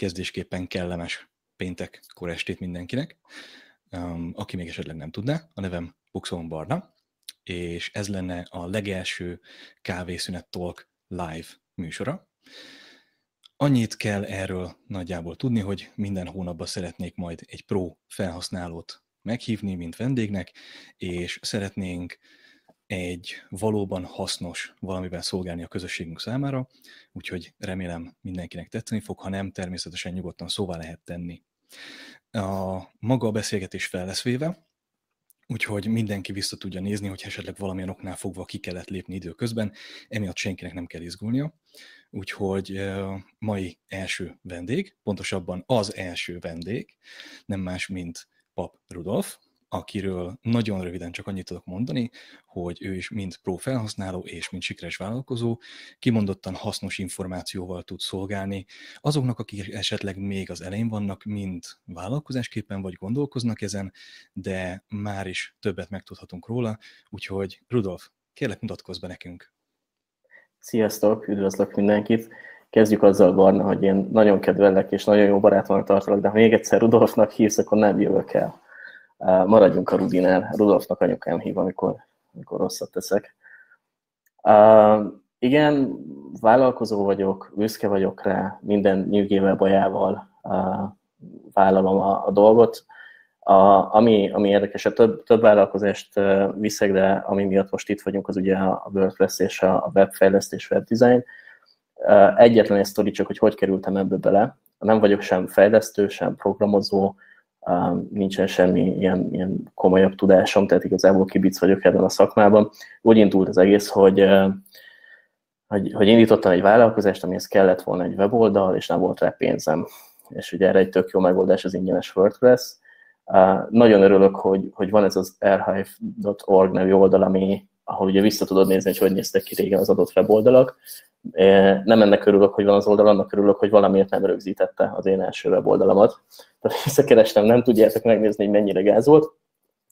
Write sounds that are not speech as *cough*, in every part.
kezdésképpen kellemes péntek korestét mindenkinek. Um, aki még esetleg nem tudná, a nevem Buxon Barna, és ez lenne a legelső kávészünet talk live műsora. Annyit kell erről nagyjából tudni, hogy minden hónapban szeretnék majd egy pro felhasználót meghívni, mint vendégnek, és szeretnénk egy valóban hasznos valamivel szolgálni a közösségünk számára, úgyhogy remélem mindenkinek tetszeni fog, ha nem, természetesen nyugodtan szóvá lehet tenni. A maga a beszélgetés fel lesz véve, úgyhogy mindenki vissza tudja nézni, hogy esetleg valamilyen oknál fogva ki kellett lépni időközben, emiatt senkinek nem kell izgulnia. Úgyhogy mai első vendég, pontosabban az első vendég, nem más, mint Pap Rudolf, akiről nagyon röviden csak annyit tudok mondani, hogy ő is mind pro felhasználó és mind sikeres vállalkozó, kimondottan hasznos információval tud szolgálni azoknak, akik esetleg még az elején vannak, mind vállalkozásképpen vagy gondolkoznak ezen, de már is többet megtudhatunk róla, úgyhogy Rudolf, kérlek mutatkozz be nekünk. Sziasztok, üdvözlök mindenkit! Kezdjük azzal, Barna, hogy én nagyon kedvellek és nagyon jó barátomnak tartalak, de ha még egyszer Rudolfnak hívsz, akkor nem jövök el maradjunk a Rudinál. Rudolfnak anyukám hív, amikor, amikor rosszat teszek. Uh, igen, vállalkozó vagyok, büszke vagyok rá, minden nyűgével, bajával uh, vállalom a, a dolgot. A, ami, ami érdekes, a több, több vállalkozást uh, viszek, de ami miatt most itt vagyunk, az ugye a WordPress és a webfejlesztés, webdesign. Uh, egyetlen egy sztori csak, hogy hogy kerültem ebbe bele. Nem vagyok sem fejlesztő, sem programozó, nincsen semmi ilyen, ilyen komolyabb tudásom, tehát igazából kibic vagyok ebben a szakmában. Úgy indult az egész, hogy, hogy, hogy indítottam egy vállalkozást, amihez kellett volna egy weboldal, és nem volt rá pénzem. És ugye erre egy tök jó megoldás az ingyenes WordPress. Nagyon örülök, hogy, hogy van ez az archive.org nevű oldal, ami, ahol ugye vissza tudod nézni, hogy hogy néztek ki régen az adott weboldalak. Nem ennek örülök, hogy van az oldal, annak örülök, hogy valamiért nem rögzítette az én első weboldalamat. Tehát visszakerestem, nem tudjátok megnézni, hogy mennyire gáz volt,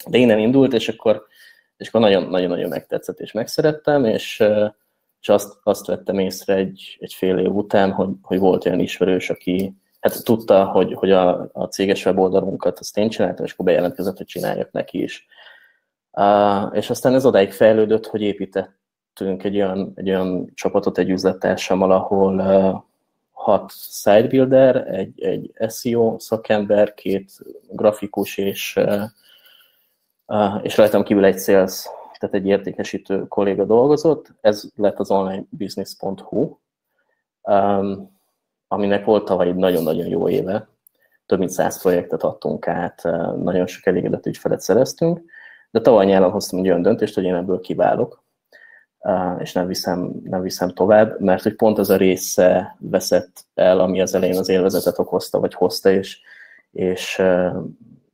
de innen indult, és akkor, és akkor nagyon-nagyon megtetszett, és megszerettem, és, és azt, azt vettem észre egy, egy fél év után, hogy, hogy volt olyan ismerős, aki hát tudta, hogy, hogy a, a céges weboldalunkat azt én csináltam, és akkor bejelentkezett, hogy csináljak neki is. Uh, és aztán ez odáig fejlődött, hogy építettünk egy olyan, egy olyan csapatot egy üzlettársammal, ahol uh, hat sidebuilder, egy, egy SEO szakember, két grafikus és, uh, uh, és rajtam kívül egy sales, tehát egy értékesítő kolléga dolgozott. Ez lett az onlinebusiness.hu, um, aminek volt tavaly egy nagyon-nagyon jó éve. Több mint száz projektet adtunk át, nagyon sok elégedett ügyfelet szereztünk de tavaly nyáron hoztam egy olyan döntést, hogy én ebből kiválok, és nem viszem, nem viszem tovább, mert hogy pont ez a része veszett el, ami az elején az élvezetet okozta, vagy hozta, és, és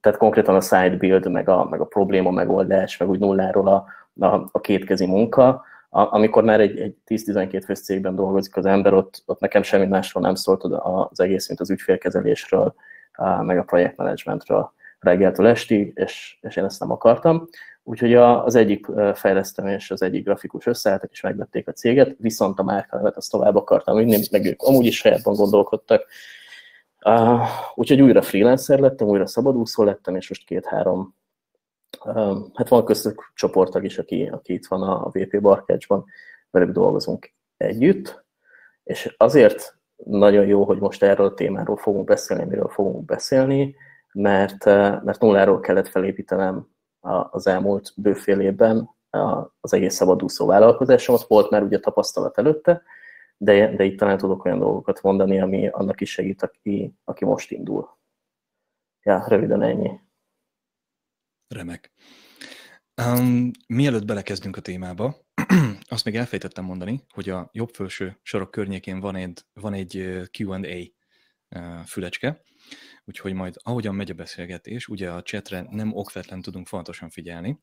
tehát konkrétan a side build, meg a, meg a probléma megoldás, meg úgy nulláról a, a, a kétkezi munka, a, amikor már egy, egy 10-12 fős cégben dolgozik az ember, ott, ott nekem semmi másról nem szólt az egész, mint az ügyfélkezelésről, meg a projektmenedzsmentről reggeltől estig, és, és én ezt nem akartam. Úgyhogy a, az egyik fejlesztő és az egyik grafikus összeálltak, és megvették a céget, viszont a márkanevet azt tovább akartam vinni, meg ők amúgy is sajátban gondolkodtak. Úgyhogy újra freelancer lettem, újra szabadúszó lettem, és most két-három, hát van köztük csoporttag is, aki, aki itt van a VP Barkácsban, velük dolgozunk együtt, és azért nagyon jó, hogy most erről a témáról fogunk beszélni, miről fogunk beszélni, mert, mert nulláról kellett felépítenem az elmúlt bőfél évben az egész szabadúszó vállalkozásomat. Volt már ugye tapasztalat előtte, de, de itt talán tudok olyan dolgokat mondani, ami annak is segít, aki, aki most indul. Ja, röviden ennyi. Remek. Um, mielőtt belekezdünk a témába, *clears throat* azt még elfejtettem mondani, hogy a jobb felső sorok környékén van egy, van egy eh, Q&A eh, fülecske, úgyhogy majd ahogyan megy a beszélgetés, ugye a chatre nem okvetlen tudunk fontosan figyelni,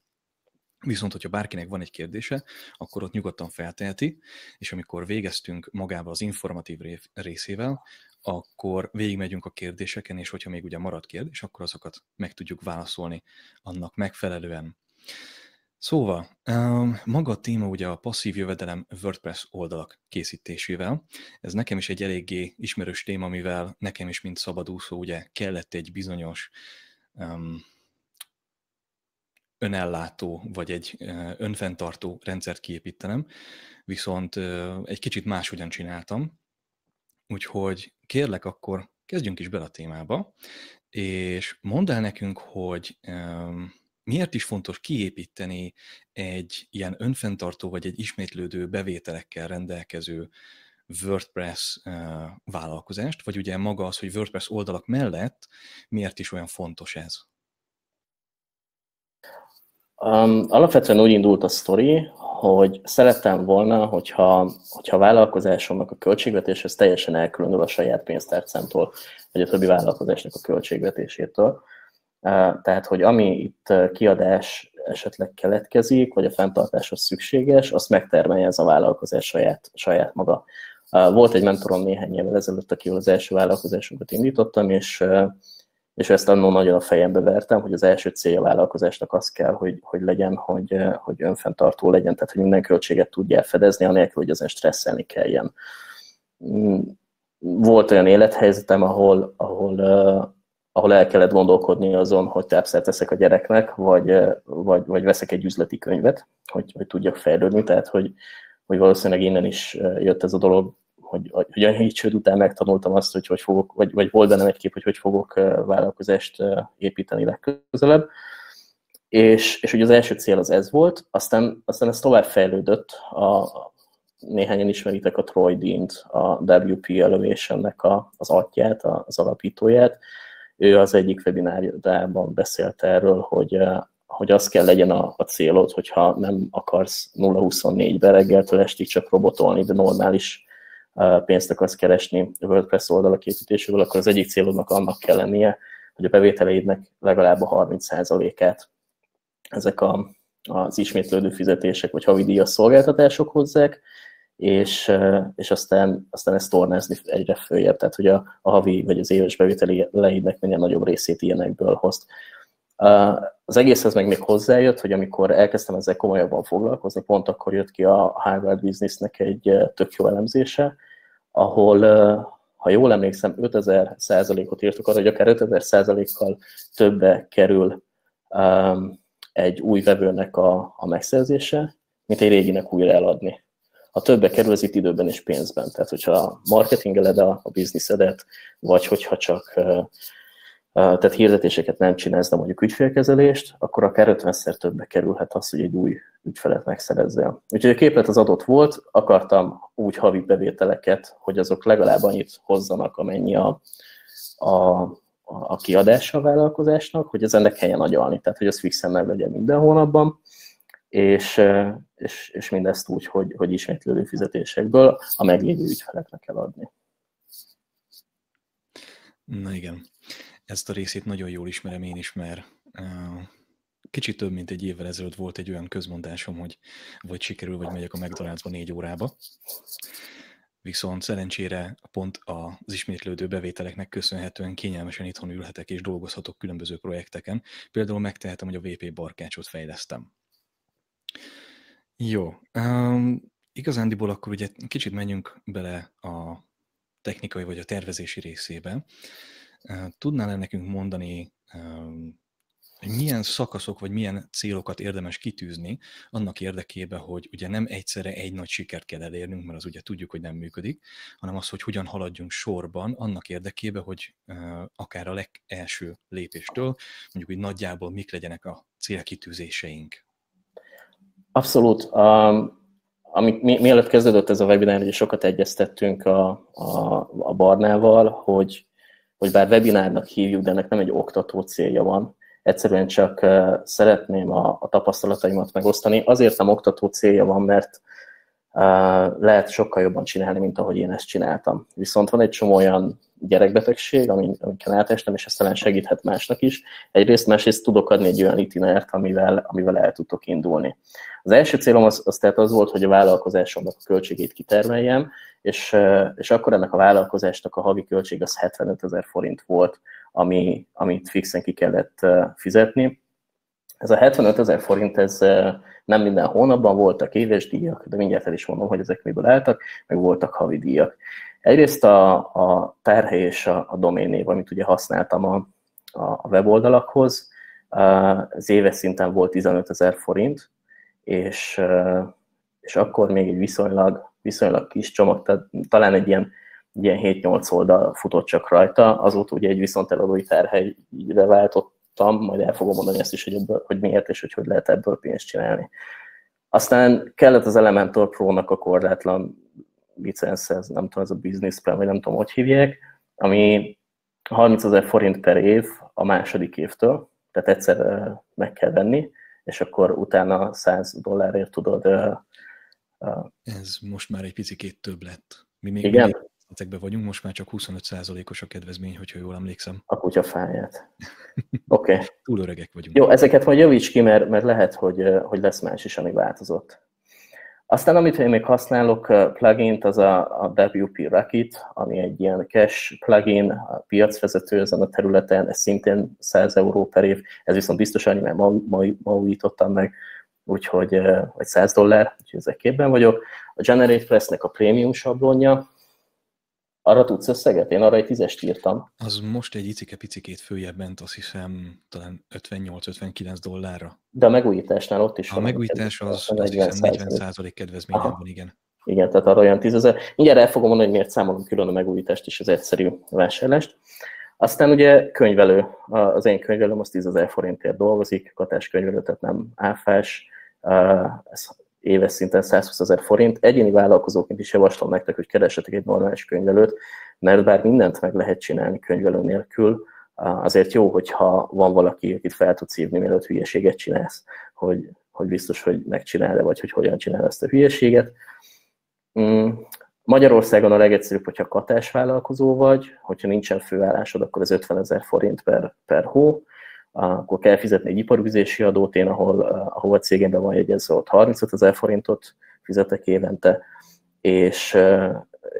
Viszont, hogyha bárkinek van egy kérdése, akkor ott nyugodtan felteheti, és amikor végeztünk magával az informatív részével, akkor végigmegyünk a kérdéseken, és hogyha még ugye marad kérdés, akkor azokat meg tudjuk válaszolni annak megfelelően. Szóval, maga a téma ugye a passzív jövedelem WordPress oldalak készítésével. Ez nekem is egy eléggé ismerős téma, mivel nekem is, mint szabadúszó, ugye kellett egy bizonyos um, önellátó, vagy egy uh, önfenntartó rendszert kiépítenem, viszont uh, egy kicsit máshogyan csináltam, úgyhogy kérlek akkor kezdjünk is bele a témába, és mondd el nekünk, hogy um, miért is fontos kiépíteni egy ilyen önfenntartó vagy egy ismétlődő bevételekkel rendelkező WordPress vállalkozást, vagy ugye maga az, hogy WordPress oldalak mellett miért is olyan fontos ez? Um, alapvetően úgy indult a sztori, hogy szerettem volna, hogyha, hogyha a vállalkozásomnak a költségvetés teljesen elkülönül a saját pénztárcámtól, vagy a többi vállalkozásnak a költségvetésétől. Tehát, hogy ami itt kiadás esetleg keletkezik, vagy a fenntartáshoz szükséges, azt megtermelje ez a vállalkozás saját, saját maga. Volt egy mentorom néhány évvel ezelőtt, akivel az első vállalkozásunkat indítottam, és, és ezt annól nagyon a fejembe vertem, hogy az első célja a vállalkozásnak az kell, hogy, hogy legyen, hogy, hogy önfenntartó legyen, tehát hogy minden költséget tudja fedezni, anélkül, hogy ezen stresszelni kelljen. Mm, volt olyan élethelyzetem, ahol, ahol ahol el kellett gondolkodni azon, hogy tápszert teszek a gyereknek, vagy, vagy, vagy veszek egy üzleti könyvet, hogy, hogy tudjak fejlődni, tehát hogy, hogy valószínűleg innen is jött ez a dolog, hogy, hogy a négy csőd után megtanultam azt, hogy hogy fogok, vagy, vagy volt bennem egy kép, hogy hogy fogok vállalkozást építeni legközelebb. És, és ugye az első cél az ez volt, aztán, aztán ez tovább fejlődött, a, néhányan ismeritek a Troy Dean-t, a WP Elevation-nek a, az atyát, az alapítóját, ő az egyik webinárjában beszélt erről, hogy, eh, hogy az kell legyen a, a célod, hogyha nem akarsz 0-24-ben reggeltől estig csak robotolni, de normális eh, pénzt akarsz keresni WordPress oldalak építésével, akkor az egyik célodnak annak kell lennie, hogy a bevételeidnek legalább a 30%-át ezek a, az ismétlődő fizetések vagy havidíjas szolgáltatások hozzák, és, és aztán, aztán ezt tornázni egyre följebb, tehát hogy a, a havi vagy az éves bevételi leidnek minél nagyobb részét ilyenekből hozt. Az egészhez meg még hozzájött, hogy amikor elkezdtem ezzel komolyabban foglalkozni, pont akkor jött ki a Harvard Businessnek egy tök jó elemzése, ahol, ha jól emlékszem, 5000 százalékot írtuk arra, hogy akár 5000 százalékkal többe kerül egy új vevőnek a, a megszerzése, mint egy réginek újra eladni a többe kerül az itt időben és pénzben. Tehát, hogyha marketingeled a, a bizniszedet, vagy hogyha csak tehát hirdetéseket nem csinálsz, de mondjuk ügyfélkezelést, akkor akár 50-szer többbe kerülhet az, hogy egy új ügyfelet megszerezzel. Úgyhogy a képlet az adott volt, akartam úgy havi bevételeket, hogy azok legalább annyit hozzanak, amennyi a, a, a kiadása a vállalkozásnak, hogy ez ennek kelljen agyalni, tehát hogy az fixen meg legyen minden hónapban, és, és, és mindezt úgy, hogy, hogy ismétlődő fizetésekből a meglévő ügyfeleknek kell adni. Na igen, ezt a részét nagyon jól ismerem én is, mert kicsit több mint egy évvel ezelőtt volt egy olyan közmondásom, hogy vagy sikerül, vagy megyek a McDonald'sba négy órába. Viszont szerencsére pont az ismétlődő bevételeknek köszönhetően kényelmesen itthon ülhetek és dolgozhatok különböző projekteken. Például megtehetem, hogy a VP barkácsot fejlesztem. Jó. Um, igazándiból akkor ugye kicsit menjünk bele a technikai vagy a tervezési részébe. Uh, tudnál-e nekünk mondani, hogy milyen szakaszok vagy milyen célokat érdemes kitűzni annak érdekében, hogy ugye nem egyszerre egy nagy sikert kell elérnünk, mert az ugye tudjuk, hogy nem működik, hanem az, hogy hogyan haladjunk sorban annak érdekében, hogy akár a legelső lépéstől, mondjuk, hogy nagyjából mik legyenek a célkitűzéseink. Abszolút. Um, amit mi, mielőtt kezdődött ez a webinár, ugye sokat egyeztettünk a, a, a Barnával, hogy, hogy bár webinárnak hívjuk, de ennek nem egy oktató célja van. Egyszerűen csak uh, szeretném a, a tapasztalataimat megosztani. Azért nem oktató célja van, mert lehet sokkal jobban csinálni, mint ahogy én ezt csináltam. Viszont van egy csomó olyan gyerekbetegség, amiken átestem, és ez talán segíthet másnak is. Egyrészt, másrészt tudok adni egy olyan itinert, amivel, amivel el tudtok indulni. Az első célom az, az tehát az volt, hogy a vállalkozásomnak a költségét kitermeljem, és, és akkor ennek a vállalkozásnak a havi költség az 75 ezer forint volt, ami, amit fixen ki kellett fizetni. Ez a 75 ezer forint, ez nem minden hónapban voltak éves díjak, de mindjárt el is mondom, hogy ezek miből álltak, meg voltak havi díjak. Egyrészt a, a tárhely és a, a doménnév, amit ugye használtam a, a weboldalakhoz, az éves szinten volt 15 ezer forint, és, és akkor még egy viszonylag, viszonylag kis csomag, tehát talán egy ilyen, ilyen 7-8 oldal futott csak rajta, azóta ugye egy viszont eladói terhelyre váltottam, majd el fogom mondani ezt is, hogy, ebből, hogy miért és hogy hogy lehet ebből pénzt csinálni. Aztán kellett az Elementor Pro-nak a korlátlan licenszhez, nem tudom, ez a business plan, vagy nem tudom, hogy hívják, ami 30 ezer forint per év a második évtől, tehát egyszer meg kell venni, és akkor utána 100 dollárért tudod... Ez most már egy picit több lett. Mi még Igen? Ezekben vagyunk, most már csak 25%-os a kedvezmény, hogyha jól emlékszem. A kutyafáját. Oké. Okay. *laughs* Túl öregek vagyunk. Jó, ezeket majd javíts ki, mert, mert lehet, hogy, hogy lesz más is, ami változott. Aztán amit én még használok plugin az a, a WP Rocket, ami egy ilyen cache plugin, a piacvezető ezen a területen, ez szintén 100 euró per év, ez viszont biztos annyi, mert ma, ma, ma újítottam meg, úgyhogy vagy 100 dollár, úgyhogy ezek képben vagyok. A Generate Press-nek a prémium sablonja, arra tudsz összeget? Én arra egy tízest írtam. Az most egy icike-picikét följebb ment, azt hiszem talán 58-59 dollárra. De a megújításnál ott is a van. A megújítás az, az azt hiszem 40 százalék kedvezményen van, igen. Igen, tehát arra olyan 10 ezer. Mindjárt el fogom mondani, hogy miért számolom külön a megújítást és az egyszerű vásárlást. Aztán ugye könyvelő, az én könyvelőm az 10 ezer forintért dolgozik, katás könyvelő, tehát nem áfás. Ez éves szinten 120 ezer forint. Egyéni vállalkozóként is javaslom nektek, hogy keressetek egy normális könyvelőt, mert bár mindent meg lehet csinálni könyvelő nélkül, azért jó, hogyha van valaki, akit fel tudsz hívni, mielőtt hülyeséget csinálsz, hogy, hogy biztos, hogy megcsinál vagy hogy hogyan csinál ezt a hülyeséget. Mm, Magyarországon a legegyszerűbb, hogyha katás vállalkozó vagy, hogyha nincsen főállásod, akkor ez 50 ezer forint per, per hó, akkor kell fizetni egy iparüzési adót, én ahol, ahol a cégemben van jegyezve, ott 35 ezer forintot fizetek évente, és,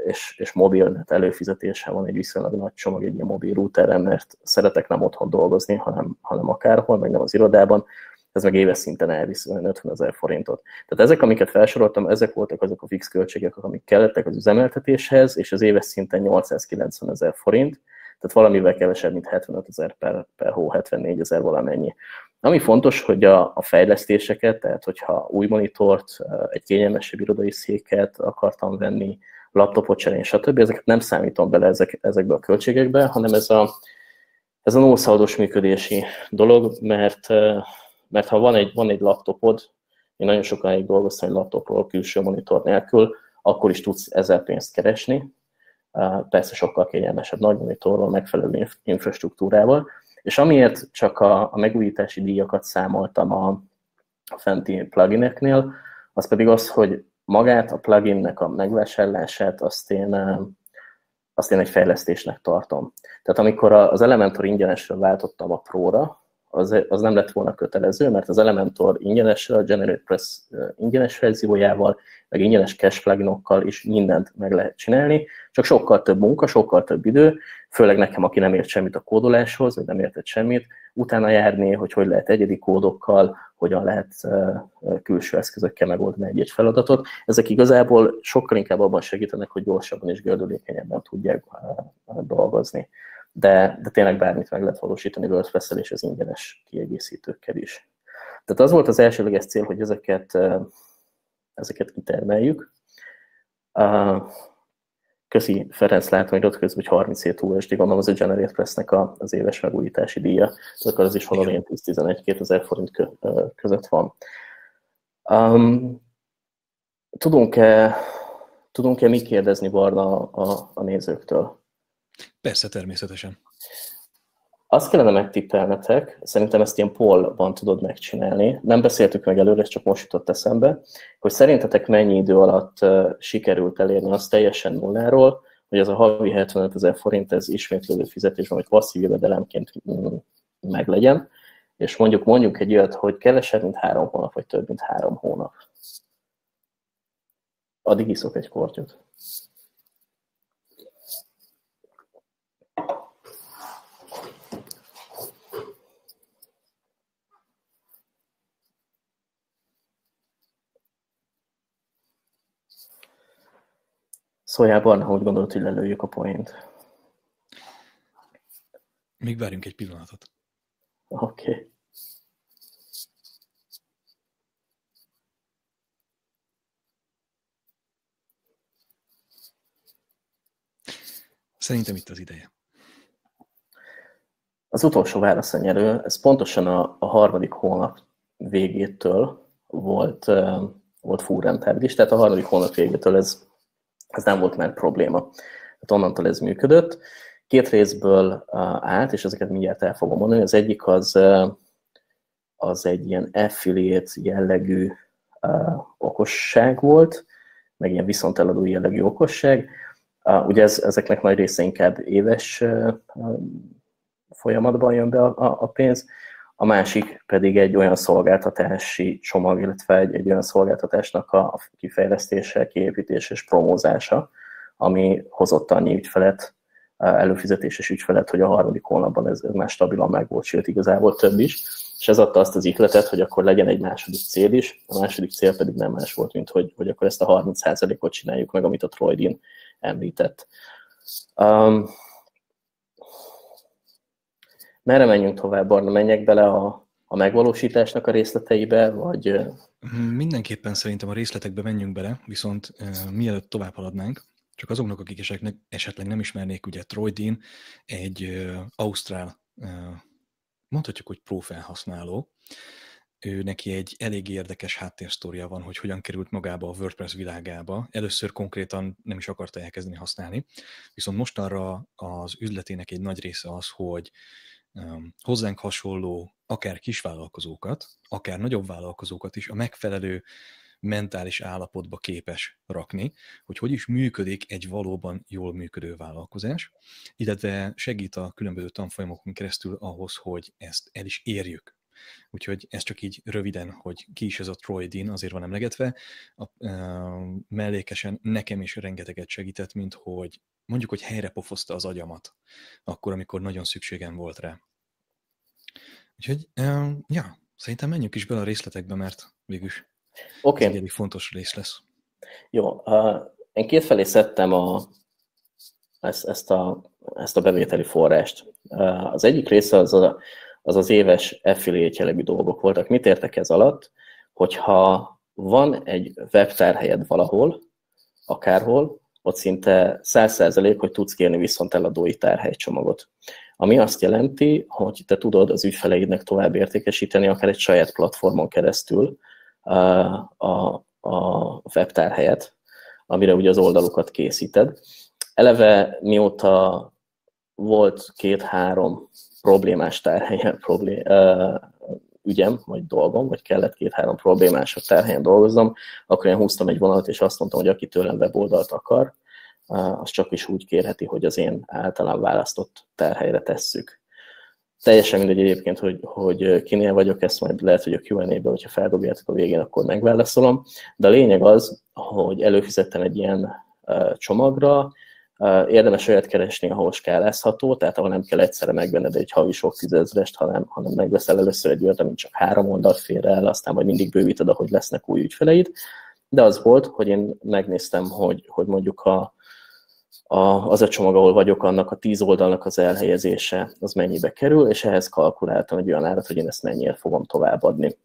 és, és mobilnet előfizetése van egy viszonylag nagy csomag egy mobil routerem, mert szeretek nem otthon dolgozni, hanem, hanem akárhol, meg nem az irodában, ez meg éves szinten elvisz 50 ezer forintot. Tehát ezek, amiket felsoroltam, ezek voltak azok a fix költségek, amik kellettek az üzemeltetéshez, és az éves szinten 890 ezer forint, tehát valamivel kevesebb, mint 75 ezer per, per hó, 74 ezer valamennyi. Ami fontos, hogy a, a fejlesztéseket, tehát hogyha új monitort, egy kényelmesebb irodai széket akartam venni, laptopot cserélni, stb. Ezeket nem számítom bele ezek, ezekbe a költségekbe, hanem ez a, ez a nószaldos működési dolog, mert, mert ha van egy, van egy laptopod, én nagyon sokáig dolgoztam egy laptopról külső monitor nélkül, akkor is tudsz ezer pénzt keresni, persze sokkal kényelmesebb nagy monitorral, megfelelő infrastruktúrával, és amiért csak a, a megújítási díjakat számoltam a, a fenti plugineknél, az pedig az, hogy magát a pluginnek a megvásárlását azt én, azt én egy fejlesztésnek tartom. Tehát amikor az Elementor ingyenesről váltottam a Pro-ra, az, az nem lett volna kötelező, mert az Elementor ingyenesre, a Generate Press ingyenes verziójával, meg ingyenes cache pluginokkal is mindent meg lehet csinálni, csak sokkal több munka, sokkal több idő, főleg nekem, aki nem ért semmit a kódoláshoz, vagy nem értett semmit, utána járni, hogy hogy lehet egyedi kódokkal, hogyan lehet külső eszközökkel megoldani egy-egy feladatot. Ezek igazából sokkal inkább abban segítenek, hogy gyorsabban és gördülékenyebben tudják dolgozni de, de tényleg bármit meg lehet valósítani WordPress-el és az ingyenes kiegészítőkkel is. Tehát az volt az elsőleges cél, hogy ezeket, ezeket kitermeljük. Köszi Ferenc, látom, hogy ott közben, hogy 37 USD, gondolom az a Generate Press-nek az éves megújítási díja, akkor az is valami 10-11 ezer forint között van. Um, tudunk-e, tudunk-e mit kérdezni Barna a, a nézőktől? Persze, természetesen. Azt kellene megtippelnetek, szerintem ezt ilyen pollban tudod megcsinálni. Nem beszéltük meg előre, csak most jutott eszembe, hogy szerintetek mennyi idő alatt sikerült elérni azt teljesen nulláról, hogy ez a havi 75 ezer forint, ez ismétlődő fizetésben, vagy passzív jövedelemként mm, meglegyen, és mondjuk mondjuk egy olyat, hogy kevesebb, mint három hónap, vagy több, mint három hónap. Addig iszok egy kortyot. Szóljál, Barna, hogy gondolod, hogy lelőjük a poént? Még várjunk egy pillanatot. Oké. Okay. Szerintem itt az ideje. Az utolsó válaszanyerő, ez pontosan a, a harmadik hónap végétől volt, volt full is, tehát a harmadik hónap végétől ez, ez nem volt már probléma. Tehát onnantól ez működött. Két részből uh, állt, és ezeket mindjárt el fogom mondani. Az egyik az, uh, az egy ilyen affiliate jellegű uh, okosság volt, meg ilyen viszonteladó jellegű okosság. Ugye ez, ezeknek nagy része inkább éves uh, folyamatban jön be a, a pénz, a másik pedig egy olyan szolgáltatási csomag, illetve egy, egy olyan szolgáltatásnak a kifejlesztése, kiépítése és promózása, ami hozott annyi ügyfelet, előfizetéses ügyfelet, hogy a harmadik hónapban ez, ez már stabilan meg volt, sőt igazából több is, és ez adta azt az ihletet, hogy akkor legyen egy második cél is, a második cél pedig nem más volt, mint hogy, hogy akkor ezt a 30%-ot csináljuk meg, amit a Troydin említett. Um, merre menjünk tovább, Barna? Menjek bele a, a megvalósításnak a részleteibe, vagy... Mindenképpen szerintem a részletekbe menjünk bele, viszont uh, mielőtt tovább haladnánk, csak azoknak, akik esetleg, esetleg nem ismernék, ugye Troy Dean egy uh, ausztrál, uh, mondhatjuk, hogy prófelhasználó, ő neki egy elég érdekes háttérsztória van, hogy hogyan került magába a WordPress világába. Először konkrétan nem is akarta elkezdeni használni, viszont mostanra az üzletének egy nagy része az, hogy hozzánk hasonló akár kisvállalkozókat, akár nagyobb vállalkozókat is a megfelelő mentális állapotba képes rakni, hogy hogy is működik egy valóban jól működő vállalkozás, illetve segít a különböző tanfolyamokon keresztül ahhoz, hogy ezt el is érjük. Úgyhogy ez csak így röviden, hogy ki is ez a Troy Dean, azért van emlegetve. A, uh, mellékesen nekem is rengeteget segített, mint hogy mondjuk, hogy helyre pofozta az agyamat, akkor, amikor nagyon szükségem volt rá. Úgyhogy, ja, szerintem menjünk is bele a részletekbe, mert végülis okay. ez egy fontos rész lesz. Jó, uh, én kétfelé szedtem a, ezt, ezt, a, ezt a bevételi forrást. Uh, az egyik része az, a, az az éves affiliate jellegű dolgok voltak. Mit értek ez alatt? Hogyha van egy webtárhelyed valahol, akárhol, ott szinte 100% hogy tudsz kérni viszont eladói tárhelycsomagot. Ami azt jelenti, hogy te tudod az ügyfeleidnek tovább értékesíteni, akár egy saját platformon keresztül a, a, a webtárhelyet, amire ugye az oldalukat készíted. Eleve mióta volt két-három problémás tárhelyen problém, ügyem, vagy dolgom, vagy kellett két-három problémás tárhelyen dolgoznom, akkor én húztam egy vonalat, és azt mondtam, hogy aki tőlem weboldalt akar, az csak is úgy kérheti, hogy az én általán választott terhelyre tesszük. Teljesen mindegy egyébként, hogy, hogy kinél vagyok, ezt majd lehet, hogy a Q&A-be, hogyha feldobjátok a végén, akkor megválaszolom. De a lényeg az, hogy előfizettem egy ilyen csomagra, érdemes olyat keresni, ahol skálázható, tehát ahol nem kell egyszerre megvenned egy havi sok tízezrest, hanem, hanem megveszel először egy olyat, amit csak három oldalt fér el, aztán majd mindig bővíted, ahogy lesznek új ügyfeleid. De az volt, hogy én megnéztem, hogy, hogy mondjuk a, a, az a csomag, ahol vagyok, annak a tíz oldalnak az elhelyezése, az mennyibe kerül, és ehhez kalkuláltam egy olyan árat, hogy én ezt mennyire fogom továbbadni.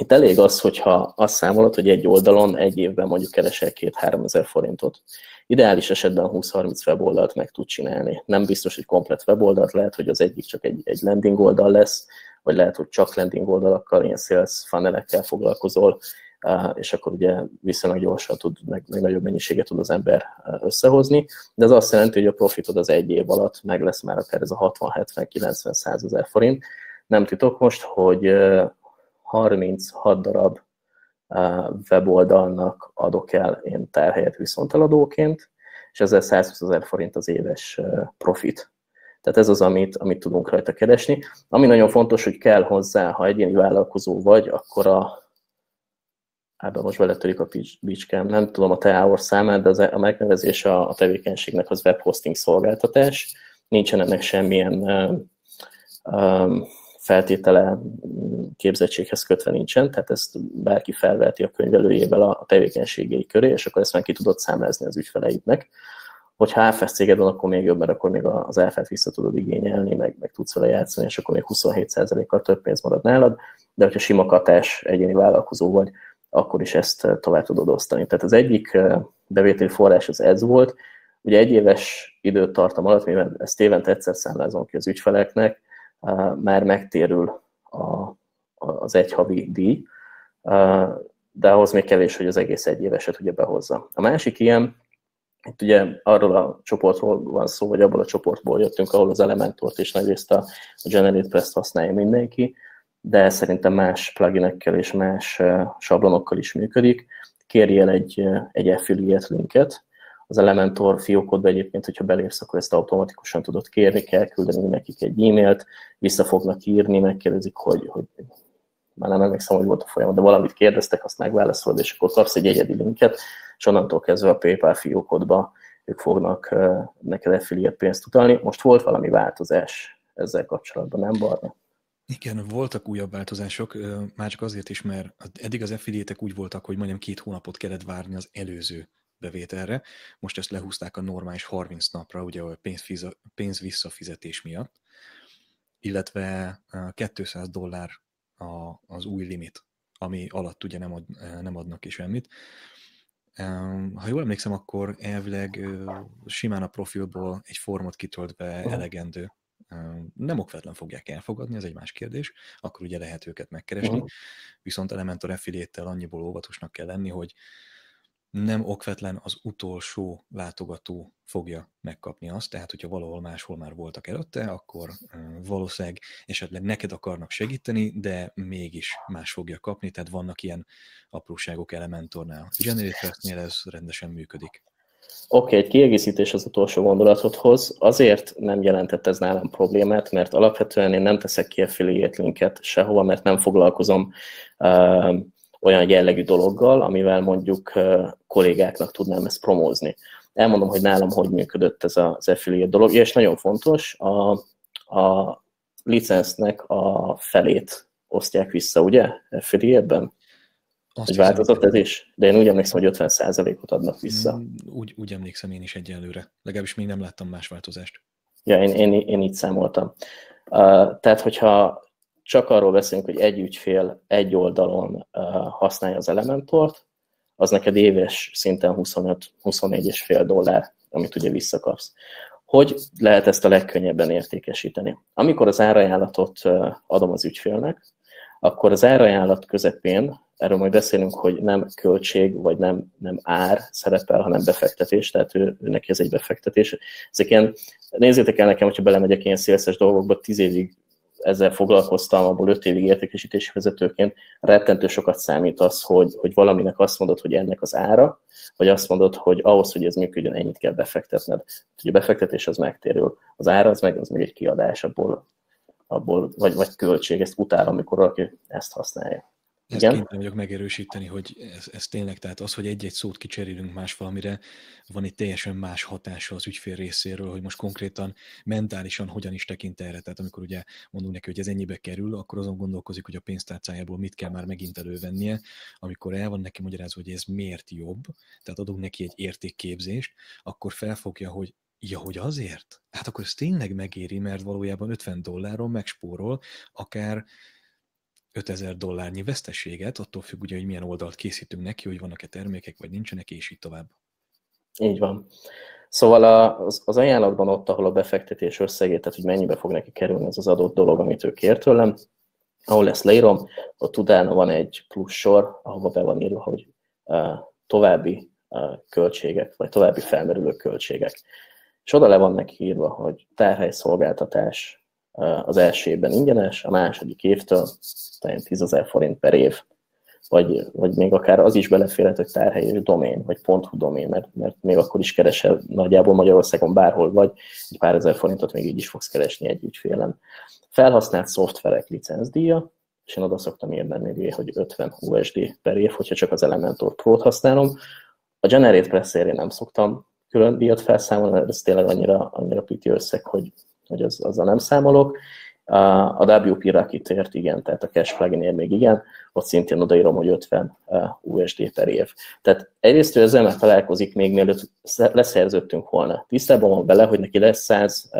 Itt elég az, hogyha azt számolod, hogy egy oldalon egy évben mondjuk keresel két-három ezer forintot. Ideális esetben 20-30 weboldalt meg tud csinálni. Nem biztos, hogy komplet weboldalt, lehet, hogy az egyik csak egy, egy landing oldal lesz, vagy lehet, hogy csak landing oldalakkal, ilyen sales funnelekkel foglalkozol, és akkor ugye viszonylag gyorsan tud, meg, meg nagyobb mennyiséget tud az ember összehozni, de ez azt jelenti, hogy a profitod az egy év alatt meg lesz már akár ez a 60-70-90-100 ezer forint. Nem titok most, hogy 36 darab weboldalnak adok el én terhelyet viszonteladóként, és ezzel 120 ezer forint az éves profit. Tehát ez az, amit, amit tudunk rajta keresni. Ami nagyon fontos, hogy kell hozzá, ha egyéni vállalkozó vagy, akkor a, ebben most beletörik a bicskám, nem tudom a te hour számát, de az, a megnevezés a, a tevékenységnek az webhosting szolgáltatás. Nincsen ennek semmilyen um, feltétele képzettséghez kötve nincsen, tehát ezt bárki felveti a könyvelőjével a tevékenységei köré, és akkor ezt már ki tudod számlázni az ügyfeleidnek. Hogyha AFS céged van, akkor még jobb, mert akkor még az áfát vissza tudod igényelni, meg, meg tudsz vele játszani, és akkor még 27%-kal több pénz marad nálad, de hogyha sima katás egyéni vállalkozó vagy, akkor is ezt tovább tudod osztani. Tehát az egyik bevételi forrás az ez volt, ugye egy éves időtartam alatt, mivel ezt évente egyszer számlázom ki az ügyfeleknek, már megtérül a, az egy havi díj, de ahhoz még kevés, hogy az egész egy éveset ugye behozza. A másik ilyen, itt ugye arról a csoportról van szó, vagy abból a csoportból jöttünk, ahol az Elementort és nagyrészt a Generate Press használja mindenki, de szerintem más pluginekkel és más sablonokkal is működik. Kérjél egy, egy affiliate linket, az Elementor fiókodba egyébként, hogyha belépsz, akkor ezt automatikusan tudod kérni, kell küldeni nekik egy e-mailt, vissza fognak írni, megkérdezik, hogy, hogy már nem emlékszem, hogy volt a folyamat, de valamit kérdeztek, azt megválaszolod, és akkor kapsz egy egyedi linket, és onnantól kezdve a PayPal fiókodba ők fognak neked affiliate pénzt utalni. Most volt valami változás ezzel kapcsolatban, nem Barna? Igen, voltak újabb változások, már csak azért is, mert eddig az affiliate úgy voltak, hogy majdnem két hónapot kellett várni az előző bevételre. Most ezt lehúzták a normális 30 napra, ugye a pénz, visszafizetés miatt, illetve 200 dollár a, az új limit, ami alatt ugye nem, ad, nem adnak ki semmit. Ha jól emlékszem, akkor elvileg simán a profilból egy formot kitöltve elegendő. Nem okvetlen fogják elfogadni, ez egy más kérdés, akkor ugye lehet őket megkeresni, viszont Elementor affiliate annyiból óvatosnak kell lenni, hogy nem okvetlen az utolsó látogató fogja megkapni azt, tehát hogyha valahol máshol már voltak előtte, akkor valószínűleg esetleg neked akarnak segíteni, de mégis más fogja kapni, tehát vannak ilyen apróságok Elementornál. Generator-nél ez rendesen működik. Oké, okay, egy kiegészítés az utolsó gondolatodhoz. Azért nem jelentett ez nálam problémát, mert alapvetően én nem teszek ki affiliate linket sehova, mert nem foglalkozom uh, olyan jellegű dologgal, amivel mondjuk kollégáknak tudnám ezt promózni. Elmondom, hogy nálam hogy működött ez az affiliate dolog, és nagyon fontos, a, a licensznek a felét osztják vissza, ugye, affiliate-ben? Azt hogy változott ez is? De én úgy emlékszem, hogy 50%-ot adnak vissza. Mm, úgy, úgy emlékszem én is egyelőre. Legalábbis még nem láttam más változást. Ja, én, én, én így számoltam. Uh, tehát, hogyha csak arról beszélünk, hogy egy ügyfél egy oldalon használja az Elementort, az neked éves szinten 25-24,5 dollár, amit ugye visszakapsz. Hogy lehet ezt a legkönnyebben értékesíteni? Amikor az árajánlatot adom az ügyfélnek, akkor az árajánlat közepén, erről majd beszélünk, hogy nem költség, vagy nem, nem ár szerepel, hanem befektetés, tehát ő, neki ez egy befektetés. Ezek ilyen, nézzétek el nekem, hogyha belemegyek ilyen szélszes dolgokba, tíz évig ezzel foglalkoztam, abból öt évig értékesítési vezetőként, rettentő sokat számít az, hogy, hogy valaminek azt mondod, hogy ennek az ára, vagy azt mondod, hogy ahhoz, hogy ez működjön, ennyit kell befektetned. Ugye a befektetés az megtérül, az ára az meg, az meg egy kiadás, abból, abból vagy, vagy költség, ezt utál, amikor valaki ezt használja. Ezt Igen? kénytelen vagyok megerősíteni, hogy ez, ez tényleg, tehát az, hogy egy-egy szót kicserélünk más valamire, van egy teljesen más hatása az ügyfél részéről, hogy most konkrétan mentálisan hogyan is tekint erre. Tehát amikor ugye mondunk neki, hogy ez ennyibe kerül, akkor azon gondolkozik, hogy a pénztárcájából mit kell már megint elővennie, amikor el van neki magyarázva, hogy ez miért jobb, tehát adunk neki egy értékképzést, akkor felfogja, hogy Ja, hogy azért? Hát akkor ez tényleg megéri, mert valójában 50 dolláron megspórol, akár 5000 dollárnyi veszteséget, attól függ ugye, hogy milyen oldalt készítünk neki, hogy vannak-e termékek, vagy nincsenek, és így tovább. Így van. Szóval az, az ajánlatban ott, ahol a befektetés összegét, tehát hogy mennyibe fog neki kerülni ez az adott dolog, amit ő kér tőlem, ahol ezt leírom, ott utána van egy plusz sor, ahova be van írva, hogy uh, további uh, költségek, vagy további felmerülő költségek. És oda le van neki írva, hogy tárhelyszolgáltatás, az első évben ingyenes, a második évtől 10 ezer forint per év. Vagy, vagy még akár az is beleférhet, hogy tárhely és domén, vagy .hu domén, mert, mert még akkor is keresel nagyjából Magyarországon bárhol vagy, egy pár ezer forintot még így is fogsz keresni egy ügyfélen. Felhasznált szoftverek licencdíja, és én oda szoktam írni, hogy 50 USD per év, hogyha csak az Elementor Pro-t használom. A Generate press nem szoktam külön díjat felszámolni, ez tényleg annyira, annyira piti összeg, hogy hogy az, azzal nem számolok, A WP-ra kitért, igen, tehát a Cash plugin még igen, ott szintén odaírom, hogy 50 USD per év. Tehát egyrészt ő ezzel találkozik még mielőtt leszerződtünk volna. Tisztában van vele, hogy neki lesz 100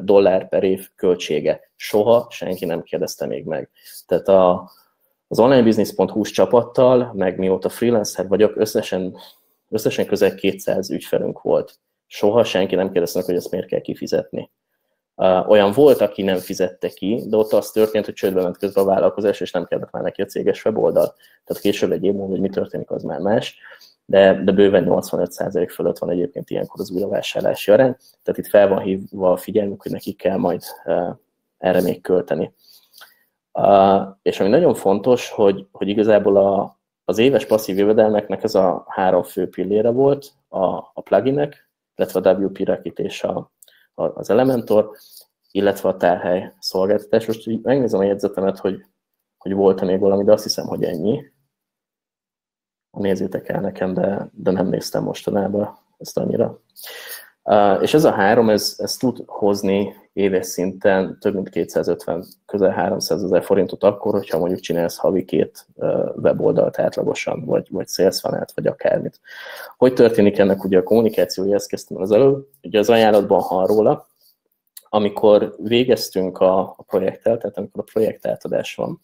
dollár per év költsége. Soha senki nem kérdezte még meg. Tehát a, az onlinebusiness.hu-s csapattal, meg mióta freelancer vagyok, összesen, összesen közel 200 ügyfelünk volt. Soha senki nem kérdezte meg, hogy ezt miért kell kifizetni. Olyan volt, aki nem fizette ki, de ott az történt, hogy csődbe ment közben a vállalkozás, és nem kellett már neki a céges weboldal. Tehát később egy év múlva, hogy mi történik, az már más de, de bőven 85% fölött van egyébként ilyenkor az újravásárlási arány, tehát itt fel van hívva a figyelmük, hogy nekik kell majd erre még költeni. És ami nagyon fontos, hogy, hogy igazából a, az éves passzív jövedelmeknek ez a három fő pillére volt, a, a pluginek, illetve a WP Rakit és a, a, az Elementor, illetve a tárhely szolgáltatás. Most így megnézem a jegyzetemet, hogy, hogy volt-e még valami, de azt hiszem, hogy ennyi nézzétek el nekem, de, de nem néztem mostanában ezt annyira. És ez a három, ez, ez tud hozni éves szinten több mint 250, közel 300 ezer forintot akkor, hogyha mondjuk csinálsz havi két weboldalt átlagosan, vagy, vagy sales funnel vagy akármit. Hogy történik ennek ugye a kommunikációja, ezt kezdtem az előbb, ugye az ajánlatban hall róla, amikor végeztünk a, a projekttel, tehát amikor a projekt átadás van,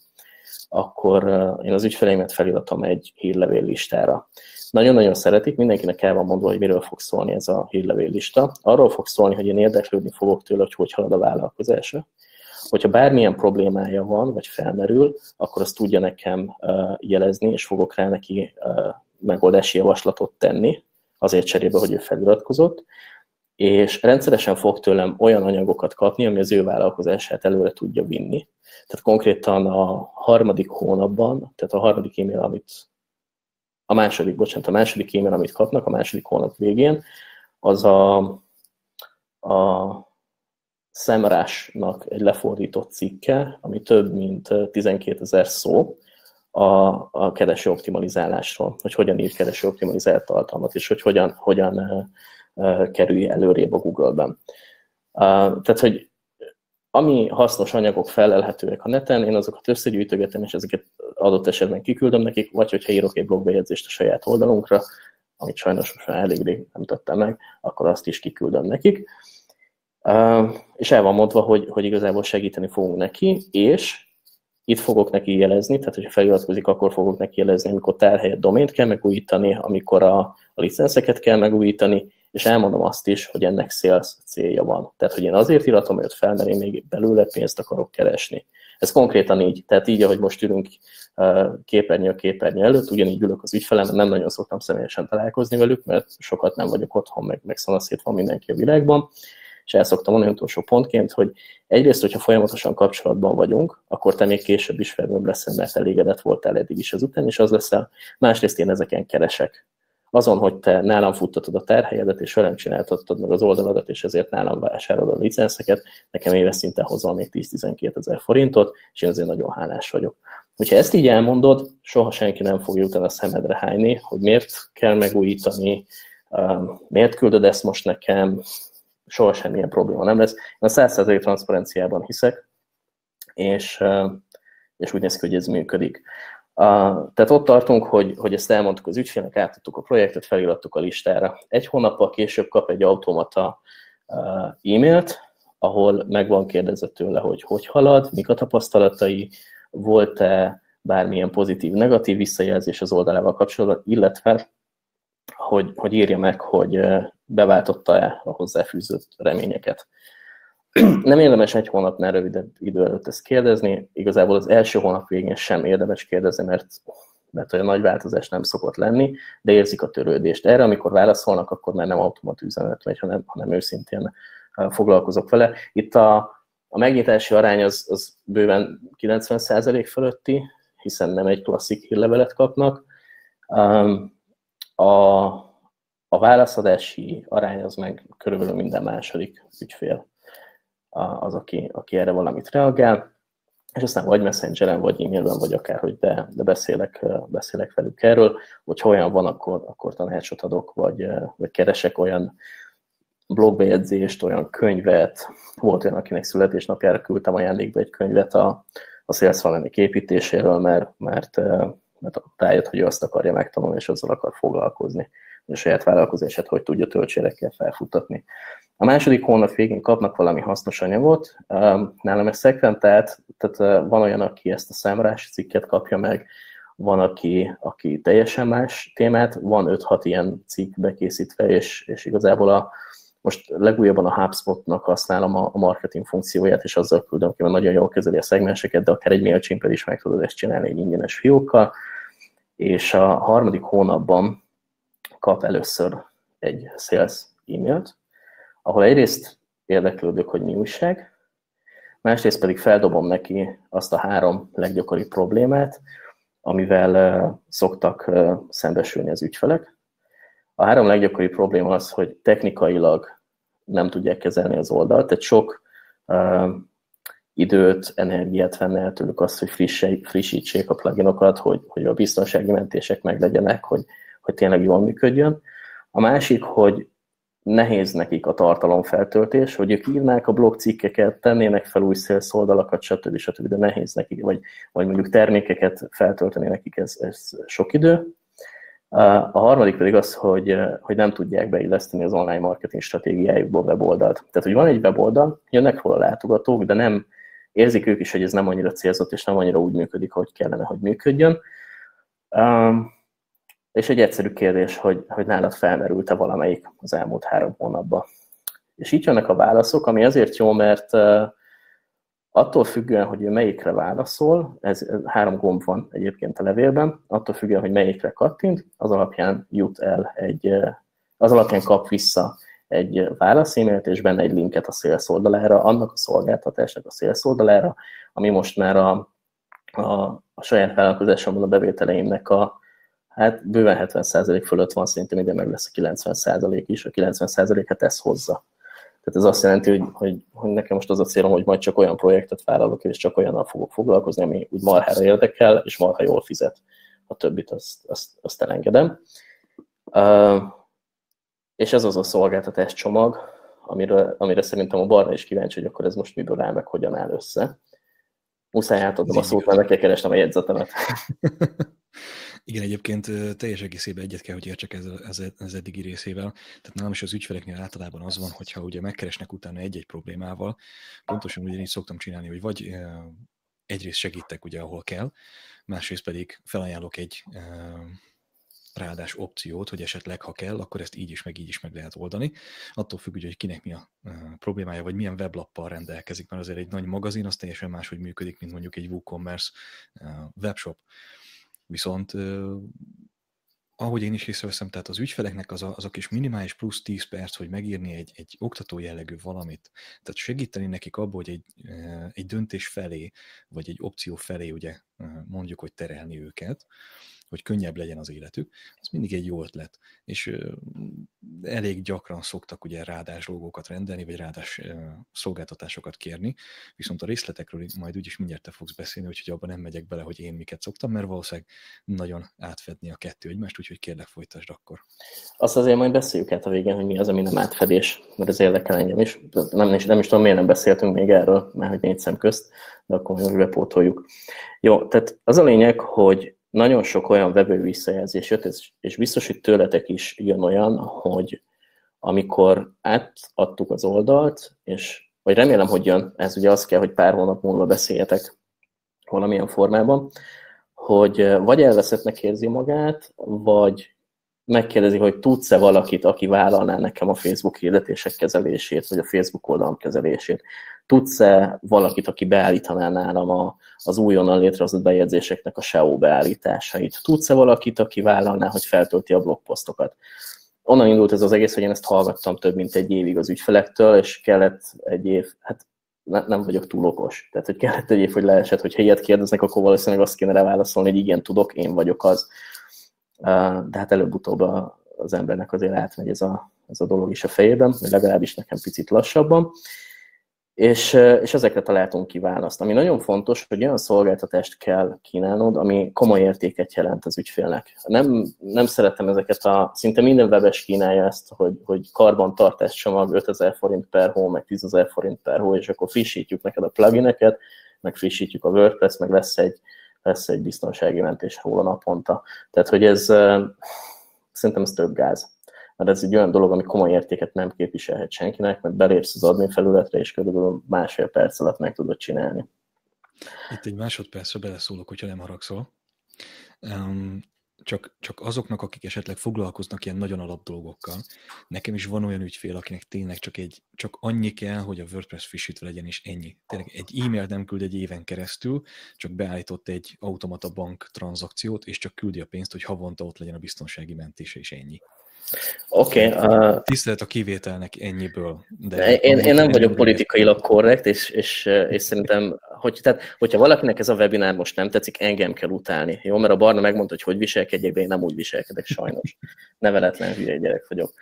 akkor én az ügyfeleimet feliratom egy hírlevél listára. Nagyon-nagyon szeretik, mindenkinek el van mondva, hogy miről fog szólni ez a hírlevél lista. Arról fog szólni, hogy én érdeklődni fogok tőle, hogy hogy halad a vállalkozása. Hogyha bármilyen problémája van, vagy felmerül, akkor azt tudja nekem jelezni, és fogok rá neki megoldási javaslatot tenni, azért cserébe, hogy ő feliratkozott, és rendszeresen fog tőlem olyan anyagokat kapni, ami az ő vállalkozását előre tudja vinni. Tehát konkrétan a harmadik hónapban, tehát a harmadik e-mail, amit a második, bocsánat, a második e-mail, amit kapnak a második hónap végén, az a, a szemrásnak egy lefordított cikke, ami több mint 12 ezer szó a, a kereső optimalizálásról, hogy hogyan ír kereső optimalizált tartalmat, és hogy hogyan, hogyan kerülj előrébb a Google-ben. Tehát, hogy ami hasznos anyagok felelhetőek a neten, én azokat összegyűjtögetem, és ezeket adott esetben kiküldöm nekik, vagy hogyha írok egy blogbejegyzést a saját oldalunkra, amit sajnos most már elég rég nem tettem meg, akkor azt is kiküldöm nekik. És el van mondva, hogy, hogy igazából segíteni fogunk neki, és itt fogok neki jelezni, tehát hogyha feliratkozik, akkor fogok neki jelezni, amikor tárhelyet domént kell megújítani, amikor a, a licenszeket kell megújítani, és elmondom azt is, hogy ennek sales célja van. Tehát, hogy én azért iratom őt fel, mert én még belőle pénzt akarok keresni. Ez konkrétan így, tehát így, ahogy most ülünk képernyő képernyő előtt, ugyanígy ülök az ügyfelem, nem nagyon szoktam személyesen találkozni velük, mert sokat nem vagyok otthon, meg, meg szanaszét van mindenki a világban, és el szoktam mondani utolsó pontként, hogy egyrészt, hogyha folyamatosan kapcsolatban vagyunk, akkor te még később is felnőbb leszel, mert elégedett voltál eddig is ezután, és az leszel. Másrészt én ezeken keresek azon, hogy te nálam futtatod a terhelyedet, és velem csináltatod meg az oldaladat, és ezért nálam vásárolod a licenszeket, nekem éves szinten hozol még 10-12 ezer forintot, és én azért nagyon hálás vagyok. Hogyha ezt így elmondod, soha senki nem fogja utána a szemedre hányni, hogy miért kell megújítani, um, miért küldöd ezt most nekem, soha semmilyen probléma nem lesz. Én a 100% transzparenciában hiszek, és, um, és úgy néz ki, hogy ez működik. Uh, tehát ott tartunk, hogy, hogy ezt elmondtuk az ügyfélnek, átadtuk a projektet, felirattuk a listára. Egy hónappal később kap egy automata uh, e-mailt, ahol meg van kérdezve tőle, hogy hogy halad, mik a tapasztalatai, volt-e bármilyen pozitív, negatív visszajelzés az oldalával kapcsolatban, illetve hogy, hogy írja meg, hogy beváltotta-e a hozzáfűzött reményeket. Nem érdemes egy hónapnál rövidebb idő előtt ezt kérdezni, igazából az első hónap végén sem érdemes kérdezni, mert, mert olyan nagy változás nem szokott lenni, de érzik a törődést. Erre, amikor válaszolnak, akkor már nem automat üzenet megy, hanem, hanem őszintén foglalkozok vele. Itt a, a megnyitási arány az, az bőven 90% fölötti, hiszen nem egy klasszik hírlevelet kapnak. A, a válaszadási arány az meg körülbelül minden második ügyfél az, aki, aki erre valamit reagál, és aztán vagy messengeren, vagy e-mailben, vagy akárhogy, de, de beszélek, beszélek velük erről, hogy ha olyan van, akkor, akkor tanácsot adok, vagy, vagy keresek olyan blogbejegyzést, olyan könyvet, volt olyan, akinek születésnapjára küldtem ajándékba egy könyvet a, a Sales Funnel építéséről, mert, mert, mert rájött, hogy ő azt akarja megtanulni, és azzal akar foglalkozni, hogy a saját vállalkozását hogy tudja töltsérekkel felfutatni. A második hónap végén kapnak valami hasznos anyagot, nálam ez szekventált, tehát van olyan, aki ezt a számrás cikket kapja meg, van, aki, aki teljesen más témát, van 5-6 ilyen cikk bekészítve, és, és igazából a, most legújabban a HubSpot-nak használom a, a marketing funkcióját, és azzal küldöm ki, mert nagyon jól kezeli a szegmenseket, de akár egy mailchimp is meg tudod ezt csinálni egy ingyenes fiókkal, és a harmadik hónapban kap először egy sales e-mailt, ahol egyrészt érdeklődök, hogy mi újság, másrészt pedig feldobom neki azt a három leggyakoribb problémát, amivel szoktak szembesülni az ügyfelek. A három leggyakoribb probléma az, hogy technikailag nem tudják kezelni az oldalt, tehát sok időt, energiát venne el tőlük azt, hogy frissítsék a pluginokat, hogy, hogy a biztonsági mentések meglegyenek, hogy, hogy tényleg jól működjön. A másik, hogy nehéz nekik a tartalomfeltöltés, hogy ők írnák a blogcikkeket, tennének fel új sales oldalakat, stb. stb. de nehéz nekik, vagy, vagy mondjuk termékeket feltölteni nekik, ez, ez sok idő. A harmadik pedig az, hogy, hogy nem tudják beilleszteni az online marketing stratégiájukból weboldalt. Tehát, hogy van egy weboldal, jönnek hol a látogatók, de nem érzik ők is, hogy ez nem annyira célzott, és nem annyira úgy működik, hogy kellene, hogy működjön. És egy egyszerű kérdés, hogy, hogy nálad felmerült-e valamelyik az elmúlt három hónapban. És így jönnek a válaszok, ami azért jó, mert attól függően, hogy ő melyikre válaszol, ez, három gomb van egyébként a levélben, attól függően, hogy melyikre kattint, az alapján jut el egy, az alapján kap vissza egy válaszémailt, és benne egy linket a sales oldalára, annak a szolgáltatásnak a sales oldalára, ami most már a, a, a saját vállalkozásomban a bevételeimnek a, hát bőven 70% fölött van, szerintem ide meg lesz a 90% is, a 90%-et ez hozza. Tehát ez azt jelenti, hogy, hogy, hogy nekem most az a célom, hogy majd csak olyan projektet vállalok, és csak olyannal fogok foglalkozni, ami úgy marhára érdekel, és marha jól fizet. A többit azt, azt, azt elengedem. Uh, és ez az a szolgáltatás csomag, amire, amire szerintem a Barna is kíváncsi, hogy akkor ez most miből áll, meg hogyan áll össze. Muszáj átadnom a szót, mert meg kell keresnem a jegyzetemet. *laughs* Igen, egyébként teljes egészében egyet kell, hogy értsek ez, ez, ez eddigi részével. Tehát nálam is az ügyfeleknél általában az van, hogyha ugye megkeresnek utána egy-egy problémával, pontosan ugyanígy szoktam csinálni, hogy vagy egyrészt segítek ugye, ahol kell, másrészt pedig felajánlok egy ráadás opciót, hogy esetleg, ha kell, akkor ezt így is, meg így is meg lehet oldani. Attól függ, hogy kinek mi a problémája, vagy milyen weblappal rendelkezik, mert azért egy nagy magazin az teljesen máshogy működik, mint mondjuk egy WooCommerce webshop. Viszont ahogy én is észreveszem, tehát az ügyfeleknek az a, az a kis minimális plusz 10 perc, hogy megírni egy, egy oktató jellegű valamit, tehát segíteni nekik abból, hogy egy, egy döntés felé, vagy egy opció felé ugye mondjuk, hogy terelni őket, hogy könnyebb legyen az életük, az mindig egy jó ötlet. És elég gyakran szoktak ugye rádás logókat rendelni, vagy rádás szolgáltatásokat kérni, viszont a részletekről majd úgyis mindjárt te fogsz beszélni, úgyhogy abban nem megyek bele, hogy én miket szoktam, mert valószínűleg nagyon átfedni a kettő egymást, úgyhogy kérlek folytasd akkor. Azt azért majd beszéljük át a végén, hogy mi az, ami nem átfedés, mert ez érdekel engem is. Nem, is, nem is tudom, miért nem beszéltünk még erről, mert hogy négy szem közt, de akkor még bepótoljuk. Jó, tehát az a lényeg, hogy nagyon sok olyan vevő visszajelzés jött, és biztos, hogy tőletek is jön olyan, hogy amikor átadtuk az oldalt, és vagy remélem, hogy jön, ez ugye az kell, hogy pár hónap múlva beszéljetek valamilyen formában, hogy vagy elveszettnek érzi magát, vagy megkérdezi, hogy tudsz-e valakit, aki vállalná nekem a Facebook hirdetések kezelését, vagy a Facebook oldalam kezelését. Tudsz-e valakit, aki beállítaná nálam a, az újonnan létrehozott bejegyzéseknek a SEO beállításait? Tudsz-e valakit, aki vállalná, hogy feltölti a blogposztokat? Onnan indult ez az egész, hogy én ezt hallgattam több mint egy évig az ügyfelektől, és kellett egy év, hát ne, nem vagyok túl okos. Tehát, hogy kellett egy év, hogy leesett, hogy ilyet kérdeznek, akkor valószínűleg azt kéne rá válaszolni, hogy igen, tudok, én vagyok az de hát előbb-utóbb az embernek azért átmegy ez a, ez a dolog is a fejében, legalábbis nekem picit lassabban. És, és ezekre találtunk ki választ. Ami nagyon fontos, hogy olyan szolgáltatást kell kínálnod, ami komoly értéket jelent az ügyfélnek. Nem, nem szeretem ezeket a, szinte minden webes kínálja ezt, hogy, hogy karbantartás csomag 5000 forint per hó, meg 10.000 forint per hó, és akkor frissítjük neked a plugineket, meg frissítjük a WordPress, meg lesz egy, lesz egy biztonsági mentés róla naponta. Tehát, hogy ez szerintem ez több gáz mert ez egy olyan dolog, ami komoly értéket nem képviselhet senkinek, mert belépsz az admin felületre, és körülbelül másfél perc alatt meg tudod csinálni. Itt egy másodpercre beleszólok, hogyha nem haragszol. Um, csak, csak azoknak, akik esetleg foglalkoznak ilyen nagyon alap dolgokkal, nekem is van olyan ügyfél, akinek tényleg csak, egy, csak annyi kell, hogy a WordPress frissítve legyen, és ennyi. Tényleg egy e-mail nem küld egy éven keresztül, csak beállított egy automata bank tranzakciót, és csak küldi a pénzt, hogy havonta ott legyen a biztonsági mentése, és ennyi. Oké. Okay, uh, Tisztelet a kivételnek ennyiből. De én, én nem vagyok politikailag korrekt, és, és, és szerintem, hogy, tehát, hogyha valakinek ez a webinár most nem tetszik, engem kell utálni. Jó, mert a Barna megmondta, hogy hogy viselkedjek, de én nem úgy viselkedek sajnos. Neveletlen hülye gyerek vagyok.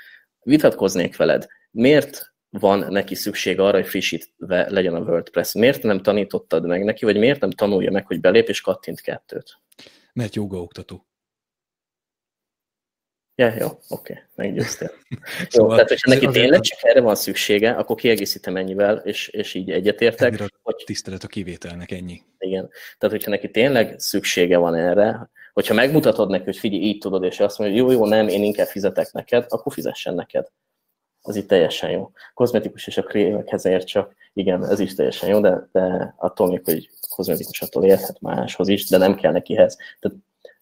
Vitatkoznék veled. Miért van neki szükség arra, hogy frissítve legyen a WordPress? Miért nem tanítottad meg neki, vagy miért nem tanulja meg, hogy belép és kattint kettőt? Mert jogaoktató. Ja, jó, oké, okay, meggyőztél. *laughs* szóval, jó, tehát, hogyha neki tényleg csak erre van szüksége, akkor kiegészítem ennyivel, és, és így egyetértek. hogy tisztelet a kivételnek, ennyi. Igen. Tehát, hogyha neki tényleg szüksége van erre, hogyha megmutatod neki, hogy figyelj, így tudod, és azt mondja, hogy jó, jó, nem, én inkább fizetek neked, akkor fizessen neked. Az itt teljesen jó. Kozmetikus és a krémekhez ér csak, igen, ez is teljesen jó, de, de attól még, hogy kozmetikus attól érhet máshoz is, de nem kell nekihez. Tehát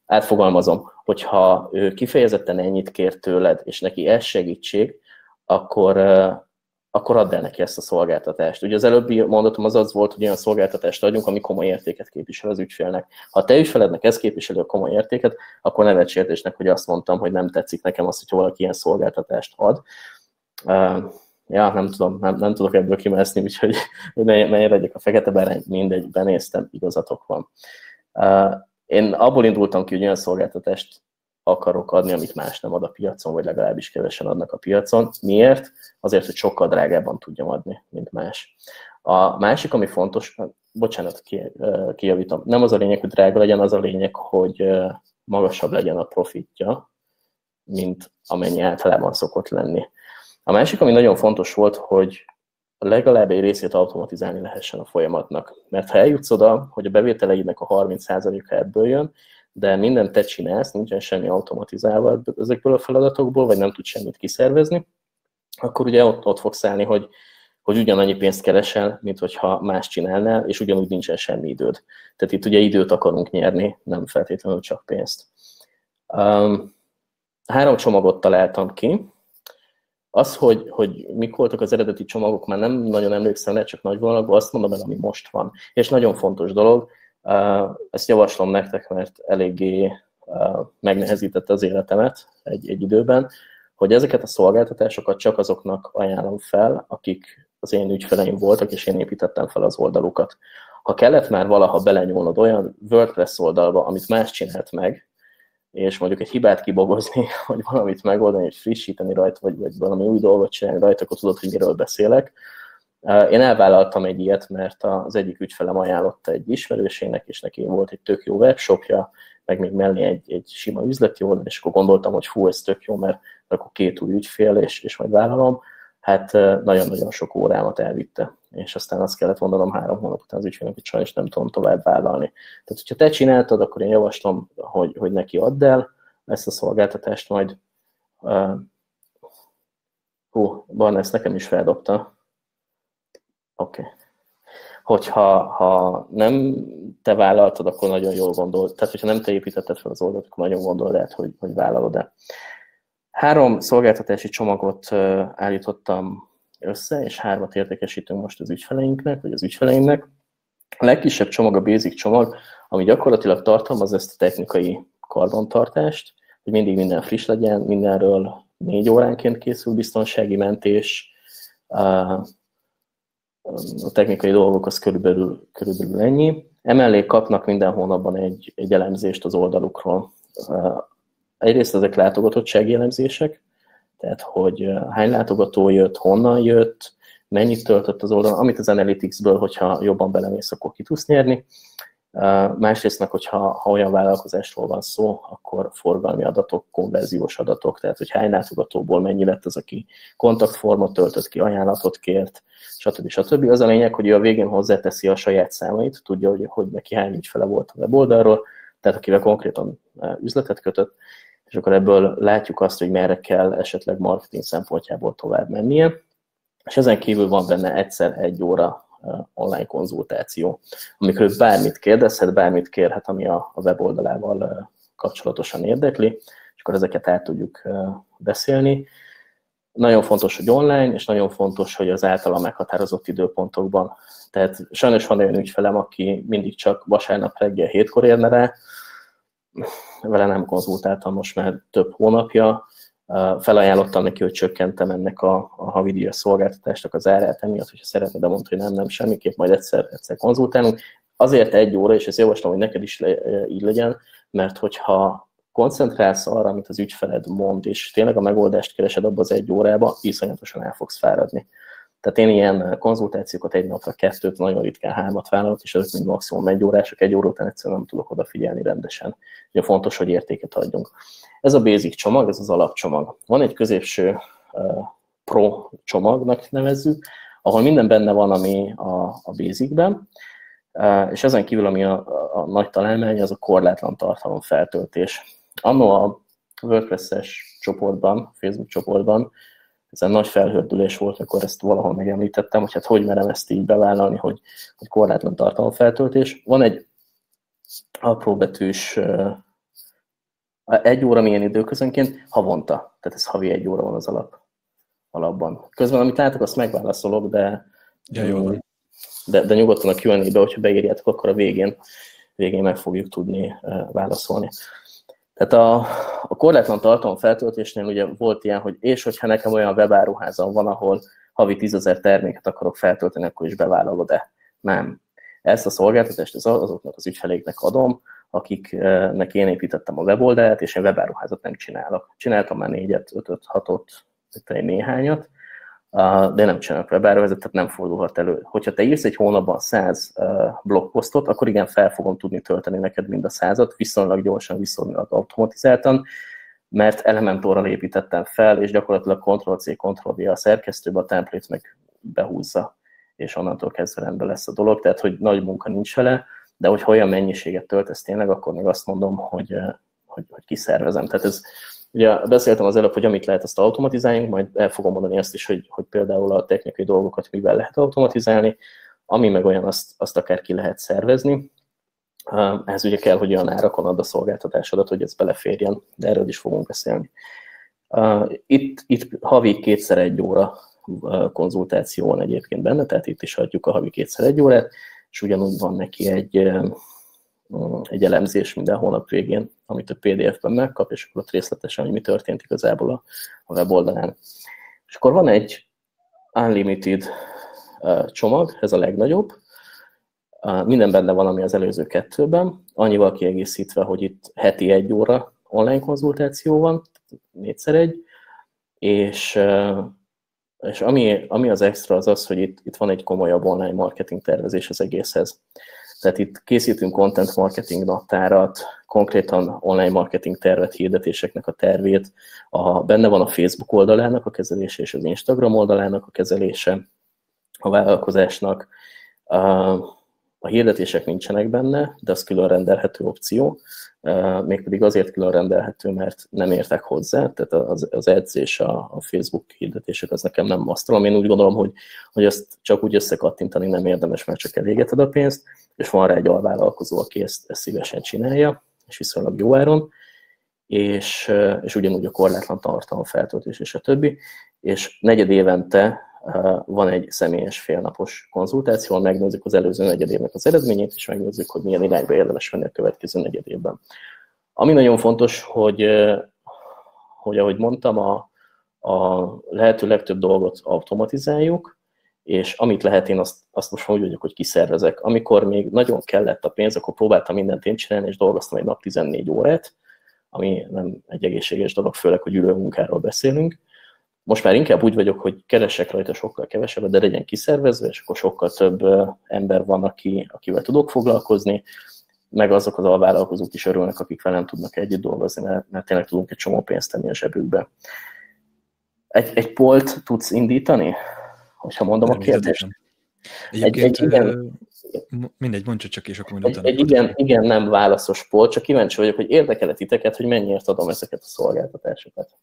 átfogalmazom, hogyha ő kifejezetten ennyit kér tőled, és neki ez segítség, akkor, akkor add el neki ezt a szolgáltatást. Ugye az előbbi mondatom az az volt, hogy olyan szolgáltatást adjunk, ami komoly értéket képvisel az ügyfélnek. Ha te ügyfelednek ez képviseli a komoly értéket, akkor nevet sértésnek, hogy azt mondtam, hogy nem tetszik nekem az, hogy valaki ilyen szolgáltatást ad. Ja, nem tudom, nem, nem tudok ebből kimászni, úgyhogy *laughs* ne, ne legyek a fekete bárány, mindegy, benéztem, igazatok van. Én abból indultam ki, hogy olyan szolgáltatást akarok adni, amit más nem ad a piacon, vagy legalábbis kevesen adnak a piacon. Miért? Azért, hogy sokkal drágábban tudjam adni, mint más. A másik, ami fontos, bocsánat, kijavítom, nem az a lényeg, hogy drága legyen, az a lényeg, hogy magasabb legyen a profitja, mint amennyi általában szokott lenni. A másik, ami nagyon fontos volt, hogy legalább egy részét automatizálni lehessen a folyamatnak. Mert ha eljutsz oda, hogy a bevételeidnek a 30%-a ebből jön, de mindent te csinálsz, nincsen semmi automatizálva ezekből a feladatokból, vagy nem tudsz semmit kiszervezni, akkor ugye ott, ott fogsz állni, hogy, hogy ugyanannyi pénzt keresel, mint hogyha más csinálnál, és ugyanúgy nincsen semmi időd. Tehát itt ugye időt akarunk nyerni, nem feltétlenül csak pénzt. Um, három csomagot találtam ki, az, hogy, hogy mik voltak az eredeti csomagok, már nem nagyon emlékszem le, csak nagy vonalakban azt mondom el, ami most van. És nagyon fontos dolog, ezt javaslom nektek, mert eléggé megnehezítette az életemet egy, egy időben, hogy ezeket a szolgáltatásokat csak azoknak ajánlom fel, akik az én ügyfeleim voltak, és én építettem fel az oldalukat. Ha kellett már valaha belenyúlnod olyan WordPress oldalba, amit más csinált meg, és mondjuk egy hibát kibogozni, *laughs* vagy valamit megoldani, vagy frissíteni rajta, vagy, vagy valami új dolgot csinálni rajta, akkor tudod, hogy miről beszélek. Én elvállaltam egy ilyet, mert az egyik ügyfelem ajánlotta egy ismerősének, és neki volt egy tök jó webshopja, meg még mellé egy, egy sima üzleti oldal, és akkor gondoltam, hogy fú, ez tök jó, mert akkor két új ügyfél, és, és majd vállalom. Hát nagyon-nagyon sok órámat elvitte, és aztán azt kellett mondanom három hónap után az ügyfélnek, hogy sajnos nem tudom tovább vállalni. Tehát, hogyha te csináltad, akkor én javaslom, hogy, hogy neki add el ezt a szolgáltatást, majd uh, hú, ezt nekem is feldobta. Oké. Okay. Hogyha ha nem te vállaltad, akkor nagyon jól gondolod. Tehát, hogyha nem te építetted fel az oldalt, akkor nagyon gondolod hogy, hogy vállalod el. Három szolgáltatási csomagot állítottam össze, és hármat értékesítünk most az ügyfeleinknek, vagy az ügyfeleimnek. A legkisebb csomag a basic csomag, ami gyakorlatilag tartalmaz ezt a technikai karbantartást, hogy mindig minden friss legyen, mindenről négy óránként készül biztonsági mentés, a technikai dolgok az körülbelül, körülbelül ennyi. Emellé kapnak minden hónapban egy, egy elemzést az oldalukról. Egyrészt ezek látogatottsági elemzések, tehát hogy hány látogató jött, honnan jött, mennyit töltött az oldalon, amit az Analytics-ből, hogyha jobban belemész, akkor ki tudsz nyerni. Másrészt hogyha ha olyan vállalkozásról van szó, akkor forgalmi adatok, konverziós adatok, tehát hogy hány látogatóból mennyi lett az, aki kontaktformot töltött ki, ajánlatot kért, stb. stb. Az a lényeg, hogy ő a végén hozzáteszi a saját számait, tudja, hogy, hogy neki hány ügyfele volt a weboldalról, tehát akivel konkrétan üzletet kötött, és akkor ebből látjuk azt, hogy merre kell esetleg marketing szempontjából tovább mennie. És ezen kívül van benne egyszer egy óra online konzultáció, amikor bármit kérdezhet, bármit kérhet, ami a, weboldalával kapcsolatosan érdekli, és akkor ezeket át tudjuk beszélni. Nagyon fontos, hogy online, és nagyon fontos, hogy az általa meghatározott időpontokban. Tehát sajnos van olyan ügyfelem, aki mindig csak vasárnap reggel hétkor érne rá, vele nem konzultáltam most már több hónapja, felajánlottam neki, hogy csökkentem ennek a, a havidíjas szolgáltatásnak az árát, emiatt, hogyha szeretne, de mondta, hogy nem, nem, semmiképp, majd egyszer, egyszer konzultálunk. Azért egy óra, és ezt javaslom, hogy neked is le, így legyen, mert hogyha koncentrálsz arra, amit az ügyfeled mond, és tényleg a megoldást keresed abba az egy órába, iszonyatosan el fogsz fáradni. Tehát én ilyen konzultációkat egy napra kettőt, nagyon ritkán hármat vállalok, és azok mind maximum egy órások, egy óra után egyszerűen nem tudok odafigyelni rendesen. Ugye fontos, hogy értéket adjunk. Ez a basic csomag, ez az alapcsomag. Van egy középső uh, pro csomagnak nevezzük, ahol minden benne van, ami a, a basicben, uh, és ezen kívül, ami a, a, a nagy találmány, az a korlátlan tartalom feltöltés. Anno a WordPress-es csoportban, Facebook csoportban ezen nagy felhördülés volt, akkor ezt valahol megemlítettem, hogy hát hogy merem ezt így bevállalni, hogy, hogy korlátlan tartalomfeltöltés. Van egy apróbetűs egy óra milyen időközönként, havonta. Tehát ez havi egy óra van az alap, alapban. Közben, amit látok, azt megválaszolok, de, ja, jó. de, de nyugodtan a Q&A-be, hogyha beírjátok, akkor a végén, végén meg fogjuk tudni válaszolni. Tehát a, a korlátlan tartalom feltöltésnél ugye volt ilyen, hogy és hogyha nekem olyan webáruházam van, ahol havi 10 terméket akarok feltölteni, akkor is bevállalod-e? Nem. Ezt a szolgáltatást az, azoknak az ügyfeléknek adom, akiknek én építettem a weboldalt, és én webáruházat nem csinálok. Csináltam már négyet, ötöt, hatot, néhányat, de nem csinálok webáruházat, tehát nem fordulhat elő. Hogyha te írsz egy hónapban 100 blogposztot, akkor igen, fel fogom tudni tölteni neked mind a százat, viszonylag gyorsan, viszonylag automatizáltan, mert Elementorral építettem fel, és gyakorlatilag Ctrl-C, Ctrl-V a szerkesztőbe, a template meg behúzza, és onnantól kezdve rendben lesz a dolog, tehát hogy nagy munka nincs vele, de hogy olyan mennyiséget töltesz tényleg, akkor még azt mondom, hogy, hogy, hogy kiszervezem. Tehát ez, ugye beszéltem az előbb, hogy amit lehet, azt automatizáljuk, majd el fogom mondani azt is, hogy, hogy például a technikai dolgokat mivel lehet automatizálni, ami meg olyan, azt, azt akár ki lehet szervezni. Ez ugye kell, hogy olyan árakon ad a szolgáltatásodat, hogy ez beleférjen, de erről is fogunk beszélni. Itt, itt havi kétszer egy óra konzultáció van egyébként benne, tehát itt is adjuk a havi kétszer egy órát, és ugyanúgy van neki egy, egy elemzés minden hónap végén, amit a PDF-ben megkap, és akkor ott részletesen, hogy mi történt igazából a, a weboldalán. És akkor van egy unlimited csomag, ez a legnagyobb, minden benne van, ami az előző kettőben, annyival kiegészítve, hogy itt heti egy óra online konzultáció van, négyszer egy, és és ami, ami az extra az az, hogy itt, itt van egy komolyabb online marketing tervezés az egészhez. Tehát itt készítünk content marketing naptárat, konkrétan online marketing tervet, hirdetéseknek a tervét, a, benne van a Facebook oldalának a kezelése és az Instagram oldalának a kezelése a vállalkozásnak. A, a hirdetések nincsenek benne, de az külön rendelhető opció mégpedig azért külön rendelhető, mert nem értek hozzá, tehát az, az edzés, a, a Facebook hirdetések, az nekem nem masztalom. Én úgy gondolom, hogy, hogy ezt csak úgy összekattintani nem érdemes, mert csak elégeted a pénzt, és van rá egy alvállalkozó, aki ezt, ezt szívesen csinálja, és viszonylag jó áron, és, és ugyanúgy a korlátlan tartalom feltöltés és a többi, és negyed évente van egy személyes félnapos konzultáció, megnézzük az előző negyedévnek az eredményét, és megnézzük, hogy milyen irányba érdemes venni a következő negyedévben. Ami nagyon fontos, hogy, hogy ahogy mondtam, a, a lehető legtöbb dolgot automatizáljuk, és amit lehet, én azt, azt most úgy vagyok, hogy kiszervezek. Amikor még nagyon kellett a pénz, akkor próbáltam mindent én csinálni, és dolgoztam egy nap 14 órát, ami nem egy egészséges dolog, főleg, hogy ülő munkáról beszélünk, most már inkább úgy vagyok, hogy keresek rajta sokkal kevesebbet, de legyen kiszervezve, és akkor sokkal több ember van, aki, akivel tudok foglalkozni, meg azok az alvállalkozók is örülnek, akik velem tudnak együtt dolgozni, mert, mert tényleg tudunk egy csomó pénzt tenni a zsebükbe. Egy, egy polt tudsz indítani? Hogyha mondom a kérdést. Egy, egy, igen, mindegy, mondja csak, és akkor egy, egy igen, igen, nem válaszos polt, csak kíváncsi vagyok, hogy érdekel titeket, hogy mennyiért adom ezeket a szolgáltatásokat.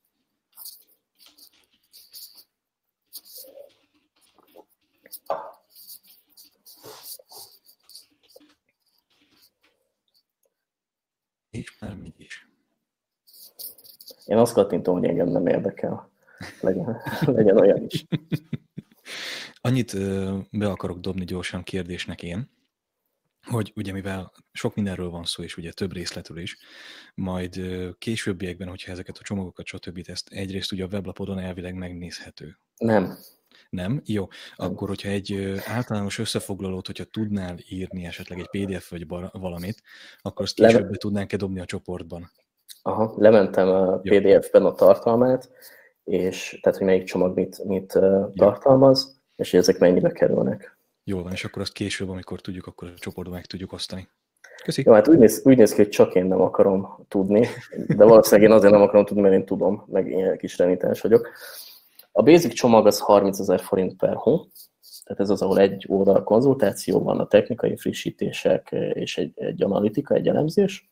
És már is. Én azt kattintom, hogy engem nem érdekel. Legyen, legyen olyan is. *laughs* Annyit be akarok dobni gyorsan kérdésnek én, hogy ugye mivel sok mindenről van szó, és ugye több részletről is, majd későbbiekben, hogyha ezeket a csomagokat, stb. ezt egyrészt ugye a weblapodon elvileg megnézhető. Nem. Nem? Jó. Akkor, hogyha egy általános összefoglalót, hogyha tudnál írni esetleg egy PDF vagy valamit, akkor azt később Le... tudnánk-e dobni a csoportban? Aha, lementem a PDF-ben a tartalmát, és tehát, hogy melyik csomag mit, mit tartalmaz, és hogy ezek mennyibe kerülnek. Jó van, és akkor azt később, amikor tudjuk, akkor a csoportban meg tudjuk osztani. Köszi. Jó, hát úgy néz, úgy néz ki, hogy csak én nem akarom tudni, de valószínűleg én azért nem akarom tudni, mert én tudom, meg én kis renitens vagyok. A basic csomag az 30 ezer forint per hó, tehát ez az, ahol egy óra konzultáció van, a technikai frissítések és egy, egy analitika, egy elemzés.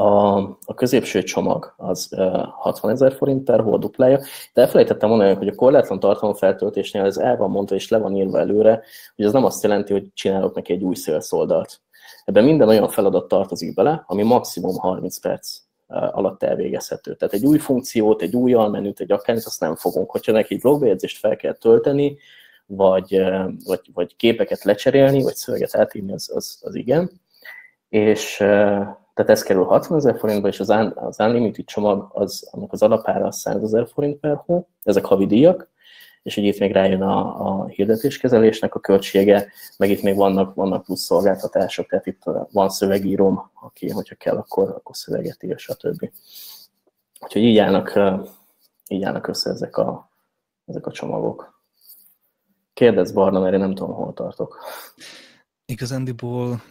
A, a középső csomag az uh, 60 ezer forint per hó duplája, de elfelejtettem mondani, hogy a korlátlan tartalom feltöltésnél ez el van mondva és le van írva előre, hogy ez nem azt jelenti, hogy csinálok neki egy új sales oldalt. Ebben minden olyan feladat tartozik bele, ami maximum 30 perc alatt elvégezhető. Tehát egy új funkciót, egy új almenüt, egy akármit, azt nem fogunk. Hogyha neki egy blogbejegyzést fel kell tölteni, vagy, vagy, vagy képeket lecserélni, vagy szöveget átírni, az, az, az igen. És tehát ez kerül 60 ezer forintba, és az, un, az Unlimited csomag, az, annak az alapára 100 ezer forint per hó, ezek havi díjak, és így itt még rájön a, a hirdetéskezelésnek a költsége, meg itt még vannak, vannak plusz szolgáltatások, tehát itt van szövegírom, aki, hogyha kell, akkor, akkor szöveget ír, stb. Úgyhogy így állnak, így állnak össze ezek a, ezek a csomagok. Kérdezz Barna, mert én nem tudom, hol tartok. Igazándiból,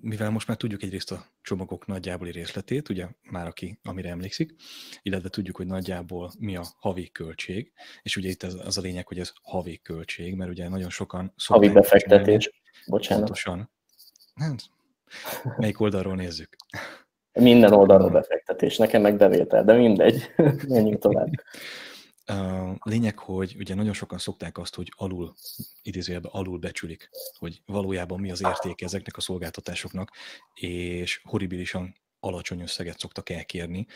mivel most már tudjuk egyrészt a csomagok nagyjából részletét, ugye már aki, amire emlékszik, illetve tudjuk, hogy nagyjából mi a havi költség, és ugye itt az, az a lényeg, hogy ez havi költség, mert ugye nagyon sokan... Havi befektetés, bocsánat. Pontosan. Hát, melyik oldalról nézzük? Minden oldalról befektetés, nekem meg bevétel, de mindegy, menjünk tovább. *laughs* Lényeg, hogy ugye nagyon sokan szokták azt, hogy alul, idézőjelben alul becsülik, hogy valójában mi az értéke ezeknek a szolgáltatásoknak, és horribilisan alacsony összeget szoktak elkérni,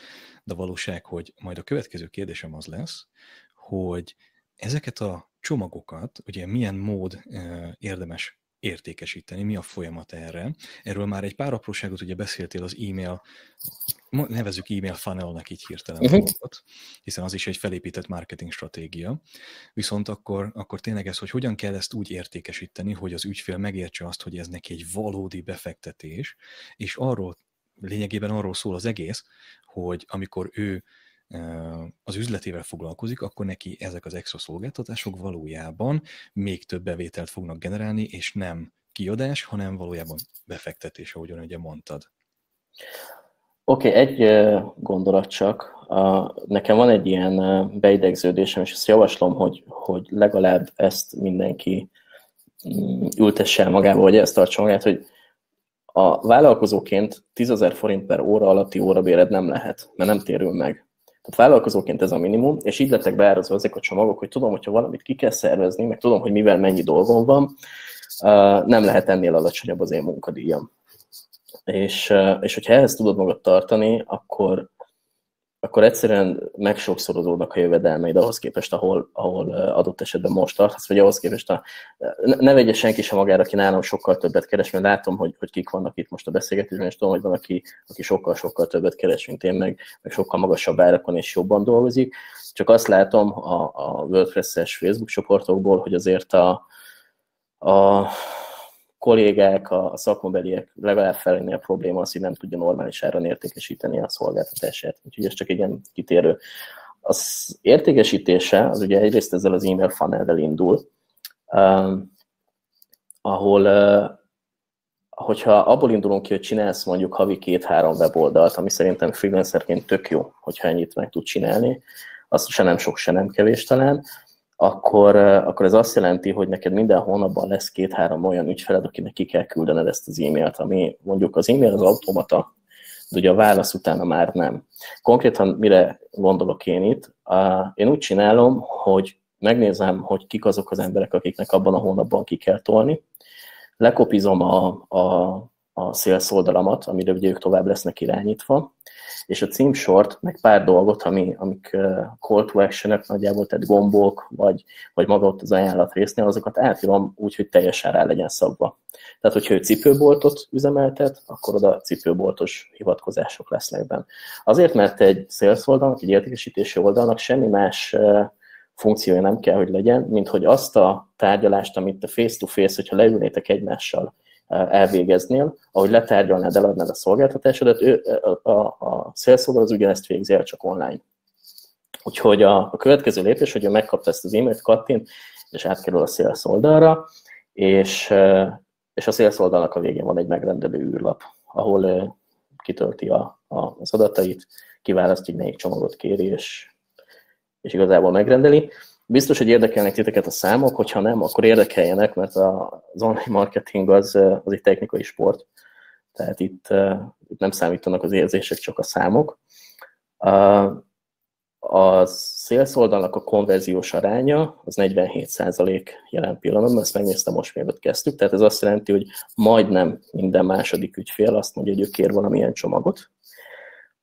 de valóság, hogy majd a következő kérdésem az lesz, hogy ezeket a csomagokat, ugye milyen mód érdemes értékesíteni, mi a folyamat erre. Erről már egy pár apróságot ugye beszéltél az e-mail, nevezük e-mail funnelnek így hirtelen uh-huh. dolgot, hiszen az is egy felépített marketing stratégia. Viszont akkor, akkor tényleg ez, hogy hogyan kell ezt úgy értékesíteni, hogy az ügyfél megértse azt, hogy ez neki egy valódi befektetés, és arról, lényegében arról szól az egész, hogy amikor ő az üzletével foglalkozik, akkor neki ezek az extra szolgáltatások valójában még több bevételt fognak generálni, és nem kiadás, hanem valójában befektetés, ahogyan ugye mondtad. Oké, okay, egy gondolat csak. Nekem van egy ilyen beidegződésem, és ezt javaslom, hogy, hogy legalább ezt mindenki mm, ültesse el magába, vagy ezt tartsa magát, hogy a vállalkozóként 10 forint per óra alatti órabéred nem lehet, mert nem térül meg. Tehát vállalkozóként ez a minimum, és így lettek beárazva ezek a csomagok, hogy tudom, hogyha valamit ki kell szervezni, meg tudom, hogy mivel mennyi dolgom van, nem lehet ennél alacsonyabb az én munkadíjam. És, és hogyha ehhez tudod magad tartani, akkor, akkor egyszerűen megsokszorozódnak a jövedelmeid ahhoz képest, ahol, ahol adott esetben most tartasz, vagy ahhoz képest a, ne vegye senki sem magára, aki nálam sokkal többet keres, mert látom, hogy, hogy kik vannak itt most a beszélgetésben, és tudom, hogy van, aki, aki sokkal-sokkal többet keres, mint én, meg, meg sokkal magasabb árakon és jobban dolgozik. Csak azt látom a, a WordPress-es Facebook csoportokból, hogy azért a, a kollégák, a szakmabeliek legalább felénél a probléma az, hogy nem tudja normális áron értékesíteni a szolgáltatását. Úgyhogy ez csak egy ilyen kitérő. Az értékesítése az ugye egyrészt ezzel az e-mail funnel indul, um, ahol uh, hogyha abból indulunk ki, hogy csinálsz mondjuk havi két-három weboldalt, ami szerintem freelancerként tök jó, hogyha ennyit meg tud csinálni, azt se nem sok, se nem kevés talán, akkor, akkor ez azt jelenti, hogy neked minden hónapban lesz két-három olyan ügyfeled, akinek ki kell küldened ezt az e-mailt, ami mondjuk az e-mail az automata, de ugye a válasz utána már nem. Konkrétan mire gondolok én itt? Én úgy csinálom, hogy megnézem, hogy kik azok az emberek, akiknek abban a hónapban ki kell tolni, lekopizom a, a, a sales amire ugye ők tovább lesznek irányítva, és a címsort, meg pár dolgot, ami, amik call to action nagyjából, tehát gombok, vagy, vagy maga ott az ajánlat résznél, azokat átírom úgy, hogy teljesen rá legyen szabva. Tehát, hogyha ő cipőboltot üzemeltet, akkor oda cipőboltos hivatkozások lesznek benne. Azért, mert egy sales oldalnak, egy értékesítési oldalnak semmi más funkciója nem kell, hogy legyen, mint hogy azt a tárgyalást, amit a face-to-face, hogyha leülnétek egymással elvégeznél, ahogy letárgyalnád, eladnád a szolgáltatásodat, ő, a, a, a az ugyanezt végzi el, csak online. Úgyhogy a, a következő lépés, hogy megkapta ezt az e-mailt, kattint, és átkerül a sales oldalra, és, és a sales oldalnak a végén van egy megrendelő űrlap, ahol kitölti a, a, az adatait, kiválasztja, hogy melyik csomagot kéri, és, és igazából megrendeli. Biztos, hogy érdekelnek titeket a számok, hogyha nem, akkor érdekeljenek, mert az online marketing az, az egy technikai sport. Tehát itt, itt nem számítanak az érzések, csak a számok. A sales oldalnak a konverziós aránya az 47% jelen pillanatban, ezt megnéztem most, mielőtt kezdtük, tehát ez azt jelenti, hogy majdnem minden második ügyfél azt mondja, hogy ő kér valamilyen csomagot,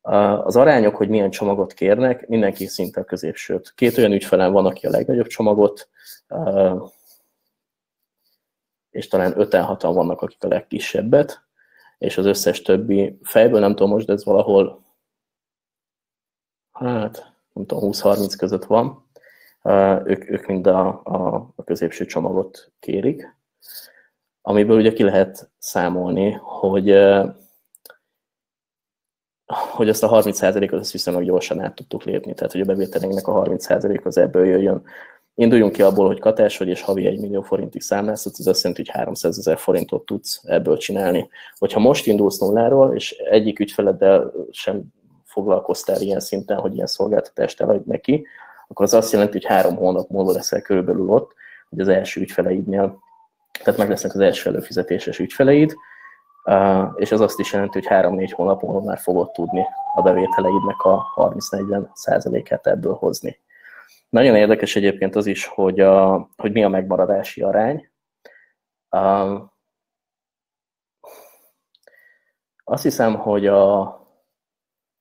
az arányok, hogy milyen csomagot kérnek, mindenki szinte a középsőt. Két olyan ügyfelem van, aki a legnagyobb csomagot, és talán 5-6 vannak, akik a legkisebbet, és az összes többi, fejből nem tudom most, de ez valahol, hát nem tudom, 20-30 között van, ők, ők mind a, a, a középső csomagot kérik, amiből ugye ki lehet számolni, hogy hogy azt a 30%-ot azt viszonylag gyorsan át tudtuk lépni, tehát hogy a bevételénknek a 30% az ebből jöjjön. Induljunk ki abból, hogy katás vagy, és havi 1 millió forintig számláztatsz, az azt jelenti, hogy 300 ezer forintot tudsz ebből csinálni. Hogyha most indulsz nulláról, és egyik ügyfeleddel sem foglalkoztál ilyen szinten, hogy ilyen szolgáltatást eladj neki, akkor az azt jelenti, hogy három hónap múlva leszel körülbelül ott, hogy az első ügyfeleidnél, tehát meg lesznek az első előfizetéses ügyfeleid, és az azt is jelenti, hogy 3-4 hónap múlva már fogod tudni a bevételeidnek a 30-40 százalékát ebből hozni. Nagyon érdekes egyébként az is, hogy, a, hogy mi a megmaradási arány. Azt hiszem, hogy a,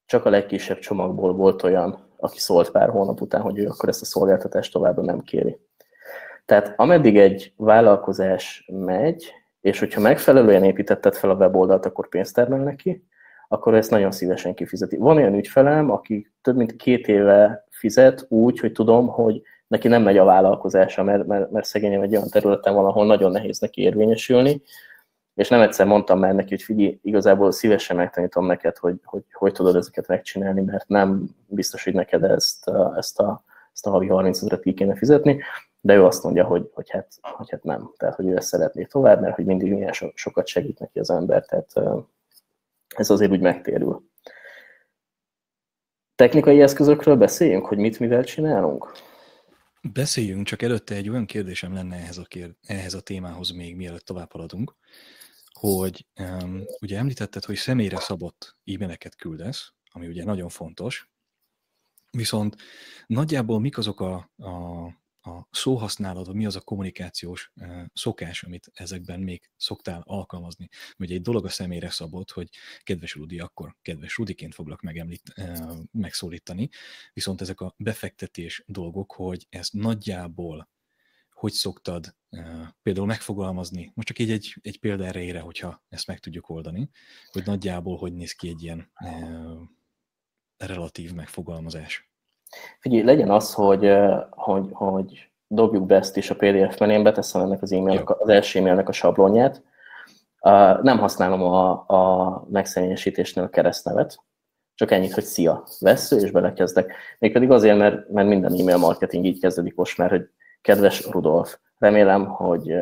csak a legkisebb csomagból volt olyan, aki szólt pár hónap után, hogy ő akkor ezt a szolgáltatást tovább nem kéri. Tehát ameddig egy vállalkozás megy, és hogyha megfelelően építetted fel a weboldalt, akkor pénzt termel neki, akkor ezt nagyon szívesen kifizeti. Van olyan ügyfelem, aki több mint két éve fizet úgy, hogy tudom, hogy neki nem megy a vállalkozása, mert, mert, mert szegényen egy olyan területen van, ahol nagyon nehéz neki érvényesülni, és nem egyszer mondtam már neki, hogy figyelj, igazából szívesen megtanítom neked, hogy, hogy hogy tudod ezeket megcsinálni, mert nem biztos, hogy neked ezt, ezt, a, ezt a havi 30 ezeret ki kéne fizetni de ő azt mondja, hogy, hogy, hát, hogy hát nem, tehát hogy ő ezt szeretné tovább, mert hogy mindig milyen so, sokat segít neki az ember, tehát ez azért úgy megtérül. Technikai eszközökről beszéljünk, hogy mit mivel csinálunk? Beszéljünk, csak előtte egy olyan kérdésem lenne ehhez a, kér, ehhez a témához még, mielőtt tovább haladunk, hogy um, ugye említetted, hogy személyre szabott e-maileket küldesz, ami ugye nagyon fontos, viszont nagyjából mik azok a, a a szóhasználatban mi az a kommunikációs szokás, amit ezekben még szoktál alkalmazni. Ugye egy dolog a személyre szabott, hogy kedves Rudi, akkor kedves Rudiként foglak megemlít, megszólítani, viszont ezek a befektetés dolgok, hogy ezt nagyjából hogy szoktad például megfogalmazni, most csak így egy, egy példa erejére, hogyha ezt meg tudjuk oldani, hogy nagyjából hogy néz ki egy ilyen relatív megfogalmazás. Figyelj, legyen az, hogy, hogy, hogy dobjuk be ezt is a PDF-ben, én beteszem ennek az e-mailnek, az első e-mailnek a sablonját. Nem használom a, a megszennyesítésnél a keresztnevet, Csak ennyit, hogy szia, vesző, és belekezdek. Mégpedig azért, mert, mert minden e-mail marketing így kezdődik most már, hogy kedves Rudolf, remélem, hogy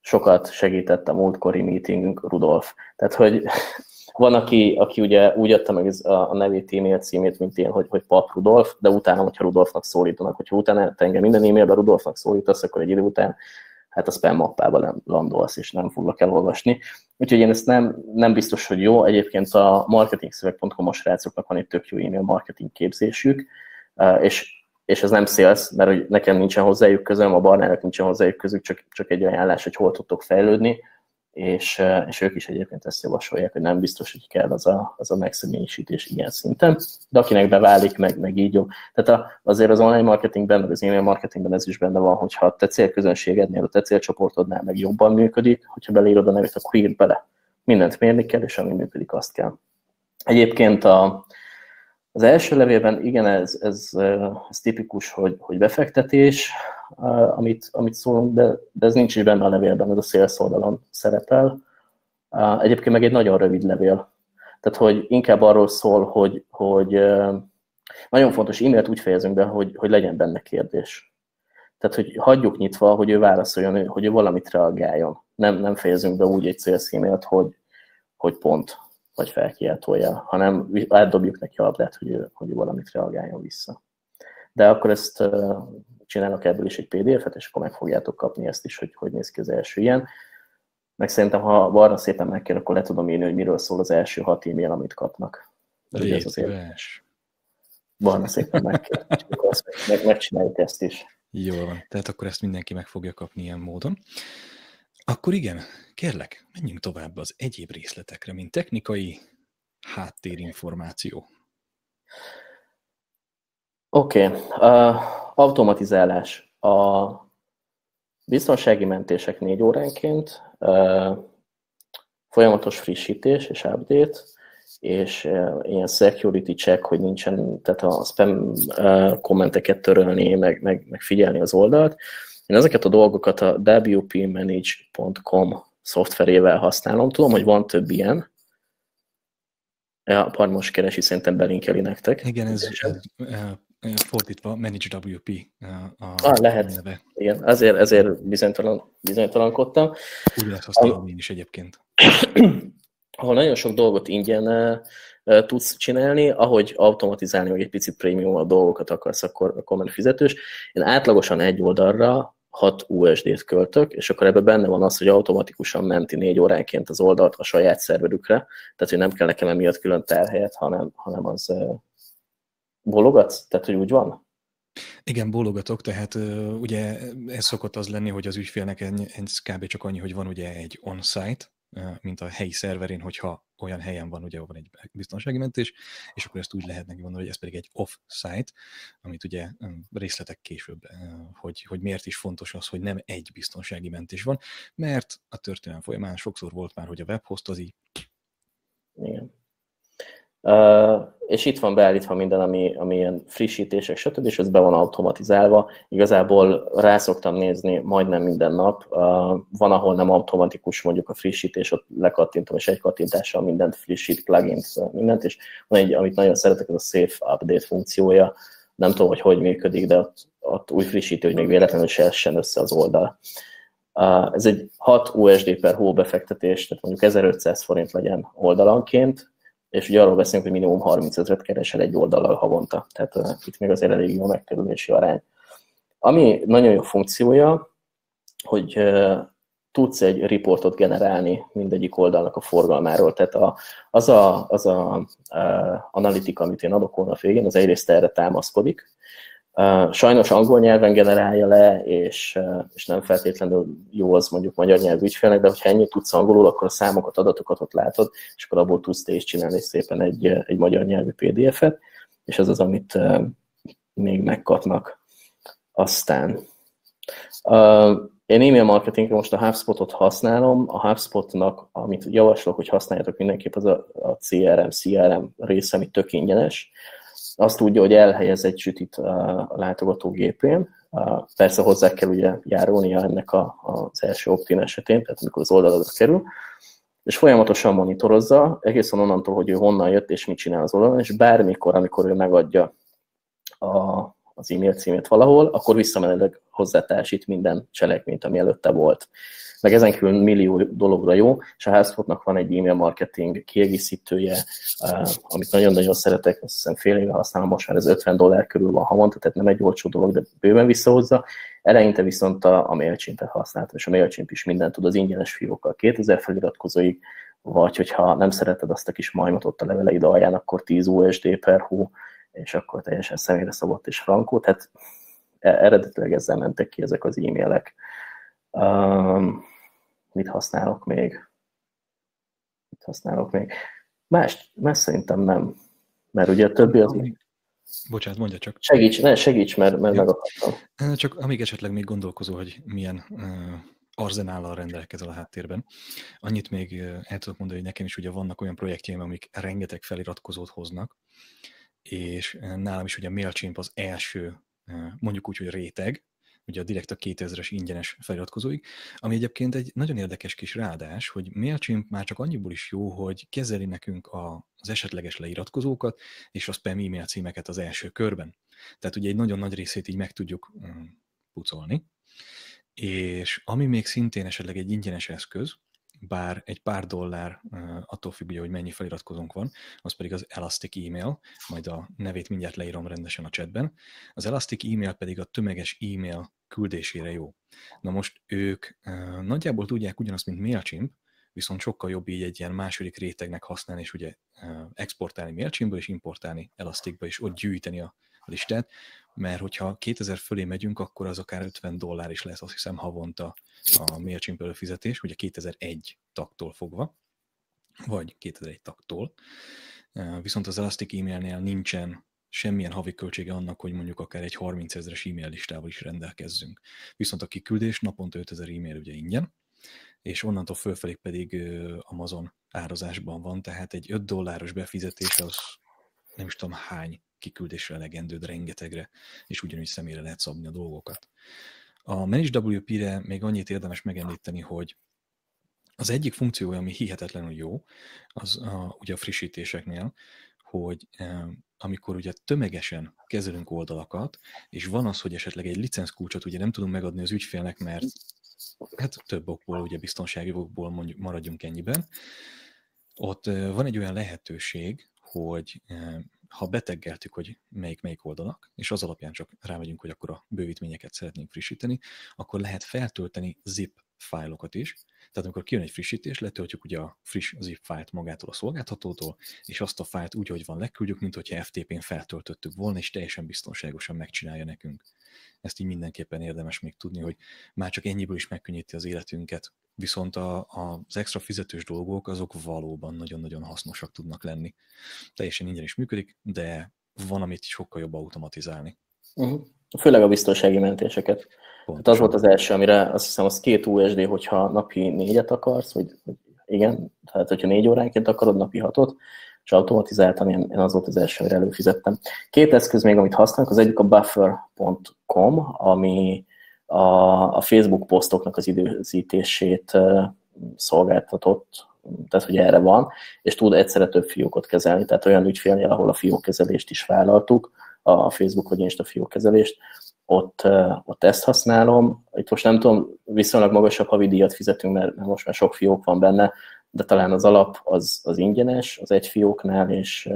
sokat segített a múltkori meetingünk Rudolf. Tehát, hogy van, aki, aki ugye úgy adta meg a, a nevét, e-mail címét, mint én, hogy, hogy Pap Rudolf, de utána, hogyha Rudolfnak szólítanak, hogyha utána engem minden e-mailben Rudolfnak szólítasz, akkor egy idő után hát a spam mappába nem landolsz, és nem foglak elolvasni. Úgyhogy én ezt nem, nem biztos, hogy jó. Egyébként a marketingszöveg.com-os srácoknak van egy tök jó e-mail marketing képzésük, és és ez nem sales, mert hogy nekem nincsen hozzájuk közöm, a barnának nincsen hozzájuk közük, csak, csak egy ajánlás, hogy hol tudtok fejlődni, és, és ők is egyébként ezt javasolják, hogy nem biztos, hogy kell az a, az a megszeményisítés ilyen szinten, de akinek beválik, meg, meg így jó. Tehát a, azért az online marketingben, meg az e-mail marketingben ez is benne van, hogyha a te célközönségednél, a te célcsoportodnál meg jobban működik, hogyha beleírod a nevét, akkor írd bele. Mindent mérni kell, és ami működik, azt kell. Egyébként a, az első levélben igen, ez, ez, ez tipikus, hogy, hogy befektetés, amit, amit szólunk, de, de ez nincs is benne a levélben, ez a sales oldalon szerepel. Egyébként meg egy nagyon rövid levél. Tehát, hogy inkább arról szól, hogy, hogy nagyon fontos, e-mailt úgy fejezünk be, hogy, hogy legyen benne kérdés. Tehát, hogy hagyjuk nyitva, hogy ő válaszoljon, hogy ő valamit reagáljon. Nem, nem fejezünk be úgy egy sales e hogy, hogy pont vagy felkiáltója, hanem átdobjuk neki a labdát, hogy ő, hogy valamit reagáljon vissza. De akkor ezt csinálnak ebből is egy PDF-et, és akkor meg fogjátok kapni ezt is, hogy hogy néz ki az első ilyen. Meg szerintem, ha Barna szépen megkér, akkor le tudom írni, hogy miről szól az első hat e-mail, amit kapnak. De ez azért... Barna szépen megkér, akkor azt meg, megcsináljuk ezt is. Jól van, tehát akkor ezt mindenki meg fogja kapni ilyen módon. Akkor igen, kérlek, menjünk tovább az egyéb részletekre, mint technikai háttérinformáció. Oké, okay. uh, automatizálás. A biztonsági mentések négy óránként, uh, folyamatos frissítés és update, és uh, ilyen security check, hogy nincsen, tehát a spam uh, kommenteket törölni, meg, meg, meg figyelni az oldalt, én ezeket a dolgokat a wpmanage.com szoftverével használom. Tudom, hogy van több ilyen. Ja, Parmos keresi, szerintem belinkeli nektek. Igen, ez, ez, fordítva Manage WP a ah, lehet. Neve. Igen, azért, ezért bizonytalan, bizonytalankodtam. Úgy lehet használni én is egyébként. *clears throat* Ahol nagyon sok dolgot ingyen tudsz csinálni, ahogy automatizálni, vagy egy picit prémium a dolgokat akarsz, akkor, akkor már fizetős. Én átlagosan egy oldalra 6 USD-t költök, és akkor ebben benne van az, hogy automatikusan menti négy óránként az oldalt a saját szerverükre, tehát hogy nem kell nekem emiatt külön terhelyet, hanem, hanem az bologatsz? Tehát, hogy úgy van? Igen, bólogatok, tehát ugye ez szokott az lenni, hogy az ügyfélnek ez kb. csak annyi, hogy van ugye egy on-site, mint a helyi szerverén, hogyha olyan helyen van, ugye, van egy biztonsági mentés, és akkor ezt úgy lehet neki mondani, hogy ez pedig egy off-site, amit ugye részletek később, hogy, hogy miért is fontos az, hogy nem egy biztonsági mentés van, mert a történelem folyamán sokszor volt már, hogy a webhost az így Igen. És itt van beállítva minden, ami, ami ilyen frissítések, stb., és ez be van automatizálva. Igazából rá szoktam nézni majdnem minden nap. Van, ahol nem automatikus mondjuk a frissítés, ott lekattintom, és egy kattintással mindent frissít, plugins, mindent, és van egy, amit nagyon szeretek, ez a Safe Update funkciója. Nem tudom, hogy hogy működik, de ott, ott úgy frissíti, hogy még véletlenül se essen össze az oldal. Ez egy 6 USD per hó befektetés, tehát mondjuk 1500 forint legyen oldalanként, és ugye arról beszélünk, hogy minimum 30 ezeret keresel egy oldalal havonta, tehát uh, itt még azért elég jó megkerülési arány. Ami nagyon jó funkciója, hogy uh, tudsz egy riportot generálni mindegyik oldalnak a forgalmáról. Tehát a, az a, az a uh, analitika, amit én adok holnap végén, az egyrészt erre támaszkodik, Sajnos angol nyelven generálja le, és, és nem feltétlenül jó az mondjuk magyar nyelvű ügyfélnek, de hogyha ennyit tudsz angolul, akkor a számokat, adatokat ott látod, és akkor abból tudsz te is csinálni szépen egy, egy magyar nyelvű PDF-et, és ez az, amit még megkapnak. Aztán én e-mail marketingre most a HubSpot-ot használom. A HubSpotnak, amit javaslok, hogy használjátok mindenképp, az a, a CRM, CRM része, ami tök ingyenes azt tudja, hogy elhelyez egy sütit a látogatógépén. Persze hozzá kell ugye járulnia ennek a, az első opt esetén, tehát amikor az oldalra kerül. és folyamatosan monitorozza, egészen onnantól, hogy ő honnan jött és mit csinál az oldalon, és bármikor, amikor ő megadja a, az e-mail címét valahol, akkor visszamenőleg hozzátársít minden cselekményt, ami előtte volt. Meg ezen kívül millió dologra jó, és a HubSpotnak van egy e-mail marketing kiegészítője, amit nagyon-nagyon szeretek, azt hiszem fél éve használom, most már ez 50 dollár körül van havonta, tehát nem egy olcsó dolog, de bőven visszahozza. Eleinte viszont a, a MailChimp-et használtam, és a MailChimp is mindent tud az ingyenes fiókkal, 2000 feliratkozóig, vagy hogyha nem szereted azt a kis majmot ott a leveleid alján, akkor 10 USD per hó, és akkor teljesen személyre szabott és frankó, tehát e, eredetileg ezzel mentek ki ezek az e-mailek. Um, mit használok még? Mit használok még? Más, más szerintem nem. Mert ugye a többi az... Bocsánat, mondja csak. Segíts, ne, segíts, mert, mert megakadtam. Csak amíg esetleg még gondolkozol, hogy milyen uh, arzenállal rendelkezel a háttérben. Annyit még el tudok mondani, hogy nekem is ugye vannak olyan projektjeim, amik rengeteg feliratkozót hoznak, és nálam is ugye a MailChimp az első, mondjuk úgy, hogy réteg, ugye direkt a 2000-es ingyenes feliratkozóig, ami egyébként egy nagyon érdekes kis rádás, hogy MailChimp már csak annyiból is jó, hogy kezeli nekünk a, az esetleges leiratkozókat és a spam e-mail címeket az első körben. Tehát ugye egy nagyon nagy részét így meg tudjuk pucolni. És ami még szintén esetleg egy ingyenes eszköz, bár egy pár dollár attól függ, hogy mennyi feliratkozónk van, az pedig az Elastic e-mail, majd a nevét mindjárt leírom rendesen a chatben. Az Elastic e-mail pedig a tömeges e-mail küldésére jó. Na most ők nagyjából tudják ugyanazt, mint MailChimp, viszont sokkal jobb így egy ilyen második rétegnek használni, és ugye exportálni MailChimpből, és importálni Elasticba, és ott gyűjteni a listát, mert hogyha 2000 fölé megyünk, akkor az akár 50 dollár is lesz, azt hiszem havonta a MailChimp előfizetés, ugye 2001 taktól fogva, vagy 2001 taktól. Viszont az Elastic e-mailnél nincsen semmilyen havi költsége annak, hogy mondjuk akár egy 30 ezeres e-mail listával is rendelkezzünk. Viszont a kiküldés naponta 5000 e-mail ugye ingyen, és onnantól fölfelé pedig Amazon árazásban van, tehát egy 5 dolláros befizetés az nem is tudom hány kiküldésre elegendő, de rengetegre, és ugyanúgy személyre lehet szabni a dolgokat. A Manage WP-re még annyit érdemes megemlíteni, hogy az egyik funkciója, ami hihetetlenül jó, az a, ugye a frissítéseknél, hogy e, amikor ugye tömegesen kezelünk oldalakat, és van az, hogy esetleg egy licenszkulcsot ugye nem tudunk megadni az ügyfélnek, mert hát több okból, ugye biztonsági okból mondjuk maradjunk ennyiben, ott e, van egy olyan lehetőség, hogy e, ha beteggeltük, hogy melyik-melyik oldalak, és az alapján csak rámegyünk, hogy akkor a bővítményeket szeretnénk frissíteni, akkor lehet feltölteni zip fájlokat is. Tehát amikor kijön egy frissítés, letöltjük ugye a friss zip fájlt magától a szolgáltatótól, és azt a fájlt úgy, hogy van leküldjük, mint hogyha FTP-n feltöltöttük volna, és teljesen biztonságosan megcsinálja nekünk. Ezt így mindenképpen érdemes még tudni, hogy már csak ennyiből is megkönnyíti az életünket, viszont a, a, az extra fizetős dolgok azok valóban nagyon-nagyon hasznosak tudnak lenni. Teljesen ingyen is működik, de van, amit sokkal jobb automatizálni. Uh-huh. Főleg a biztonsági mentéseket. Hát az volt az első, amire azt hiszem, az két USD, hogyha napi négyet akarsz, vagy, vagy igen, tehát hogyha négy óránként akarod napi hatot, és automatizáltan én, én az volt az első, amire előfizettem. Két eszköz még, amit használok, az egyik a buffer.com, ami a, a Facebook posztoknak az időzítését szolgáltatott, tehát hogy erre van, és tud egyszerre több fiókot kezelni, tehát olyan ügyfélnél, ahol a fiókkezelést is vállaltuk, a Facebook vagy Insta fiókkezelést, ott, ott ezt használom. Itt most nem tudom, viszonylag magasabb havi díjat fizetünk, mert most már sok fiók van benne, de talán az alap az, az ingyenes az egy fióknál, és,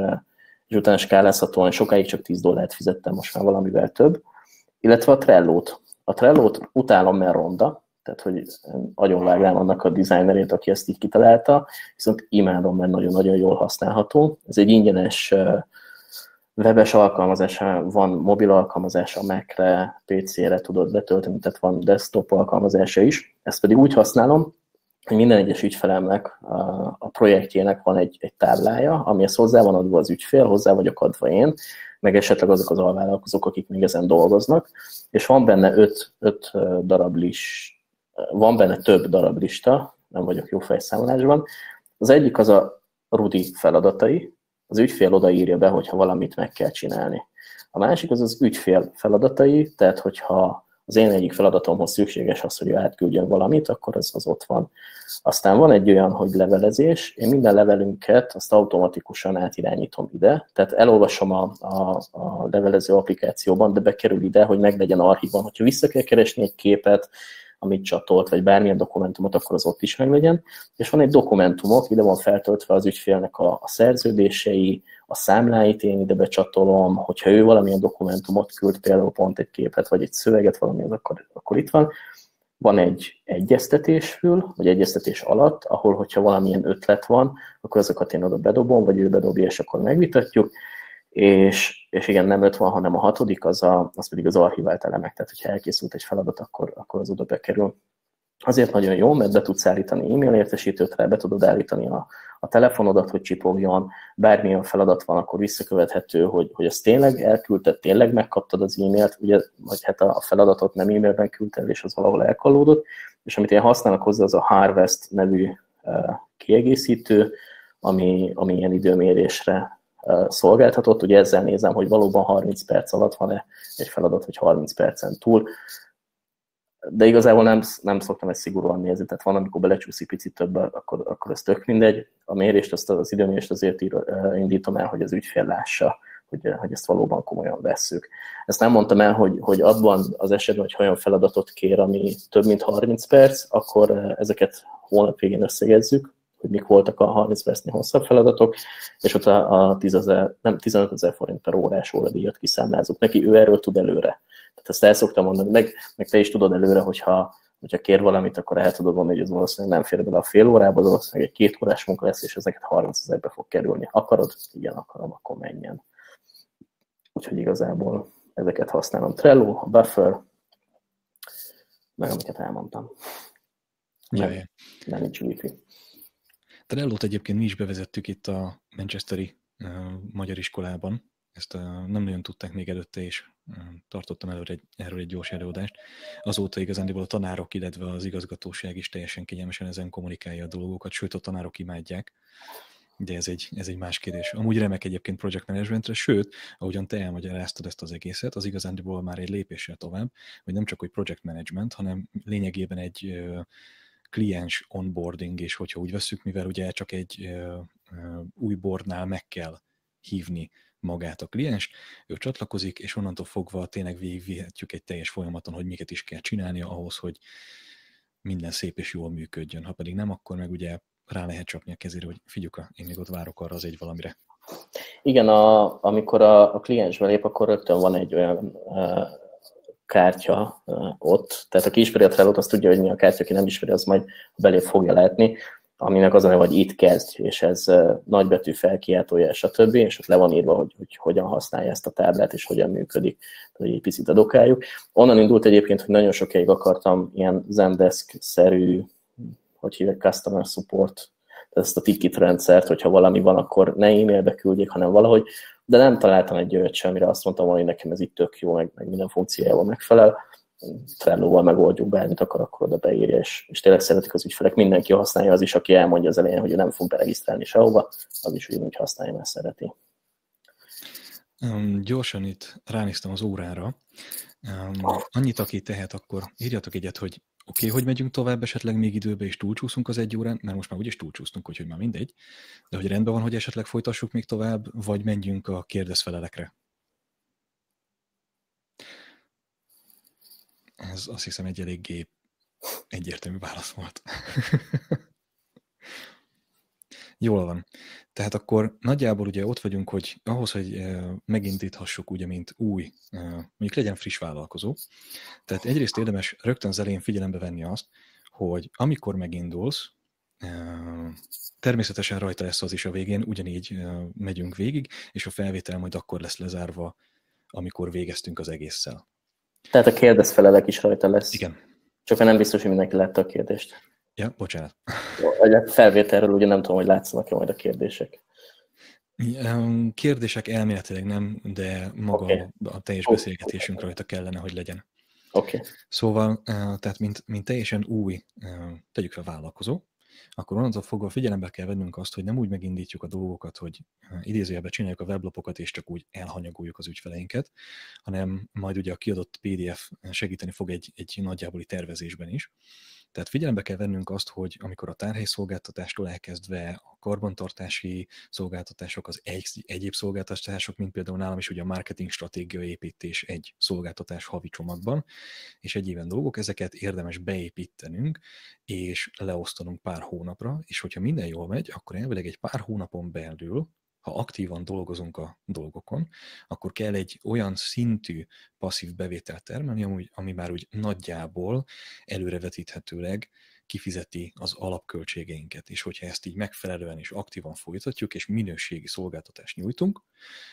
és utána skálázhatóan sokáig csak 10 dollárt fizettem, most már valamivel több. Illetve a Trello-t. A Trello-t utálom, mert ronda, tehát hogy agyonvágnám annak a designerét, aki ezt így kitalálta, viszont imádom, mert nagyon-nagyon jól használható. Ez egy ingyenes webes alkalmazása, van mobil alkalmazása Mac-re, PC-re tudod betölteni, tehát van desktop alkalmazása is. Ezt pedig úgy használom, hogy minden egyes ügyfelemnek a projektjének van egy, egy táblája, amihez hozzá van adva az ügyfél, hozzá vagyok adva én, meg esetleg azok az alvállalkozók, akik még ezen dolgoznak, és van benne öt, öt darab list, van benne több darab lista, nem vagyok jó fejszámolásban. Az egyik az a Rudi feladatai, az ügyfél odaírja be, hogyha valamit meg kell csinálni. A másik az az ügyfél feladatai, tehát hogyha az én egyik feladatomhoz szükséges az, hogy átküldjön valamit, akkor ez az ott van. Aztán van egy olyan, hogy levelezés, én minden levelünket azt automatikusan átirányítom ide, tehát elolvasom a, a, a levelező applikációban, de bekerül ide, hogy meglegyen archívban. Hogyha vissza kell keresni egy képet, amit csatolt, vagy bármilyen dokumentumot, akkor az ott is meglegyen. És van egy dokumentumok, ide van feltöltve az ügyfélnek a, a szerződései, a számláit én ide becsatolom, hogyha ő valamilyen dokumentumot küld, például pont egy képet, vagy egy szöveget, valami, az akkor, akkor itt van. Van egy egyeztetésfül, vagy egyeztetés alatt, ahol, hogyha valamilyen ötlet van, akkor azokat én oda bedobom, vagy ő bedobja, és akkor megvitatjuk és, és igen, nem öt van, hanem a hatodik, az, a, az pedig az archivált elemek, tehát hogyha elkészült egy feladat, akkor, akkor az oda bekerül. Azért nagyon jó, mert be tudsz állítani e-mail értesítőt be tudod állítani a, a telefonodat, hogy csipogjon, bármilyen feladat van, akkor visszakövethető, hogy, hogy ezt tényleg elküldted, tényleg megkaptad az e-mailt, ugye, vagy hát a feladatot nem e-mailben küldted, és az valahol elkalódott, és amit én használok hozzá, az a Harvest nevű uh, kiegészítő, ami, ami ilyen időmérésre szolgáltatott. Ugye ezzel nézem, hogy valóban 30 perc alatt van-e egy feladat, vagy 30 percen túl. De igazából nem, nem szoktam ezt szigorúan nézni, tehát van, amikor belecsúszik picit több, akkor, akkor ez tök mindegy. A mérést, azt az időmérést azért indítom el, hogy az ügyfél lássa, hogy, hogy ezt valóban komolyan vesszük. Ezt nem mondtam el, hogy, hogy abban az esetben, hogy olyan feladatot kér, ami több mint 30 perc, akkor ezeket hónap végén összegezzük, hogy mik voltak a 30 percnél hosszabb feladatok, és ott a, a 10 000, nem, 15 ezer forint per órás óradíjat kiszámlázunk neki, ő erről tud előre. Tehát ezt el szoktam mondani, meg, meg te is tudod előre, hogyha, hogyha kér valamit, akkor el tudod mondani, hogy ez valószínűleg nem fér bele a fél órába, valószínűleg egy két órás munka lesz, és ezeket 30 ezerbe fog kerülni. Akarod? Igen, akarom, akkor menjen. Úgyhogy igazából ezeket használom. Trello, a Buffer, meg amiket elmondtam. Jaj. Nem nincs wifi. Trello-t egyébként mi is bevezettük itt a Manchesteri magyar iskolában. Ezt nem nagyon tudták még előtte, és tartottam előre egy, erről egy gyors előadást. Azóta igazándiból a tanárok, illetve az igazgatóság is teljesen kényelmesen ezen kommunikálja a dolgokat, sőt a tanárok imádják. De ez egy, ez egy más kérdés. Amúgy remek egyébként project managementre, sőt, ahogyan te elmagyaráztad ezt az egészet, az igazándiból már egy lépéssel tovább, hogy nem csak hogy project management, hanem lényegében egy kliens onboarding és hogyha úgy veszük, mivel ugye csak egy új boardnál meg kell hívni magát a kliens, ő csatlakozik, és onnantól fogva tényleg végigvihetjük egy teljes folyamaton, hogy miket is kell csinálnia ahhoz, hogy minden szép és jól működjön. Ha pedig nem, akkor meg ugye rá lehet csapni a kezére, hogy figyuka, én még ott várok arra az egy valamire. Igen, a, amikor a, a kliens belép, akkor rögtön van egy olyan kártya ott. Tehát aki ismeri a trello az tudja, hogy mi a kártya, aki nem ismeri, az majd belé fogja látni, aminek az a neve, hogy itt kezd, és ez nagybetű felkiáltója, stb. És ott le van írva, hogy, hogy hogyan használja ezt a táblát, és hogyan működik, hogy egy picit adokáljuk. Onnan indult egyébként, hogy nagyon sokáig akartam ilyen Zendesk-szerű, hogy hívják, customer support, ezt a ticket rendszert, hogyha valami van, akkor ne e-mailbe küldjék, hanem valahogy de nem találtam egy olyat sem, amire azt mondtam, hogy nekem ez itt tök jó, meg, meg minden funkciójával megfelel. Trello-val megoldjuk bármit akar, akkor oda beírja, és, és tényleg szeretik az ügyfelek, mindenki használja, az is, aki elmondja az elején, hogy nem fog beregisztrálni sehova, az is ugyanúgy használja, mert szereti. Um, gyorsan itt ránéztem az órára. Um, annyit, aki tehet, akkor írjatok egyet, hogy Oké, okay, hogy megyünk tovább esetleg még időbe, és túlcsúszunk az egy órán, mert most már úgyis túlcsúsztunk, úgyhogy már mindegy. De hogy rendben van, hogy esetleg folytassuk még tovább, vagy menjünk a kérdezfelelekre. Ez azt hiszem egy eléggé egyértelmű válasz volt. *laughs* Jól van. Tehát akkor nagyjából ugye ott vagyunk, hogy ahhoz, hogy megindíthassuk ugye, mint új, mondjuk legyen friss vállalkozó, tehát egyrészt érdemes rögtön az elején figyelembe venni azt, hogy amikor megindulsz, természetesen rajta lesz az is a végén, ugyanígy megyünk végig, és a felvétel majd akkor lesz lezárva, amikor végeztünk az egésszel. Tehát a kérdezfelelek is rajta lesz. Igen. Csak nem biztos, hogy mindenki látta a kérdést. Ja, bocsánat. A felvételről ugye nem tudom, hogy látszanak-e majd a kérdések. Kérdések elméletileg nem, de maga okay. a teljes beszélgetésünk rajta kellene, hogy legyen. Oké. Okay. Szóval, tehát mint, mint teljesen új, tegyük fel vállalkozó, akkor onnantól fogva figyelembe kell vennünk azt, hogy nem úgy megindítjuk a dolgokat, hogy idézőjelbe csináljuk a weblapokat, és csak úgy elhanyagoljuk az ügyfeleinket, hanem majd ugye a kiadott PDF segíteni fog egy, egy nagyjáboli tervezésben is. Tehát figyelembe kell vennünk azt, hogy amikor a tárhely szolgáltatástól elkezdve a karbantartási szolgáltatások, az egy, egyéb szolgáltatások, mint például nálam is ugye a marketing stratégia építés egy szolgáltatás havi csomagban, és egy éven dolgok, ezeket érdemes beépítenünk, és leosztanunk pár hónapra, és hogyha minden jól megy, akkor elvileg egy pár hónapon belül ha aktívan dolgozunk a dolgokon, akkor kell egy olyan szintű passzív bevételt termelni, ami, ami már úgy nagyjából előrevetíthetőleg kifizeti az alapköltségeinket, és hogyha ezt így megfelelően és aktívan folytatjuk, és minőségi szolgáltatást nyújtunk,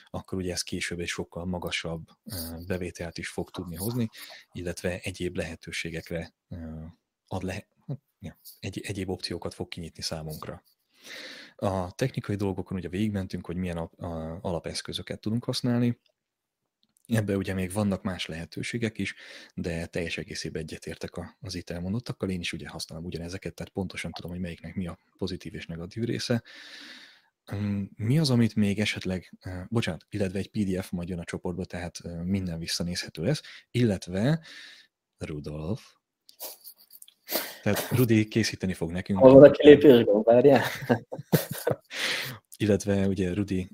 akkor ugye ez később egy sokkal magasabb bevételt is fog tudni hozni, illetve egyéb lehetőségekre ad le, hát, ja, egy, egyéb opciókat fog kinyitni számunkra. A technikai dolgokon ugye végigmentünk, hogy milyen a, a, alapeszközöket tudunk használni, Ebben ugye még vannak más lehetőségek is, de teljes egészében egyetértek az itt elmondottakkal. Én is ugye használom ugyanezeket, tehát pontosan tudom, hogy melyiknek mi a pozitív és negatív része. Mi az, amit még esetleg, bocsánat, illetve egy PDF majd jön a csoportba, tehát minden visszanézhető lesz, illetve Rudolf, tehát Rudi készíteni fog nekünk. Hol van a kilépésben, várjál? *laughs* illetve ugye Rudi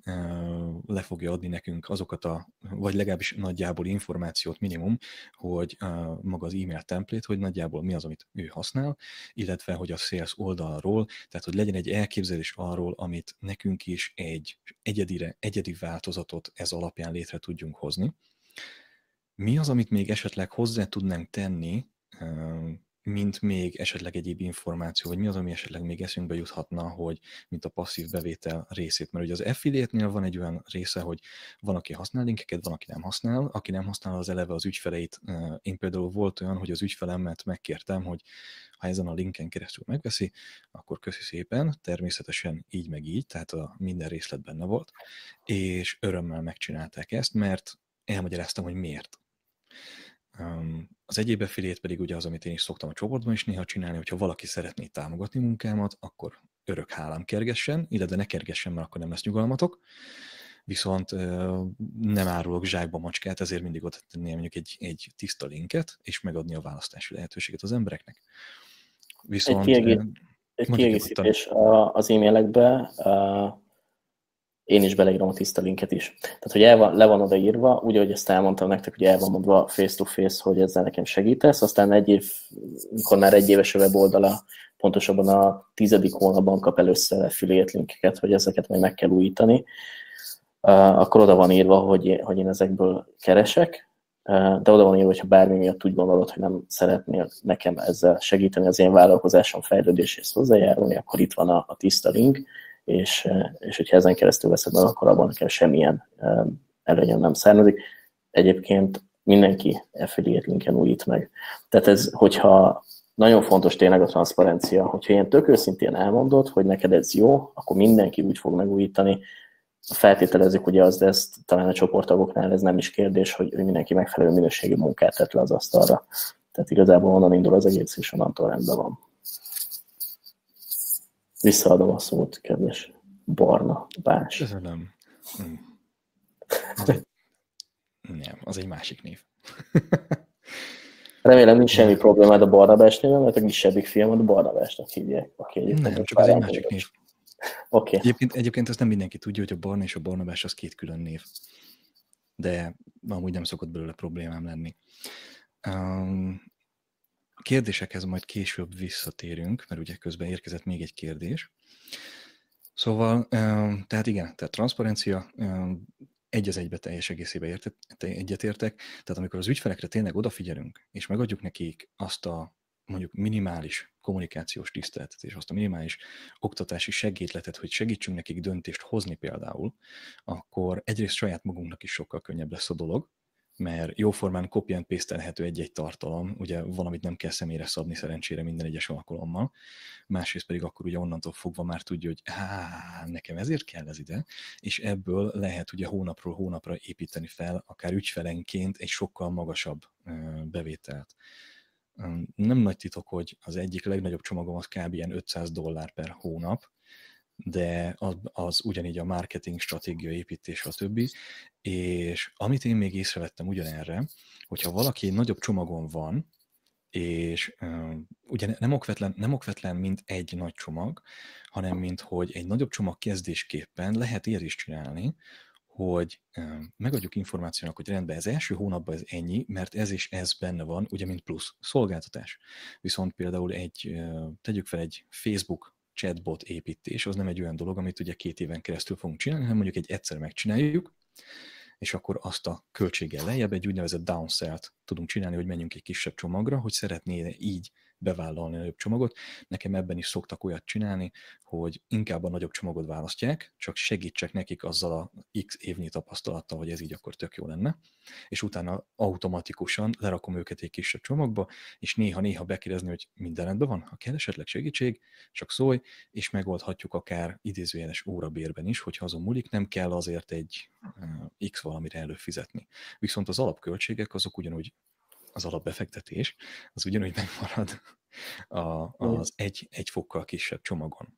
le fogja adni nekünk azokat a, vagy legalábbis nagyjából információt minimum, hogy maga az e-mail template, hogy nagyjából mi az, amit ő használ, illetve hogy a sales oldalról, tehát hogy legyen egy elképzelés arról, amit nekünk is egy egyedire, egyedi változatot ez alapján létre tudjunk hozni. Mi az, amit még esetleg hozzá tudnánk tenni mint még esetleg egyéb információ, vagy mi az, ami esetleg még eszünkbe juthatna, hogy mint a passzív bevétel részét. Mert ugye az affiliate-nél van egy olyan része, hogy van, aki használ linkeket, van, aki nem használ. Aki nem használ, az eleve az ügyfeleit. Én például volt olyan, hogy az ügyfelemet megkértem, hogy ha ezen a linken keresztül megveszi, akkor köszi szépen, természetesen így meg így, tehát a minden részlet benne volt, és örömmel megcsinálták ezt, mert elmagyaráztam, hogy miért az egyéb affiliate pedig ugye az, amit én is szoktam a csoportban is néha csinálni, hogyha valaki szeretné támogatni munkámat, akkor örök hálám kergessen, illetve ne kergessen, mert akkor nem lesz nyugalmatok. Viszont nem árulok zsákba macskát, ezért mindig ott tenni mondjuk egy, egy tiszta linket, és megadni a választási lehetőséget az embereknek. Viszont, egy, kiegész, egy kiegészítés az e-mailekbe, én is beleírom a tiszta linket is. Tehát, hogy el van, le van odaírva, úgy, ahogy ezt elmondtam nektek, hogy el van mondva face-to-face, hogy ezzel nekem segítesz, aztán egy év, mikor már egy éves a weboldala, pontosabban a tizedik hónapban kap először affiliate linkeket, hogy ezeket majd meg kell újítani, akkor oda van írva, hogy, hogy én ezekből keresek, de oda van írva, hogy ha bármi miatt úgy gondolod, hogy nem szeretnél nekem ezzel segíteni az én vállalkozásom fejlődéséhez hozzájárulni, akkor itt van a, a tiszta link, és, és hogyha ezen keresztül veszed meg, akkor abban nekem semmilyen előnyöm nem származik. Egyébként mindenki affiliate linken újít meg. Tehát ez, hogyha nagyon fontos tényleg a transzparencia, hogyha ilyen tök őszintén elmondod, hogy neked ez jó, akkor mindenki úgy fog megújítani. Feltételezik ugye az, de ezt talán a csoporttagoknál ez nem is kérdés, hogy mindenki megfelelő minőségű munkát tett le az asztalra. Tehát igazából onnan indul az egész, és onnantól rendben van. Visszaadom a szót, kedves Barna Bás. Köszönöm. Az egy, nem, az egy másik név. *laughs* Remélem nincs semmi problémád a Barnabás néven, mert a kisebbik filmet a Barnabásnak hívják. Aki nem, csak az egy másik név. Oké. Okay. Egyébként, egyébként ezt nem mindenki tudja, hogy a Barna és a Barnabás az két külön név. De amúgy nem szokott belőle problémám lenni. Um, kérdésekhez majd később visszatérünk, mert ugye közben érkezett még egy kérdés. Szóval, tehát igen, tehát transzparencia, egy az egybe teljes egészében érte, egyetértek. Tehát amikor az ügyfelekre tényleg odafigyelünk, és megadjuk nekik azt a mondjuk minimális kommunikációs tiszteletet, és azt a minimális oktatási segítletet, hogy segítsünk nekik döntést hozni például, akkor egyrészt saját magunknak is sokkal könnyebb lesz a dolog, mert jóformán copy and paste egy-egy tartalom, ugye valamit nem kell személyre szabni szerencsére minden egyes alkalommal, másrészt pedig akkor ugye onnantól fogva már tudja, hogy á, nekem ezért kell ez ide, és ebből lehet ugye hónapról hónapra építeni fel, akár ügyfelenként egy sokkal magasabb bevételt. Nem nagy titok, hogy az egyik legnagyobb csomagom az kb. ilyen 500 dollár per hónap, de az, az ugyanígy a marketing stratégia építés, többi. És amit én még észrevettem ugyanerre, hogyha valaki egy nagyobb csomagon van, és uh, ugye nem okvetlen, nem okvetlen, mint egy nagy csomag, hanem mint hogy egy nagyobb csomag kezdésképpen lehet ilyet is csinálni, hogy uh, megadjuk információnak, hogy rendben, ez első hónapban ez ennyi, mert ez és ez benne van, ugye, mint plusz szolgáltatás. Viszont például egy, tegyük fel egy Facebook chatbot építés, az nem egy olyan dolog, amit ugye két éven keresztül fogunk csinálni, hanem mondjuk egy egyszer megcsináljuk, és akkor azt a költséggel lejjebb egy úgynevezett downsell-t tudunk csinálni, hogy menjünk egy kisebb csomagra, hogy szeretné így bevállalni a nagyobb csomagot. Nekem ebben is szoktak olyat csinálni, hogy inkább a nagyobb csomagot választják, csak segítsek nekik azzal a x évnyi tapasztalattal, hogy ez így akkor tök jó lenne, és utána automatikusan lerakom őket egy kisebb csomagba, és néha-néha bekérdezni, hogy minden rendben van, ha kell esetleg segítség, csak szólj, és megoldhatjuk akár idézőjeles órabérben is, hogyha azon múlik, nem kell azért egy x valamire előfizetni. Viszont az alapköltségek azok ugyanúgy az alapbefektetés, az ugyanúgy megmarad a, az egy, egy fokkal kisebb csomagon.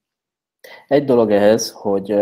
Egy dolog ehhez, hogy,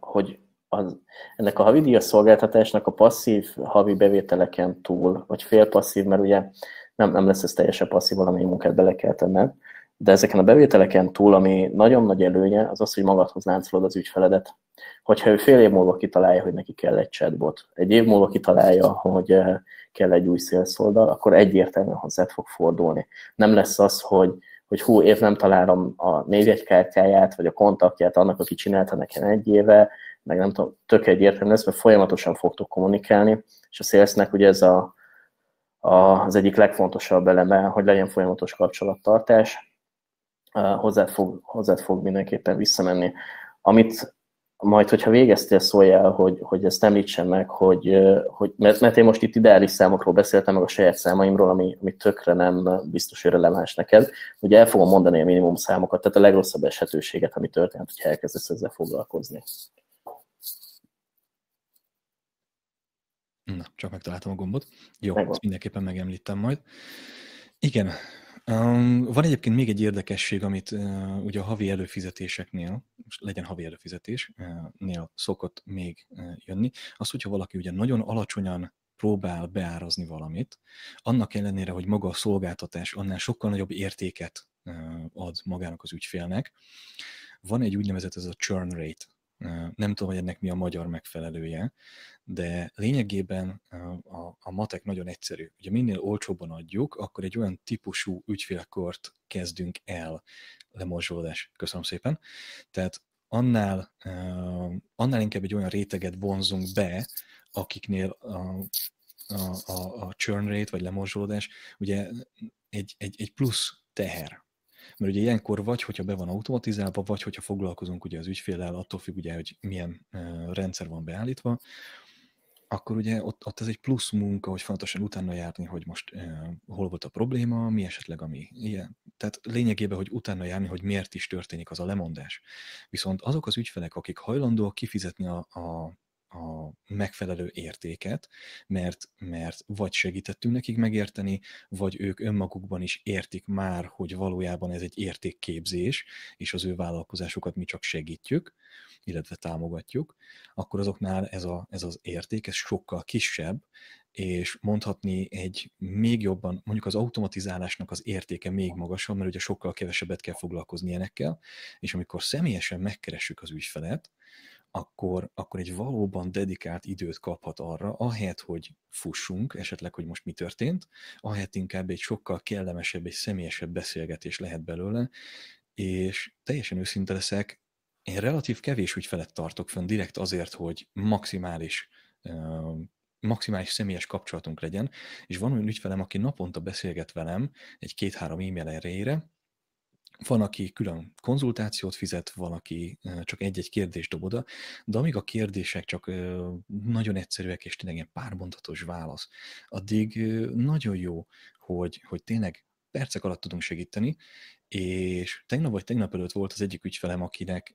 hogy az, ennek a havidíjas szolgáltatásnak a passzív havi bevételeken túl, vagy félpasszív, mert ugye nem, nem lesz ez teljesen passzív, valamennyi munkát bele kell tenned, de ezeken a bevételeken túl, ami nagyon nagy előnye, az az, hogy magadhoz láncolod az ügyfeledet. Hogyha ő fél év múlva kitalálja, hogy neki kell egy chatbot, egy év múlva kitalálja, hogy eh, kell egy új szélszoldal, akkor egyértelműen hozzád fog fordulni. Nem lesz az, hogy, hogy hú, év nem találom a névjegykártyáját, vagy a kontaktját annak, aki csinálta nekem egy éve, meg nem tudom, tök egyértelmű lesz, mert folyamatosan fogtok kommunikálni, és a szélsznek ugye ez a, a, az egyik legfontosabb eleme, hogy legyen folyamatos kapcsolattartás, hozzád fog, hozzád fog mindenképpen visszamenni. Amit majd, hogyha végeztél, szóljál, hogy, hogy ezt említsen meg, hogy, hogy mert, mert én most itt ideális számokról beszéltem, meg a saját számaimról, ami, ami tökre nem biztos, hogy releváns neked. Ugye el fogom mondani a minimum számokat, tehát a legrosszabb esetőséget, ami történt, hogyha elkezdesz ezzel foglalkozni. Na, csak megtaláltam a gombot. Jó, Megvan. ezt mindenképpen megemlítem majd. Igen, Um, van egyébként még egy érdekesség, amit uh, ugye a havi előfizetéseknél, most legyen havi előfizetésnél szokott még uh, jönni, az, hogyha valaki ugye nagyon alacsonyan próbál beárazni valamit, annak ellenére, hogy maga a szolgáltatás annál sokkal nagyobb értéket uh, ad magának az ügyfélnek, van egy úgynevezett ez a churn rate, nem tudom, hogy ennek mi a magyar megfelelője, de lényegében a, a matek nagyon egyszerű. Ugye minél olcsóbban adjuk, akkor egy olyan típusú ügyfélkort kezdünk el lemorzsolódás. Köszönöm szépen. Tehát annál, annál inkább egy olyan réteget vonzunk be, akiknél a, a, a, a churn rate, vagy lemorzsolódás, ugye egy, egy, egy plusz teher mert ugye ilyenkor vagy, hogyha be van automatizálva, vagy hogyha foglalkozunk ugye az ügyféllel, attól függ ugye, hogy milyen rendszer van beállítva, akkor ugye ott, ott ez egy plusz munka, hogy fontosan utána járni, hogy most eh, hol volt a probléma, mi esetleg ami ilyen. Tehát lényegében, hogy utána járni, hogy miért is történik az a lemondás. Viszont azok az ügyfelek, akik hajlandóak kifizetni a, a a megfelelő értéket, mert, mert vagy segítettünk nekik megérteni, vagy ők önmagukban is értik már, hogy valójában ez egy értékképzés, és az ő vállalkozásukat mi csak segítjük, illetve támogatjuk, akkor azoknál ez, a, ez az érték, ez sokkal kisebb, és mondhatni egy még jobban, mondjuk az automatizálásnak az értéke még magasabb, mert ugye sokkal kevesebbet kell foglalkozni ilyenekkel, és amikor személyesen megkeressük az ügyfelet, akkor, akkor egy valóban dedikált időt kaphat arra, ahelyett, hogy fussunk, esetleg, hogy most mi történt, ahelyett inkább egy sokkal kellemesebb és személyesebb beszélgetés lehet belőle, és teljesen őszinte leszek, én relatív kevés ügyfelet tartok fönn direkt azért, hogy maximális maximális személyes kapcsolatunk legyen, és van olyan ügyfelem, aki naponta beszélget velem egy két-három e-mail erejére, van, aki külön konzultációt fizet, van, aki csak egy-egy kérdést dob oda, de amíg a kérdések csak nagyon egyszerűek, és tényleg ilyen pármondatos válasz, addig nagyon jó, hogy, hogy tényleg percek alatt tudunk segíteni, és tegnap vagy tegnap előtt volt az egyik ügyfelem, akinek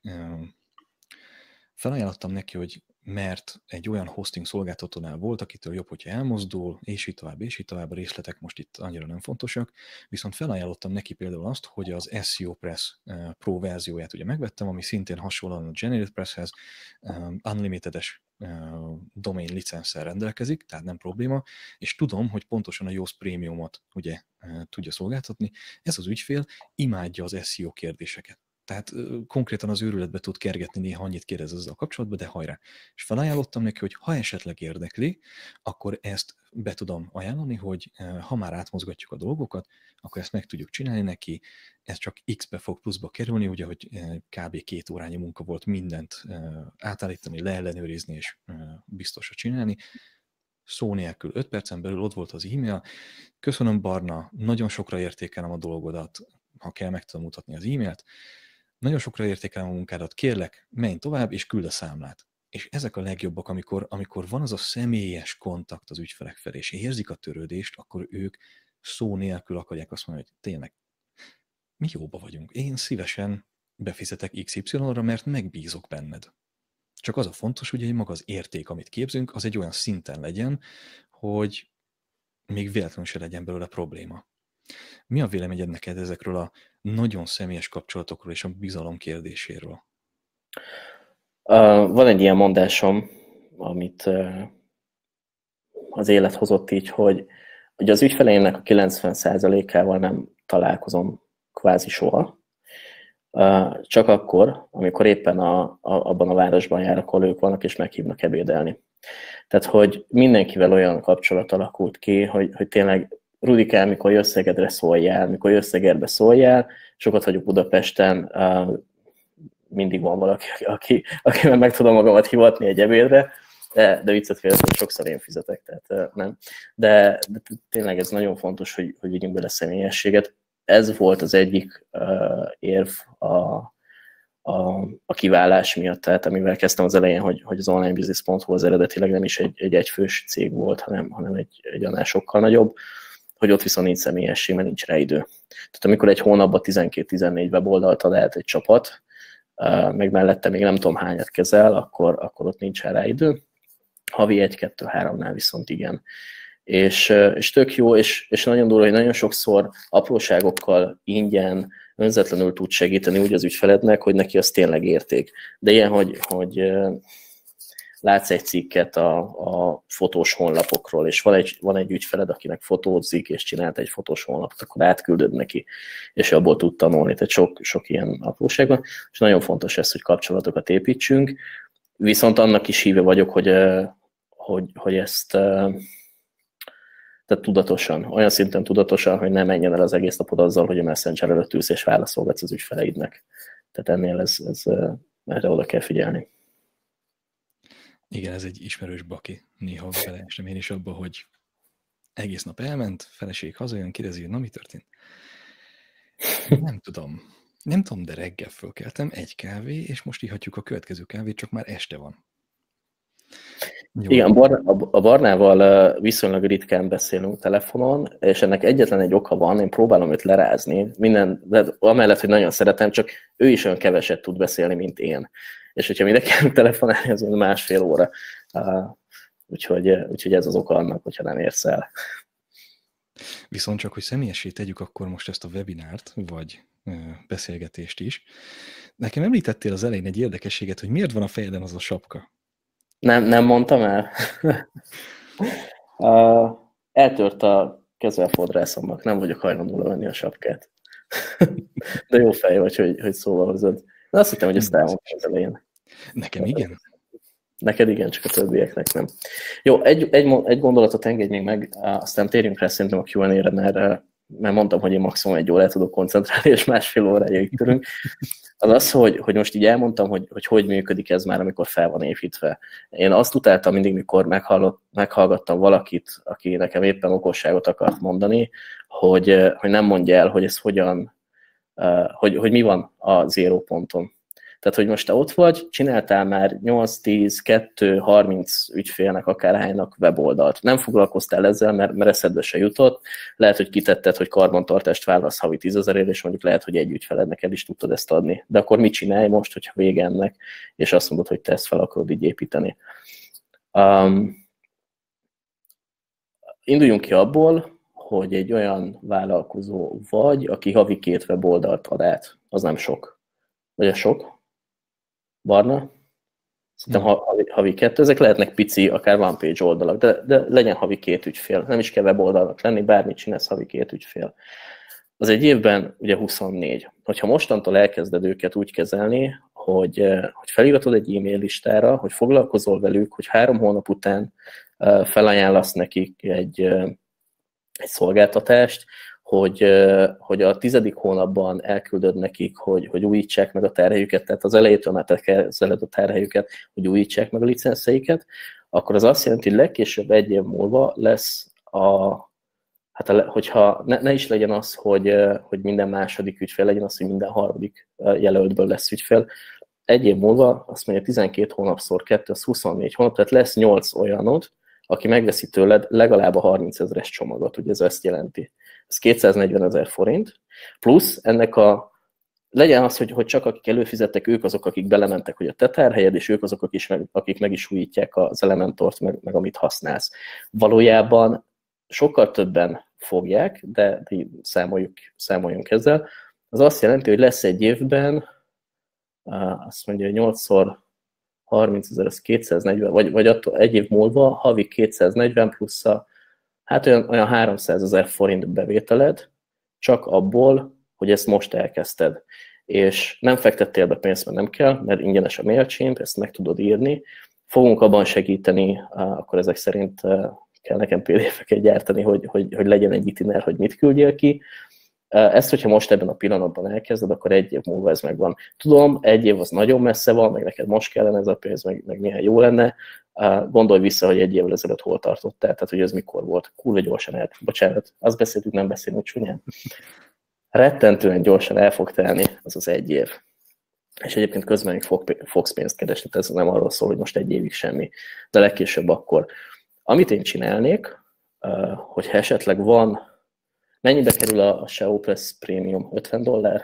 felajánlottam neki, hogy mert egy olyan hosting szolgáltatónál volt, akitől jobb, hogyha elmozdul, és így tovább, és így tovább, a részletek most itt annyira nem fontosak, viszont felajánlottam neki például azt, hogy az SEO Press eh, Pro verzióját ugye megvettem, ami szintén hasonlóan a Generate Presshez um, unlimitedes uh, domain licenszer rendelkezik, tehát nem probléma, és tudom, hogy pontosan a Yoast Premiumot ugye tudja szolgáltatni. Ez az ügyfél imádja az SEO kérdéseket. Tehát konkrétan az őrületbe tud kergetni, néha annyit kérdez ezzel kapcsolatban, de hajrá. És felajánlottam neki, hogy ha esetleg érdekli, akkor ezt be tudom ajánlani, hogy ha már átmozgatjuk a dolgokat, akkor ezt meg tudjuk csinálni neki, ez csak X-be fog pluszba kerülni, ugye, hogy kb. két órányi munka volt mindent átállítani, leellenőrizni és biztosra csinálni, szó nélkül, 5 percen belül ott volt az e-mail, köszönöm Barna, nagyon sokra értékelem a dolgodat, ha kell, meg tudom mutatni az e-mailt, nagyon sokra értékelem a munkádat, kérlek, menj tovább, és küld a számlát. És ezek a legjobbak, amikor, amikor van az a személyes kontakt az ügyfelek felé, és érzik a törődést, akkor ők szó nélkül akarják azt mondani, hogy tényleg, mi jóba vagyunk. Én szívesen befizetek XY-ra, mert megbízok benned. Csak az a fontos, hogy maga az érték, amit képzünk, az egy olyan szinten legyen, hogy még véletlenül se legyen belőle probléma. Mi a véleményed neked ezekről a nagyon személyes kapcsolatokról és a bizalom kérdéséről? Uh, van egy ilyen mondásom, amit uh, az élet hozott így, hogy, hogy az ügyfeleimnek a 90%-ával nem találkozom kvázi soha. Uh, csak akkor, amikor éppen a, a, abban a városban járok, ahol ők vannak, és meghívnak ebédelni. Tehát, hogy mindenkivel olyan kapcsolat alakult ki, hogy, hogy tényleg Rudikál, mikor jössz Szegedre szóljál, mikor jössz Szegedbe szóljál, sokat vagyok Budapesten, mindig van valaki, aki, akivel meg tudom magamat hivatni egy ebédre, de, de viccet félretve, sokszor én fizetek, tehát nem. De, de tényleg ez nagyon fontos, hogy, hogy vigyünk bele személyességet. Ez volt az egyik uh, érv a, a, a kiválás miatt, tehát amivel kezdtem az elején, hogy, hogy az onlinebusiness.hu az eredetileg nem is egy, egy egyfős cég volt, hanem, hanem egy, egy annál sokkal nagyobb hogy ott viszont nincs személyesség, mert nincs rá idő. Tehát amikor egy hónapban 12-14 weboldalt ad el egy csapat, meg mellette még nem tudom hányat kezel, akkor, akkor ott nincs rá idő. Havi egy-kettő-háromnál viszont igen. És, és tök jó, és, és nagyon durva, hogy nagyon sokszor apróságokkal ingyen, önzetlenül tud segíteni úgy az ügyfelednek, hogy neki az tényleg érték. De ilyen, hogy, hogy látsz egy cikket a, a fotós honlapokról, és van egy, van egy ügyfeled, akinek fotózik, és csinált egy fotós honlapot, akkor átküldöd neki, és abból tud tanulni. Tehát sok, sok ilyen apróság van, és nagyon fontos ez, hogy kapcsolatokat építsünk, viszont annak is híve vagyok, hogy, hogy, hogy ezt tehát tudatosan, olyan szinten tudatosan, hogy ne menjen el az egész napod azzal, hogy a Messenger előtt ülsz és válaszolgatsz az ügyfeleidnek. Tehát ennél ez, ez, erre oda kell figyelni. Igen, ez egy ismerős baki. Néha beleestem én is abba, hogy egész nap elment, feleség hazajön, kérdezi, hogy na mi történt? Nem tudom. Nem tudom, de reggel fölkeltem, egy kávé, és most ihatjuk a következő kávét, csak már este van. Jó. Igen, a Barnával viszonylag ritkán beszélünk telefonon, és ennek egyetlen egy oka van, én próbálom őt lerázni, minden, de amellett, hogy nagyon szeretem, csak ő is olyan keveset tud beszélni, mint én és hogyha mindenki *laughs* telefonálni, az másfél óra. Úgyhogy, úgyhogy ez az oka annak, hogyha nem érsz el. Viszont csak, hogy személyesé tegyük akkor most ezt a webinárt, vagy beszélgetést is. Nekem említettél az elején egy érdekességet, hogy miért van a fejeden az a sapka? Nem, nem mondtam el. *laughs* uh, eltört a kezelfodrászomnak, nem vagyok hajlandó venni a sapkát. *laughs* De jó fej vagy, hogy, hogy szóval hozod. De azt hittem, hogy ezt elmondtam az elején. Nekem igen? Neked igen, csak a többieknek nem. Jó, egy, egy, egy gondolatot engedj még meg, aztán térjünk rá szerintem a Q&A-re, mert, mert mondtam, hogy én maximum egy órát tudok koncentrálni, és másfél órája itt. Az az, hogy, hogy most így elmondtam, hogy, hogy hogy működik ez már, amikor fel van építve. Én azt utáltam mindig, mikor meghallgattam valakit, aki nekem éppen okosságot akart mondani, hogy, hogy nem mondja el, hogy ez hogyan, hogy, hogy mi van a zéró ponton. Tehát, hogy most te ott vagy, csináltál már 8, 10, 2, 30 ügyfélnek, akárhánynak weboldalt. Nem foglalkoztál ezzel, mert, mert eszedbe se jutott. Lehet, hogy kitetted, hogy karbantartást válasz havi 10 ezerért, és mondjuk lehet, hogy egy ügyfelednek el is tudtad ezt adni. De akkor mit csinálj most, hogyha vége ennek, és azt mondod, hogy te ezt fel akarod így építeni. Um, induljunk ki abból, hogy egy olyan vállalkozó vagy, aki havi két weboldalt ad át, az nem sok. Vagy ez sok? Barna? Szerintem ha, havi, havi kettő, ezek lehetnek pici, akár one page oldalak, de, de legyen havi két ügyfél. Nem is kell weboldalnak lenni, bármit csinálsz, havi két ügyfél. Az egy évben ugye 24. Hogyha mostantól elkezded őket úgy kezelni, hogy, eh, hogy feliratod egy e-mail listára, hogy foglalkozol velük, hogy három hónap után eh, felajánlasz nekik egy, eh, egy szolgáltatást, hogy, hogy a tizedik hónapban elküldöd nekik, hogy, hogy újítsák meg a terhelyüket, tehát az elejétől már te kezeled a terhelyüket, hogy újítsák meg a licenszeiket, akkor az azt jelenti, hogy legkésőbb egy év múlva lesz a, hát a, hogyha ne, ne is legyen az, hogy, hogy minden második ügyfél, legyen az, hogy minden harmadik jelöltből lesz ügyfél, egy év múlva azt mondja 12 hónapszor 2, az 24 hónap, tehát lesz 8 olyanod, aki megveszi tőled legalább a 30 ezeres csomagot, ugye ez ezt jelenti. Ez 240 ezer forint, plusz ennek a legyen az, hogy, hogy csak akik előfizettek, ők azok, akik belementek, hogy a te terhelyed, és ők azok, akik, meg, akik meg is újítják az Elementort, meg, meg amit használsz. Valójában sokkal többen fogják, de, de számoljuk, számoljunk ezzel. Az azt jelenti, hogy lesz egy évben, azt mondja, 8-szor 30 ezer, az 240, vagy, vagy attól egy év múlva havi 240 plusz a, hát olyan, olyan 300 ezer forint bevételed, csak abból, hogy ezt most elkezdted. És nem fektettél be pénzt, mert nem kell, mert ingyenes a MailChimp, ezt meg tudod írni. Fogunk abban segíteni, akkor ezek szerint kell nekem PDF-eket gyártani, hogy, hogy, hogy legyen egy itiner, hogy mit küldjél ki. Ezt, hogyha most ebben a pillanatban elkezded, akkor egy év múlva ez megvan. Tudom, egy év az nagyon messze van, meg neked most kellene ez a pénz, meg, meg milyen jó lenne. Gondolj vissza, hogy egy évvel ezelőtt hol tartottál, tehát hogy ez mikor volt. Kurva gyorsan el, bocsánat, azt beszéltük, nem beszélünk csúnyán. Rettentően gyorsan el fog telni az az egy év. És egyébként közben még fog, fogsz pénzt keresni, tehát ez nem arról szól, hogy most egy évig semmi, de legkésőbb akkor. Amit én csinálnék, hogyha esetleg van Mennyibe kerül a SEO Press Premium? 50 dollár?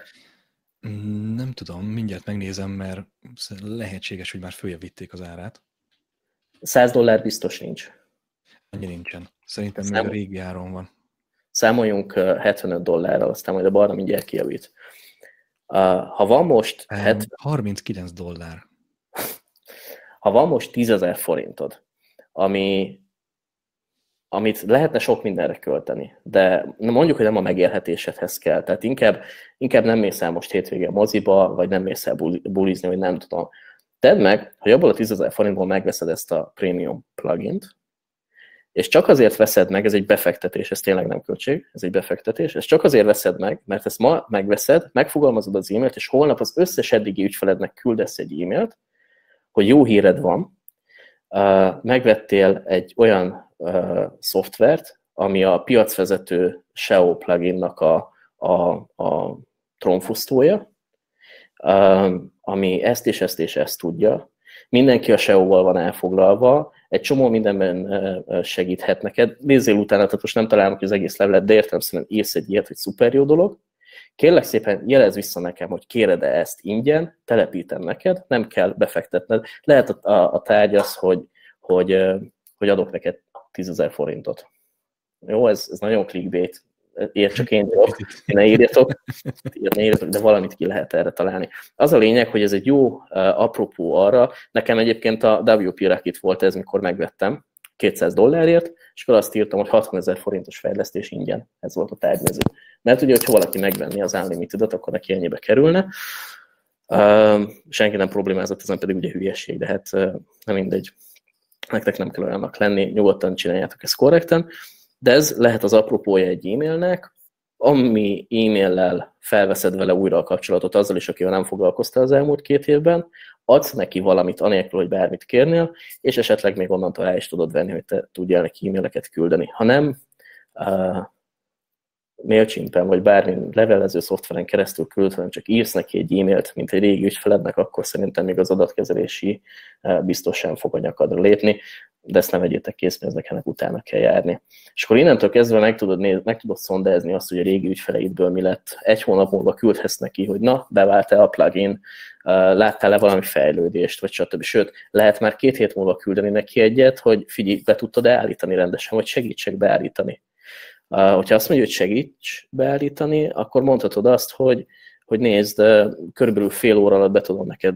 Nem tudom, mindjárt megnézem, mert lehetséges, hogy már följebb vitték az árát. 100 dollár biztos nincs. Annyi nincsen. Szerintem Számol... még a régi áron van. Számoljunk 75 dollárral, aztán majd a barna mindjárt kijavít. Ha van most... 70... 39 dollár. Ha van most 10 ezer forintod, ami amit lehetne sok mindenre költeni, de mondjuk, hogy nem a megélhetésedhez kell, tehát inkább, inkább nem mész el most hétvége a moziba, vagy nem mész el bulizni, vagy nem tudom. Tedd meg, hogy abból a 10 ezer forintból megveszed ezt a premium plugint, és csak azért veszed meg, ez egy befektetés, ez tényleg nem költség, ez egy befektetés, ezt csak azért veszed meg, mert ezt ma megveszed, megfogalmazod az e-mailt, és holnap az összes eddigi ügyfelednek küldesz egy e-mailt, hogy jó híred van, megvettél egy olyan szoftvert, ami a piacvezető SEO pluginnak a, a, a trónfusztója, ami ezt és ezt és ezt tudja. Mindenki a SEO-val van elfoglalva, egy csomó mindenben segíthet neked. Nézzél utána, tehát most nem találom ki az egész levelet, de értem szerint írsz egy ilyet, hogy szuper jó dolog. Kérlek szépen, jelez vissza nekem, hogy kéred-e ezt ingyen, telepítem neked, nem kell befektetned. Lehet a, a, a tárgy az, hogy, hogy, hogy adok neked 10 ezer forintot. Jó, ez, ez nagyon clickbait, Ilyet csak én tudok, ne írjatok, ne írjatok, de valamit ki lehet erre találni. Az a lényeg, hogy ez egy jó uh, apropó arra, nekem egyébként a WP Rakit volt ez, mikor megvettem, 200 dollárért, és akkor azt írtam, hogy 60 ezer forintos fejlesztés ingyen. Ez volt a tárgymező. Mert ugye, hogyha valaki megvenni az unlimited akkor neki ennyibe kerülne. Uh, senki nem problémázott, ezen pedig ugye hülyeség, de hát uh, nem mindegy nektek nem kell olyannak lenni, nyugodtan csináljátok ezt korrekten, de ez lehet az apropója egy e-mailnek, ami e-maillel felveszed vele újra a kapcsolatot azzal is, akivel nem foglalkoztál az elmúlt két évben, adsz neki valamit anélkül, hogy bármit kérnél, és esetleg még onnantól rá is tudod venni, hogy te tudjál neki e-maileket küldeni. Ha nem, uh, MailChimp-en, vagy bármi levelező szoftveren keresztül küld, hanem csak írsz neki egy e-mailt, mint egy régi ügyfelednek, akkor szerintem még az adatkezelési biztosan fog a nyakadra lépni de ezt nem vegyétek kész, mert ennek utána kell járni. És akkor innentől kezdve meg tudod, nézni, meg tudod szondázni azt, hogy a régi ügyfeleidből mi lett. Egy hónap múlva küldhetsz neki, hogy na, bevált-e a plugin, láttál-e valami fejlődést, vagy stb. Sőt, lehet már két hét múlva küldeni neki egyet, hogy figyelj, be tudtad állítani rendesen, vagy segítsek beállítani. Hogyha azt mondja, hogy segíts beállítani, akkor mondhatod azt, hogy, hogy nézd, körülbelül fél óra alatt be tudom neked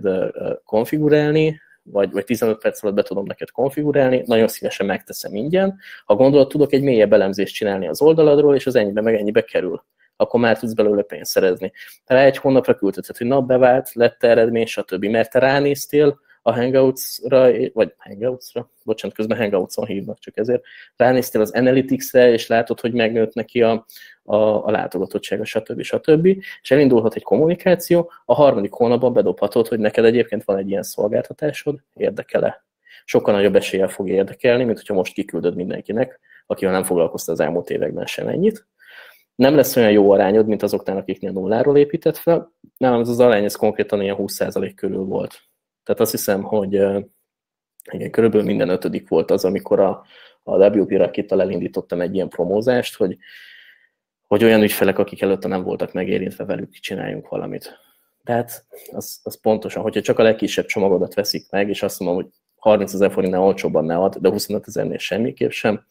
konfigurálni, vagy, vagy 15 perc alatt be tudom neked konfigurálni, nagyon szívesen megteszem ingyen. Ha gondolod, tudok egy mélyebb elemzést csinálni az oldaladról, és az ennyibe meg ennyibe kerül. Akkor már tudsz belőle pénzt szerezni. Rá egy hónapra küldheted, hogy nap bevált, lett eredmény, stb. Mert te ránéztél, a Hangouts-ra, vagy Hangouts-ra, bocsánat, közben Hangouts-on hívnak csak ezért, ránéztél az Analytics-re, és látod, hogy megnőtt neki a, a, a látogatottsága, stb. stb. És elindulhat egy kommunikáció, a harmadik hónapban bedobhatod, hogy neked egyébként van egy ilyen szolgáltatásod, érdekele. Sokkal nagyobb eséllyel fog érdekelni, mint hogyha most kiküldöd mindenkinek, akivel nem foglalkozta az elmúlt években sem ennyit. Nem lesz olyan jó arányod, mint azoknál, akiknél nulláról épített fel. Nálam ez az arány ez konkrétan ilyen 20% körül volt tehát azt hiszem, hogy igen, körülbelül minden ötödik volt az, amikor a, a WP Rakittal elindítottam egy ilyen promózást, hogy, hogy olyan ügyfelek, akik előtte nem voltak megérintve velük, csináljunk valamit. Tehát az, az pontosan, hogyha csak a legkisebb csomagodat veszik meg, és azt mondom, hogy 30 ezer forintnál olcsóbban ne ad, de 25 ezernél semmiképp sem,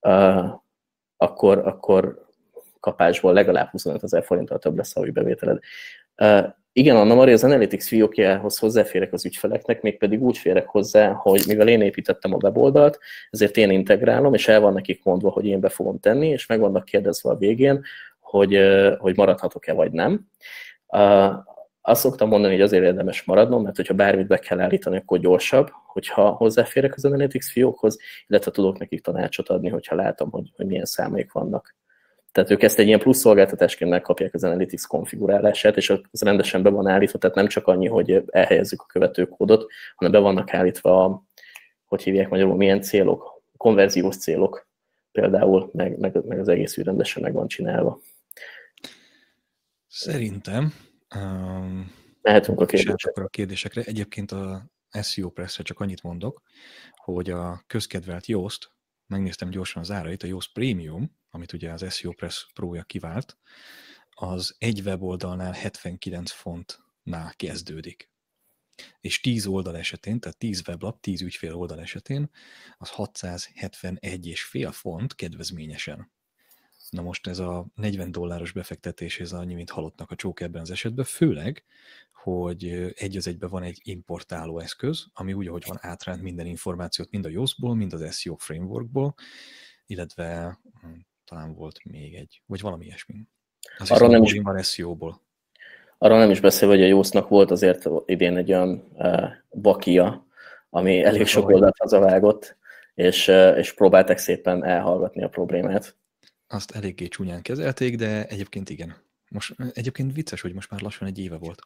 uh, akkor, akkor kapásból legalább 25 ezer forinttal több lesz a bevételed. Uh, igen, Anna Maria, az Analytics fiókjához hozzáférek az ügyfeleknek, mégpedig úgy férek hozzá, hogy mivel én építettem a weboldalt, ezért én integrálom, és el van nekik mondva, hogy én be fogom tenni, és meg vannak kérdezve a végén, hogy, hogy maradhatok-e vagy nem. Azt szoktam mondani, hogy azért érdemes maradnom, mert hogyha bármit be kell állítani, akkor gyorsabb, hogyha hozzáférek az Analytics fiókhoz, illetve tudok nekik tanácsot adni, hogyha látom, hogy, hogy milyen számaik vannak. Tehát ők ezt egy ilyen plusz szolgáltatásként megkapják az Analytics konfigurálását, és az rendesen be van állítva, tehát nem csak annyi, hogy elhelyezzük a követőkódot, hanem be vannak állítva, a, hogy hívják magyarul, milyen célok, konverziós célok például, meg, meg, meg az egész rendesen meg van csinálva. Szerintem um, mehetünk a kérdésekre. a kérdésekre. Egyébként a SEO Press-re csak annyit mondok, hogy a közkedvelt Yoast, megnéztem gyorsan az árait, a Yoast Premium, amit ugye az SEO Press Pro-ja kivált, az egy weboldalnál 79 fontnál kezdődik. És 10 oldal esetén, tehát 10 weblap, 10 ügyfél oldal esetén, az 671,5 font kedvezményesen. Na most ez a 40 dolláros befektetés, ez annyi, mint halottnak a csók ebben az esetben, főleg, hogy egy az egyben van egy importáló eszköz, ami úgy, ahogy van átránt minden információt, mind a Yoast-ból, mind az SEO frameworkból, illetve hm, talán volt még egy, vagy valami ilyesmi. Az Arról nem is van SEO-ból. Arról nem is beszél, hogy a Jósznak volt azért idén egy olyan uh, bakia, ami elég sok oldalt hazavágott, és, uh, és próbálták szépen elhallgatni a problémát. Azt eléggé csúnyán kezelték, de egyébként igen. Most egyébként vicces, hogy most már lassan egy éve volt.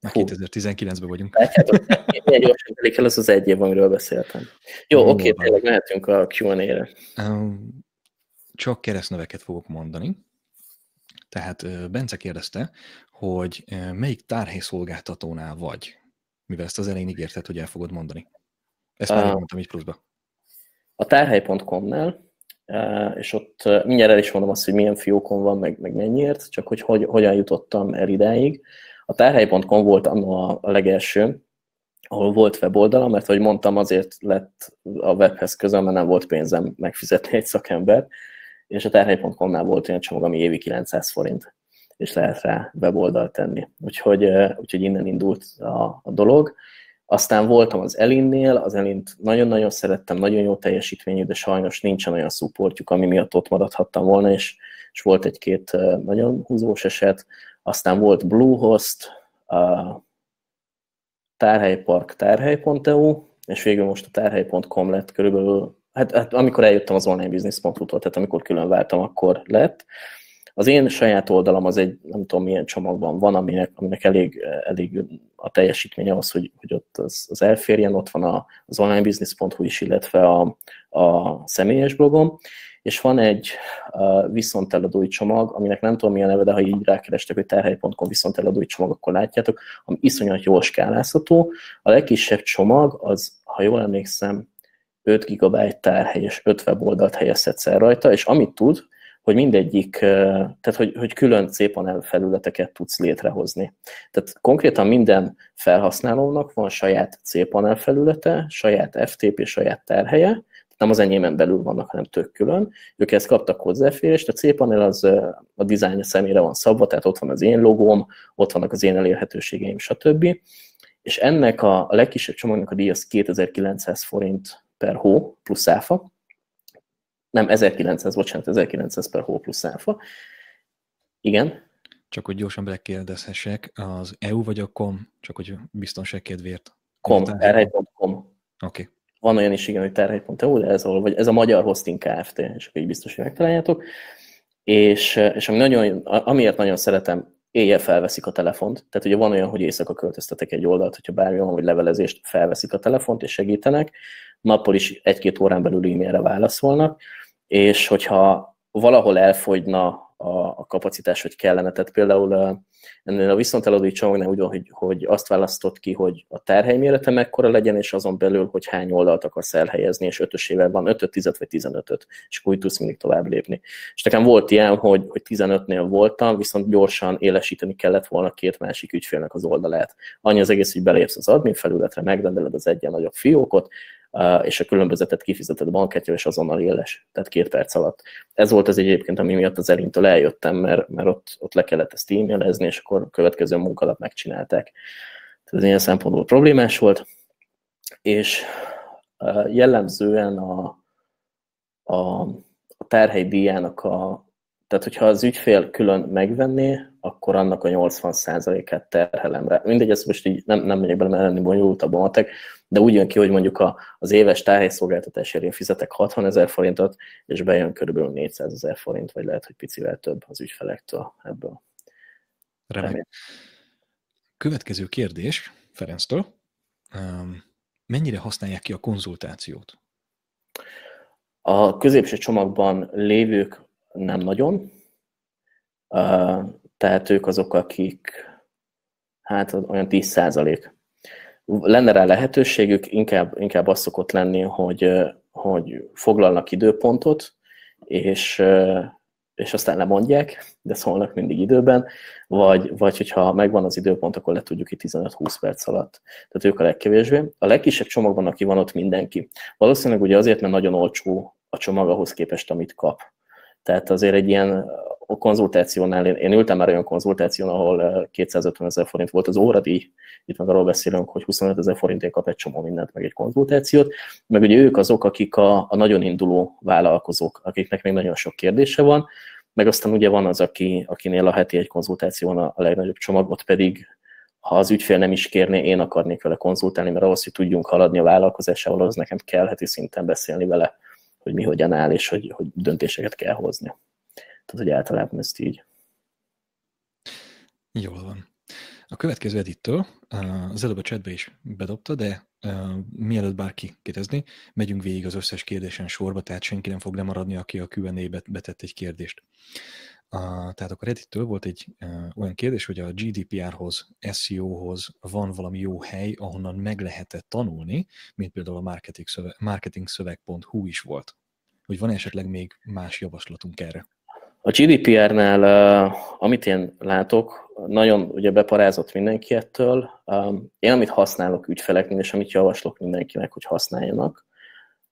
Már 2019-ben vagyunk. Látjátok, milyen gyorsan telik el az az egy év, amiről beszéltem. Jó, oké, okay, tényleg mehetünk a Q&A-re. Um, csak keresztneveket fogok mondani. Tehát Bence kérdezte, hogy melyik tárhelyszolgáltatónál vagy, mivel ezt az elején ígérted, hogy el fogod mondani. Ezt már mondtam így pluszba. A tárhely.com-nál, és ott mindjárt el is mondom azt, hogy milyen fiókon van, meg, meg mennyiért, csak hogy, hogy hogyan jutottam el idáig. A tárhely.com volt a, a legelső, ahol volt weboldalam, mert ahogy mondtam, azért lett a webhez közön, mert nem volt pénzem megfizetni egy szakembert, és a terhely.com-nál volt olyan csomag, ami évi 900 forint, és lehet rá weboldalt tenni. Úgyhogy, úgyhogy innen indult a, a dolog. Aztán voltam az Elinnél, az Elint nagyon-nagyon szerettem, nagyon jó teljesítményű, de sajnos nincsen olyan szupportjuk, ami miatt ott maradhattam volna, és, és volt egy-két nagyon húzós eset. Aztán volt Bluehost, a Tárhelypark, tárhely.eu, és végül most a tárhely.com lett körülbelül hát, hát amikor eljöttem az online business.hu-tól, tehát amikor külön váltam, akkor lett. Az én saját oldalam az egy, nem tudom milyen csomagban van, aminek, aminek elég, elég a teljesítménye az, hogy, hogy ott az, az elférjen, ott van az onlinebusiness.hu is, illetve a, a személyes blogom, és van egy uh, viszonteladói csomag, aminek nem tudom mi a neve, de ha így rákerestek, hogy terhely.com viszonteladói csomag, akkor látjátok, ami iszonyat jól skálázható. A legkisebb csomag az, ha jól emlékszem, 5 GB tárhely és 5 weboldalt helyezhetsz el rajta, és amit tud, hogy mindegyik, tehát hogy, hogy külön C-panel felületeket tudsz létrehozni. Tehát konkrétan minden felhasználónak van saját C-panel felülete, saját FTP, saját terhelye, nem az enyémen belül vannak, hanem tök külön. Ők ezt kaptak hozzáférést, a C-panel az a dizájn személyre van szabva, tehát ott van az én logóm, ott vannak az én elérhetőségeim, stb. És ennek a, a legkisebb csomagnak a díj az 2900 forint per hó plusz áfa, nem 1900, bocsánat, 1900 per hó plusz áfa. Igen. Csak hogy gyorsan belekérdezhessek, az EU vagy a COM, csak hogy biztonság kedvéért. COM, terhely.com. Oké. Okay. Van olyan is, igen, hogy terhely.eu, de ez, ahol, vagy ez a Magyar Hosting Kft., és akkor így biztos, hogy megtaláljátok. És, és ami nagyon, amiért nagyon szeretem, éjjel felveszik a telefont. Tehát ugye van olyan, hogy éjszaka költöztetek egy oldalt, hogyha bármi van, vagy levelezést, felveszik a telefont és segítenek. Nappal is egy-két órán belül e-mailre válaszolnak és hogyha valahol elfogyna a, a kapacitás, hogy kellene, tehát például ennél a viszonteladói csomagnál úgy van, hogy, hogy azt választott ki, hogy a tárhely mérete mekkora legyen, és azon belül, hogy hány oldalt akarsz elhelyezni, és ötösével van 5 10 vagy 15-öt, és akkor úgy tudsz mindig tovább lépni. És nekem volt ilyen, hogy, hogy 15-nél voltam, viszont gyorsan élesíteni kellett volna két másik ügyfélnek az oldalát. Annyi az egész, hogy belépsz az admin felületre, megrendeled az egyen nagyobb fiókot, és a különbözetet kifizetett bankkártya, és azonnal éles, tehát két perc alatt. Ez volt az egyébként, ami miatt az elintől eljöttem, mert, mert ott, ott le kellett ezt e-mailezni, és akkor a következő munkalap megcsinálták. Tehát ez ilyen szempontból problémás volt, és jellemzően a, a, a terhely díjának a, tehát hogyha az ügyfél külön megvenné, akkor annak a 80%-át terhelem rá. Mindegy, ezt most így nem, nem megyek bele, mert ennél bonyolultabb a matek, de úgy jön ki, hogy mondjuk a, az éves tárhelyszolgáltatásért én fizetek 60 ezer forintot, és bejön körülbelül 400 ezer forint, vagy lehet, hogy picivel több az ügyfelektől ebből. Remek. Következő kérdés Ferenctől. Mennyire használják ki a konzultációt? A középső csomagban lévők nem nagyon, tehát ők azok, akik hát olyan 10 százalék lenne rá lehetőségük, inkább, inkább az szokott lenni, hogy, hogy foglalnak időpontot, és, és aztán lemondják, de szólnak mindig időben, vagy, vagy hogyha megvan az időpont, akkor le tudjuk ki 15-20 perc alatt. Tehát ők a legkevésbé. A legkisebb csomagban, aki van ott mindenki. Valószínűleg ugye azért, mert nagyon olcsó a csomag ahhoz képest, amit kap. Tehát azért egy ilyen a konzultációnál, én, én ültem már olyan konzultáción, ahol 250 ezer forint volt az óradíj, itt meg arról beszélünk, hogy 25 ezer forintért kap egy csomó mindent, meg egy konzultációt, meg ugye ők azok, akik a, a nagyon induló vállalkozók, akiknek még nagyon sok kérdése van, meg aztán ugye van az, aki, akinél a heti egy konzultáción a, a legnagyobb csomagot pedig ha az ügyfél nem is kérné, én akarnék vele konzultálni, mert ahhoz, hogy tudjunk haladni a vállalkozásával, az nekem kell heti szinten beszélni vele, hogy mi hogyan áll, és hogy, hogy döntéseket kell hozni. Tehát, hogy általában ezt így. Jól van. A következő edittől, az előbb a chatbe is bedobta, de mielőtt bárki kérdezni, megyünk végig az összes kérdésen sorba, tehát senki nem fog lemaradni, aki a Q&A-be betett egy kérdést. Uh, tehát akkor Eddittől volt egy uh, olyan kérdés, hogy a GDPR-hoz, SEO-hoz van valami jó hely, ahonnan meg lehetett tanulni, mint például a marketingszöveg, marketingszöveg.hu is volt. Hogy van esetleg még más javaslatunk erre? A GDPR-nál, amit én látok, nagyon ugye beparázott mindenki ettől. Én amit használok ügyfeleknél, és amit javaslok mindenkinek, hogy használjanak,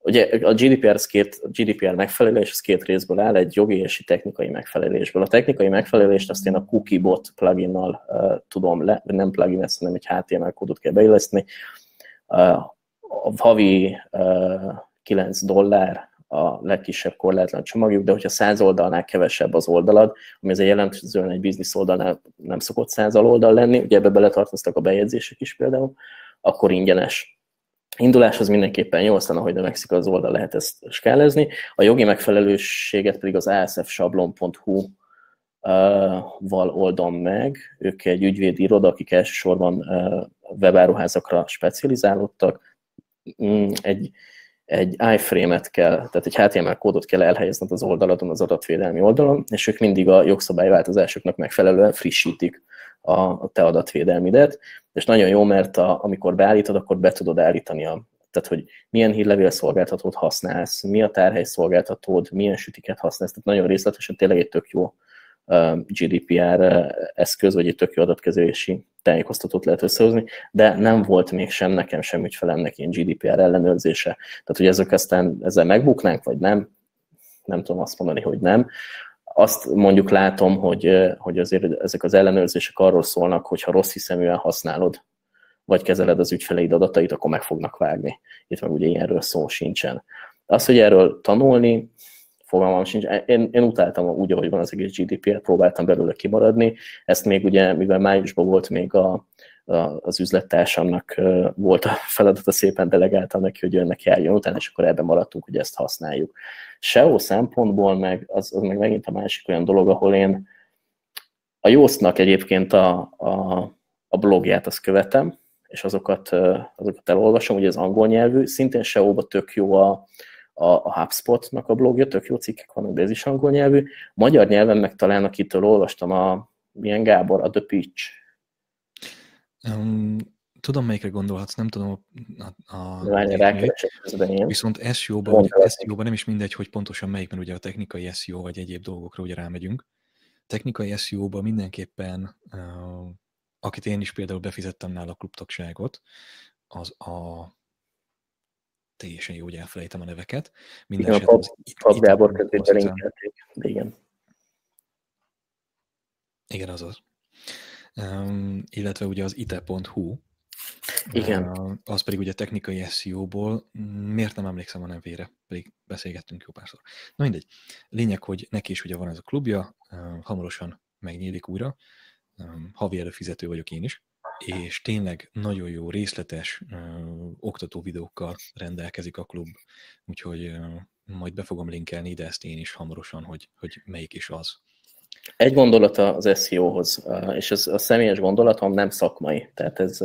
Ugye a GDPR, az két, a GDPR megfelelés az két részből áll, egy jogi és egy technikai megfelelésből. A technikai megfelelést azt én a CookieBot pluginnal uh, tudom le, nem plugin, ezt hanem egy HTML kódot kell beilleszteni. Uh, a havi uh, 9 dollár a legkisebb korlátlan csomagjuk, de hogyha 100 oldalnál kevesebb az oldalad, ami azért jelentően egy biznisz oldalnál nem szokott 100 oldal lenni, ugye ebbe beletartoztak a bejegyzések is például, akkor ingyenes. Indulás az mindenképpen jó, aztán ahogy növekszik az oldal, lehet ezt skálezni. A jogi megfelelőséget pedig az asfsablon.hu val oldom meg. Ők egy ügyvédi iroda, akik elsősorban webáruházakra specializálódtak. Mm, egy egy iframe-et kell, tehát egy HTML kódot kell elhelyezned az oldaladon, az adatvédelmi oldalon, és ők mindig a jogszabályváltozásoknak megfelelően frissítik a, te adatvédelmidet, és nagyon jó, mert a, amikor beállítod, akkor be tudod állítani a tehát hogy milyen hírlevél szolgáltatót használsz, mi a tárhely szolgáltatód, milyen sütiket használsz, tehát nagyon részletesen tényleg egy tök jó GDPR eszköz, vagy egy tök jó adatkezelési tájékoztatót lehet összehozni, de nem volt még sem nekem sem ügyfelemnek ilyen GDPR ellenőrzése. Tehát, hogy ezek aztán ezzel megbuknánk, vagy nem, nem tudom azt mondani, hogy nem. Azt mondjuk látom, hogy, hogy azért ezek az ellenőrzések arról szólnak, hogy ha rossz hiszeműen használod, vagy kezeled az ügyfeleid adatait, akkor meg fognak vágni. Itt meg ugye ilyenről szó sincsen. Az, hogy erről tanulni, fogalmam sincs. Én, én utáltam úgy, ahogy van az egész GDPR, próbáltam belőle kimaradni. Ezt még ugye, mivel májusban volt még a, a, az üzlettársamnak volt a feladata, szépen delegáltam neki, hogy önnek járjon utána, és akkor ebben maradtunk, hogy ezt használjuk. SEO szempontból meg az, az meg megint a másik olyan dolog, ahol én a Jósznak egyébként a, a, a blogját azt követem, és azokat, azokat elolvasom, ugye az angol nyelvű, szintén SEO-ba tök jó a, a, a HubSpot-nak a blogja, tök jó cikkek vannak, de ez is angol nyelvű. Magyar nyelven meg talán, akitől olvastam, a milyen Gábor, a The Pitch. Um, tudom, melyikre gondolhatsz, nem tudom a, a Várj, Viszont SEO-ban, SEO nem is mindegy, hogy pontosan melyik, mert ugye a technikai SEO vagy egyéb dolgokra ugye rámegyünk. Technikai SEO-ban mindenképpen, uh, akit én is például befizettem nála a klubtagságot, az a teljesen jó, hogy elfelejtem a neveket. Minden igen, a Pap Gábor közé igen. Igen, azaz. Um, illetve ugye az ite.hu, igen. Uh, az pedig ugye technikai SEO-ból, miért nem emlékszem a nevére, pedig beszélgettünk jó párszor. Na mindegy. Lényeg, hogy neki is ugye van ez a klubja, uh, hamarosan megnyílik újra, havi előfizető vagyok én is, és tényleg nagyon jó, részletes uh, oktató videókkal rendelkezik a klub, úgyhogy uh, majd be fogom linkelni ide ezt én is hamarosan, hogy, hogy melyik is az. Egy gondolat az SEO-hoz, és ez a személyes gondolatom nem szakmai, tehát ez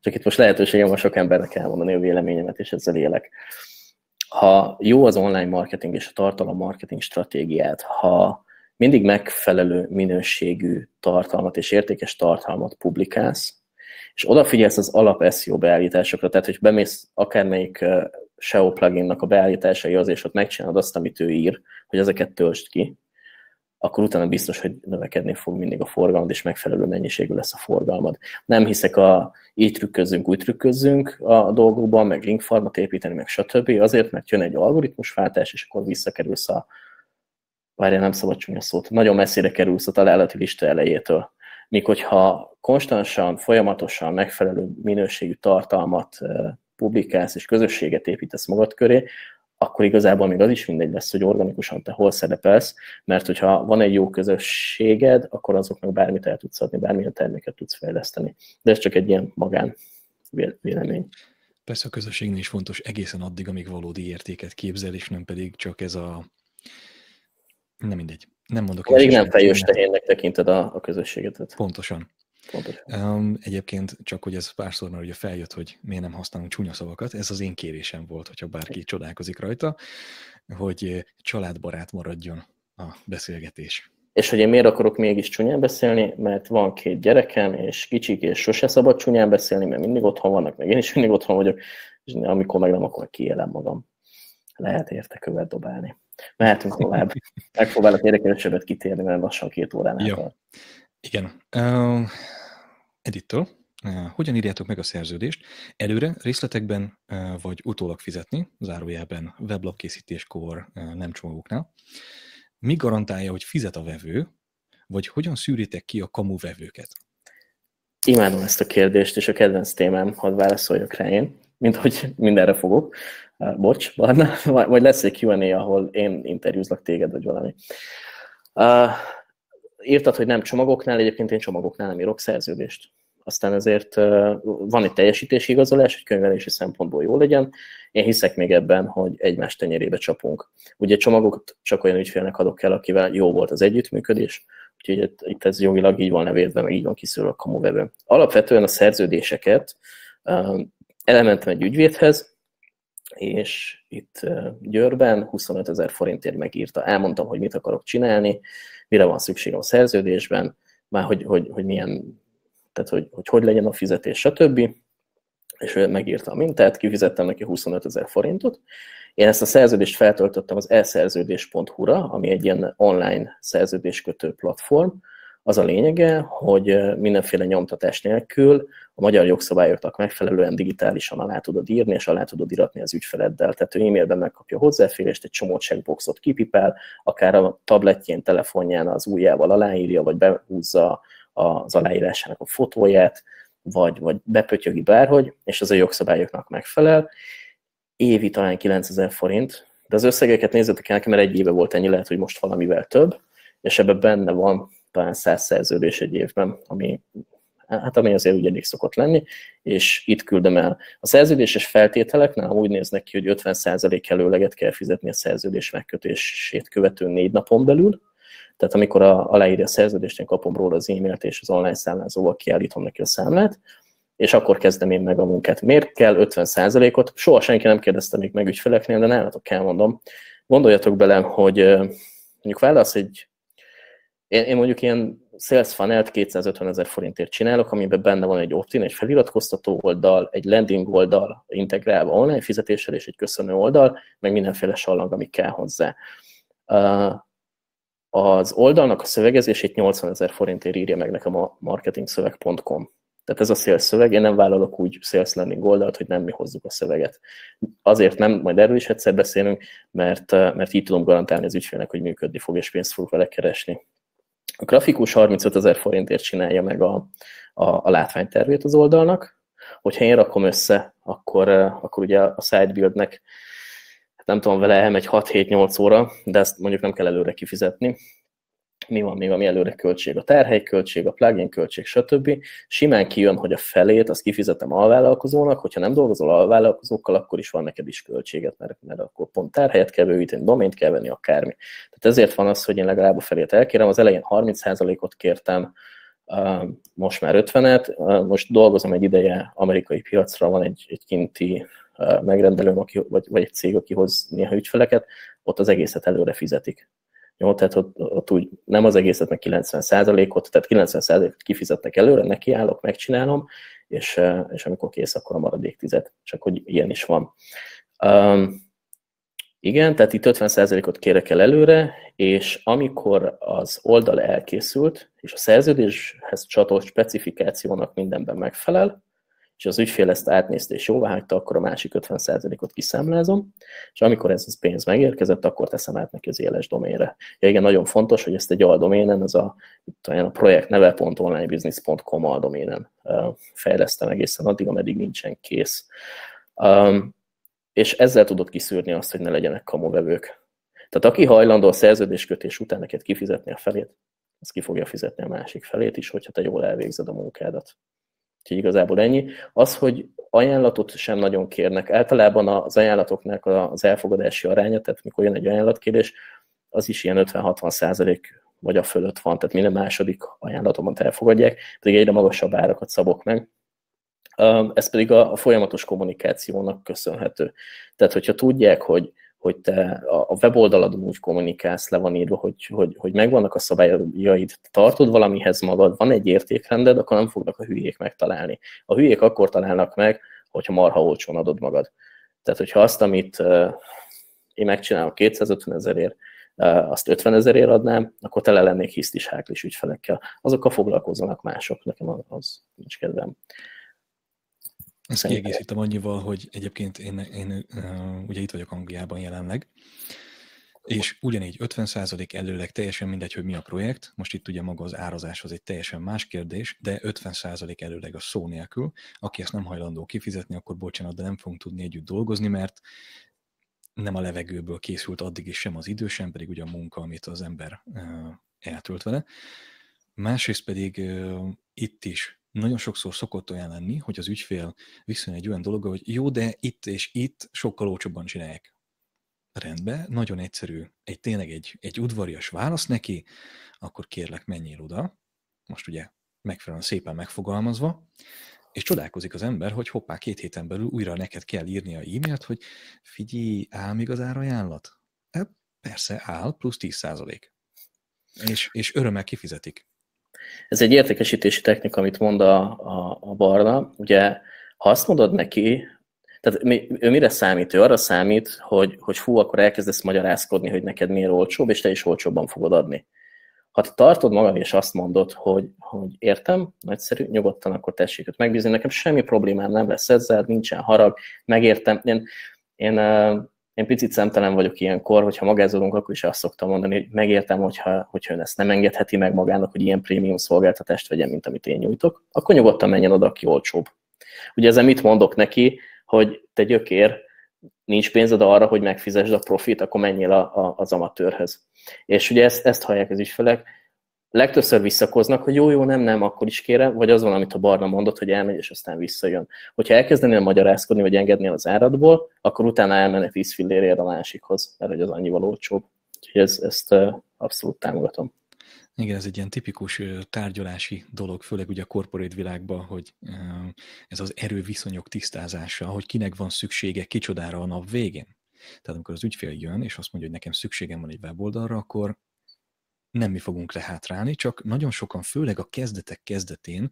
csak itt most lehetőségem van sok embernek elmondani a véleményemet, és ezzel élek. Ha jó az online marketing és a tartalom marketing stratégiát, ha mindig megfelelő minőségű tartalmat és értékes tartalmat publikálsz, és odafigyelsz az alap SEO beállításokra, tehát hogy bemész akármelyik SEO pluginnak a beállításaihoz, és ott megcsinálod azt, amit ő ír, hogy ezeket töltsd ki, akkor utána biztos, hogy növekedni fog mindig a forgalmad, és megfelelő mennyiségű lesz a forgalmad. Nem hiszek a így trükközzünk, úgy trükközzünk a dolgokban, meg linkfarmat építeni, meg stb. Azért, mert jön egy algoritmusváltás, és akkor visszakerülsz a várjál, nem szabad csúnya szót, nagyon messzire kerülsz a találati lista elejétől. Míg hogyha konstansan, folyamatosan megfelelő minőségű tartalmat publikálsz és közösséget építesz magad köré, akkor igazából még az is mindegy lesz, hogy organikusan te hol szerepelsz, mert hogyha van egy jó közösséged, akkor azoknak bármit el tudsz adni, bármilyen terméket tudsz fejleszteni. De ez csak egy ilyen magán vélemény. Persze a közösségnél is fontos egészen addig, amíg valódi értéket képzel, és nem pedig csak ez a... Nem mindegy. Nem mondok. Pedig nem fejős tehénnek tekinted a, a közösséget. Pontosan. Um, egyébként csak, hogy ez párszor már ugye feljött, hogy miért nem használunk csúnya szavakat, ez az én kérésem volt, hogyha bárki csodálkozik rajta, hogy családbarát maradjon a beszélgetés. És hogy én miért akarok mégis csúnyán beszélni, mert van két gyerekem, és kicsik, és sose szabad csúnyán beszélni, mert mindig otthon vannak, meg én is mindig otthon vagyok, és amikor meg nem, akkor kiélem magam. Lehet érte követ dobálni. Mehetünk tovább. Megpróbálok érdekesebbet kitérni, mert lassan két órán ja. Igen. Uh, Edittől, uh, hogyan írjátok meg a szerződést? Előre, részletekben uh, vagy utólag fizetni, zárójelben weblapkészítéskor, uh, nem csomagoknál. Mi garantálja, hogy fizet a vevő, vagy hogyan szűritek ki a kamu vevőket? Imádom ezt a kérdést, és a kedvenc témám, hadd válaszoljak rá én, mint hogy mindenre fogok. Bocs, Barna, vagy lesz egy Q&A, ahol én interjúzlak téged, vagy valami. Uh, írtad, hogy nem csomagoknál, egyébként én csomagoknál nem írok szerződést. Aztán ezért van egy teljesítési igazolás, hogy könyvelési szempontból jó legyen. Én hiszek még ebben, hogy egymás tenyerébe csapunk. Ugye csomagokat csak olyan ügyfélnek adok el, akivel jó volt az együttműködés, úgyhogy itt ez jogilag így van levédve, meg így van kiszűrve a kamuvevő. Alapvetően a szerződéseket elementem egy ügyvédhez, és itt Győrben 25 ezer forintért megírta. Elmondtam, hogy mit akarok csinálni, mire van szükségem a szerződésben, már hogy, hogy, hogy milyen, tehát hogy, hogy hogy legyen a fizetés, stb. És ő megírta a mintát, kifizettem neki 25 ezer forintot. Én ezt a szerződést feltöltöttem az elszerződés.hu-ra, ami egy ilyen online szerződéskötő platform, az a lényege, hogy mindenféle nyomtatás nélkül a magyar jogszabályoknak megfelelően digitálisan alá tudod írni, és alá tudod iratni az ügyfeleddel. Tehát ő e-mailben megkapja hozzáférést, egy csomó checkboxot kipipál, akár a tabletjén, telefonján az ujjával aláírja, vagy behúzza az aláírásának a fotóját, vagy, vagy bepötyögi bárhogy, és az a jogszabályoknak megfelel. Évi talán 9000 forint, de az összegeket nézzetek el, mert egy éve volt ennyi, lehet, hogy most valamivel több, és ebben benne van talán száz szerződés egy évben, ami, hát ami azért ugye elég szokott lenni, és itt küldöm el. A szerződéses feltételeknél úgy néznek ki, hogy 50% előleget kell fizetni a szerződés megkötését követő négy napon belül, tehát amikor a, aláírja a szerződést, én kapom róla az e-mailt, és az online számlázóval kiállítom neki a számlát, és akkor kezdem én meg a munkát. Miért kell 50%-ot? Soha senki nem kérdezte még meg ügyfeleknél, de nálatok elmondom. Gondoljatok bele, hogy mondjuk válasz egy én, én mondjuk ilyen sales funnel 250 ezer forintért csinálok, amiben benne van egy opt-in, egy feliratkoztató oldal, egy landing oldal integrálva online fizetéssel, és egy köszönő oldal, meg mindenféle sallang, ami kell hozzá. Az oldalnak a szövegezését 80 ezer forintért írja meg nekem a marketingszöveg.com. Tehát ez a sales szöveg, én nem vállalok úgy sales landing oldalt, hogy nem mi hozzuk a szöveget. Azért nem, majd erről is egyszer beszélünk, mert, mert így tudom garantálni az ügyfélnek, hogy működni fog, és pénzt fog vele keresni. A grafikus 35 ezer forintért csinálja meg a, a, a látványtervét az oldalnak. Hogyha én rakom össze, akkor, akkor ugye a sidebuildnek hát nem tudom, vele elmegy 6-7-8 óra, de ezt mondjuk nem kell előre kifizetni mi van még, ami előre költség, a terhelyköltség, a plugin költség, stb. Simán kijön, hogy a felét azt kifizetem alvállalkozónak, hogyha nem dolgozol alvállalkozókkal, akkor is van neked is költséget, mert, mert akkor pont terhelyet kell bővíteni, domént kell venni, akármi. Tehát ezért van az, hogy én legalább a felét elkérem, az elején 30%-ot kértem, most már 50-et, most dolgozom egy ideje amerikai piacra, van egy, egy kinti megrendelőm, aki, vagy, vagy egy cég, aki hoz néha ügyfeleket, ott az egészet előre fizetik. Jó, tehát ott, ott úgy nem az egészet, meg 90%-ot, tehát 90%-ot kifizetnek előre, nekiállok, megcsinálom, és, és amikor kész, akkor a maradék tizet. Csak hogy ilyen is van. Um, igen, tehát itt 50%-ot kérek el előre, és amikor az oldal elkészült, és a szerződéshez csatolt specifikációnak mindenben megfelel, és az ügyfél ezt átnézte és jóváhagyta, akkor a másik 50%-ot kiszámlázom, és amikor ez az pénz megérkezett, akkor teszem át neki az éles doménre. Ja, igen, nagyon fontos, hogy ezt egy aldoménen, az a, itt a projekt neve.onlinebusiness.com aldoménen fejlesztem egészen addig, ameddig nincsen kész. Um, és ezzel tudod kiszűrni azt, hogy ne legyenek kamovevők. Tehát aki hajlandó a szerződéskötés után neked kifizetni a felét, az ki fogja fizetni a másik felét is, hogyha te jól elvégzed a munkádat. Úgyhogy igazából ennyi. Az, hogy ajánlatot sem nagyon kérnek. Általában az ajánlatoknak az elfogadási aránya, tehát mikor jön egy ajánlatkérés, az is ilyen 50-60 százalék vagy a fölött van, tehát minden második ajánlatomat elfogadják, pedig egyre magasabb árakat szabok meg. Ez pedig a folyamatos kommunikációnak köszönhető. Tehát, hogyha tudják, hogy hogy te a weboldaladon úgy kommunikálsz, le van írva, hogy, hogy, hogy megvannak a szabályaid, tartod valamihez magad, van egy értékrended, akkor nem fognak a hülyék megtalálni. A hülyék akkor találnak meg, hogyha marha olcsón adod magad. Tehát, hogyha azt, amit én megcsinálom 250 ezerért, azt 50 ezerért adnám, akkor tele lennék hisztis háklis ügyfelekkel. Azokkal foglalkozzanak mások, nekem az nincs kedvem. Ezt kiegészítem annyival, hogy egyébként én, én ugye itt vagyok Angliában jelenleg, és ugyanígy 50% előleg teljesen mindegy, hogy mi a projekt, most itt ugye maga az árazás az egy teljesen más kérdés, de 50% előleg a szó nélkül, aki ezt nem hajlandó kifizetni, akkor bocsánat, de nem fogunk tudni együtt dolgozni, mert nem a levegőből készült addig is sem az idő, sem pedig ugye a munka, amit az ember eltölt vele. Másrészt pedig itt is nagyon sokszor szokott olyan lenni, hogy az ügyfél viszonyul egy olyan dolog, hogy jó, de itt és itt sokkal olcsóbban csinálják. Rendben, nagyon egyszerű. Egy tényleg egy, egy udvarias válasz neki, akkor kérlek menjél oda. Most ugye megfelelően szépen megfogalmazva. És csodálkozik az ember, hogy hoppá, két héten belül újra neked kell írni a e-mailt, hogy figyelj, áll még az árajánlat? E, persze, áll, plusz 10 százalék. És, és örömmel kifizetik. Ez egy értékesítési technika, amit mond a, a, a Barna. Ugye, ha azt mondod neki, tehát ő mire számít? Ő arra számít, hogy, hogy fú, akkor elkezdesz magyarázkodni, hogy neked miért olcsóbb, és te is olcsóbban fogod adni. Ha te tartod magad, és azt mondod, hogy, hogy értem, nagyszerű, nyugodtan, akkor tessék őt megbízni, nekem semmi problémám nem lesz ezzel, nincsen harag, megértem. Én, én, én picit szemtelen vagyok ilyenkor, hogyha magázolunk, akkor is azt szoktam mondani, hogy megértem, hogyha, hogyha ön ezt nem engedheti meg magának, hogy ilyen prémium szolgáltatást vegyen, mint amit én nyújtok, akkor nyugodtan menjen oda, aki olcsóbb. Ugye ezzel mit mondok neki, hogy te gyökér, nincs pénzed arra, hogy megfizesd a profit, akkor menjél a, a, az amatőrhöz. És ugye ezt, ezt hallják az ügyfelek, legtöbbször visszakoznak, hogy jó, jó, nem, nem, akkor is kérem, vagy az van, amit a Barna mondott, hogy elmegy, és aztán visszajön. Hogyha elkezdenél magyarázkodni, vagy engednél az áradból, akkor utána elmenne 10 fillérért a másikhoz, mert hogy az annyival olcsóbb. Úgyhogy ez, ezt abszolút támogatom. Igen, ez egy ilyen tipikus tárgyalási dolog, főleg ugye a korporét világban, hogy ez az erőviszonyok tisztázása, hogy kinek van szüksége kicsodára a nap végén. Tehát amikor az ügyfél jön, és azt mondja, hogy nekem szükségem van egy weboldalra, akkor nem mi fogunk lehátrálni, csak nagyon sokan, főleg a kezdetek kezdetén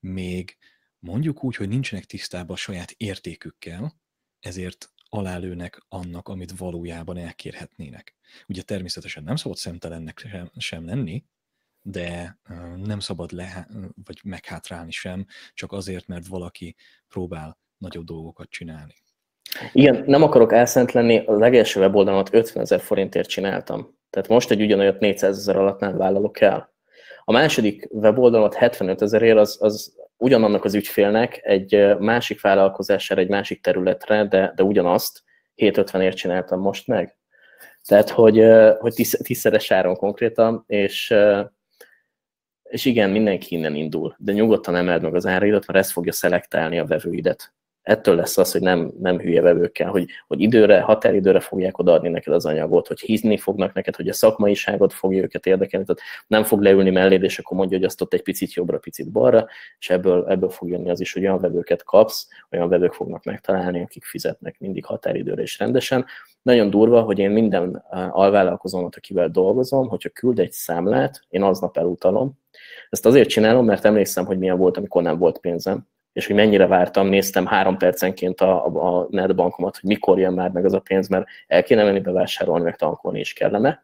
még mondjuk úgy, hogy nincsenek tisztában a saját értékükkel, ezért alálőnek annak, amit valójában elkérhetnének. Ugye természetesen nem szabad szemtelennek sem, sem lenni, de nem szabad le, vagy meghátrálni sem, csak azért, mert valaki próbál nagyobb dolgokat csinálni. Igen, nem akarok elszent lenni, a legelső weboldalamat 50 ezer forintért csináltam. Tehát most egy ugyanolyat 400 ezer alatt nem vállalok el. A második weboldalamat 75 ezerért az, az ugyanannak az ügyfélnek egy másik vállalkozására, egy másik területre, de, de ugyanazt 750-ért csináltam most meg. Tehát, hogy, hogy tízszeres áron konkrétan, és, és igen, mindenki innen indul, de nyugodtan emeld meg az áraidat, mert ez fogja szelektálni a vevőidet ettől lesz az, hogy nem, nem hülye vevőkkel, hogy, hogy időre, határidőre fogják odaadni neked az anyagot, hogy hízni fognak neked, hogy a szakmaiságot fogja őket érdekelni, tehát nem fog leülni melléd, és akkor mondja, hogy azt ott egy picit jobbra, picit balra, és ebből, ebből fog jönni az is, hogy olyan vevőket kapsz, olyan vevők fognak megtalálni, akik fizetnek mindig határidőre és rendesen. Nagyon durva, hogy én minden alvállalkozómat, akivel dolgozom, hogyha küld egy számlát, én aznap elutalom. Ezt azért csinálom, mert emlékszem, hogy milyen volt, amikor nem volt pénzem és hogy mennyire vártam, néztem három percenként a, a netbankomat, hogy mikor jön már meg az a pénz, mert el kéne menni bevásárolni, meg tankolni is kellene.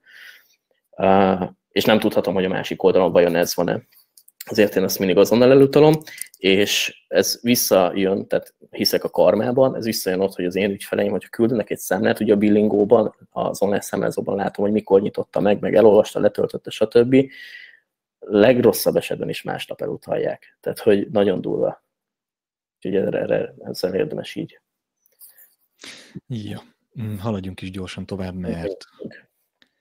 Uh, és nem tudhatom, hogy a másik oldalon vajon ez van-e. Azért én ezt mindig azonnal elutalom, és ez visszajön, tehát hiszek a karmában, ez visszajön ott, hogy az én ügyfeleim, hogyha küldenek egy számlát, ugye a billingóban, az online számlázóban látom, hogy mikor nyitotta meg, meg elolvasta, letöltötte, stb. Legrosszabb esetben is másnap elutalják. Tehát, hogy nagyon durva. Úgyhogy erre, erre, ezzel érdemes így. Ja, mm, haladjunk is gyorsan tovább, mert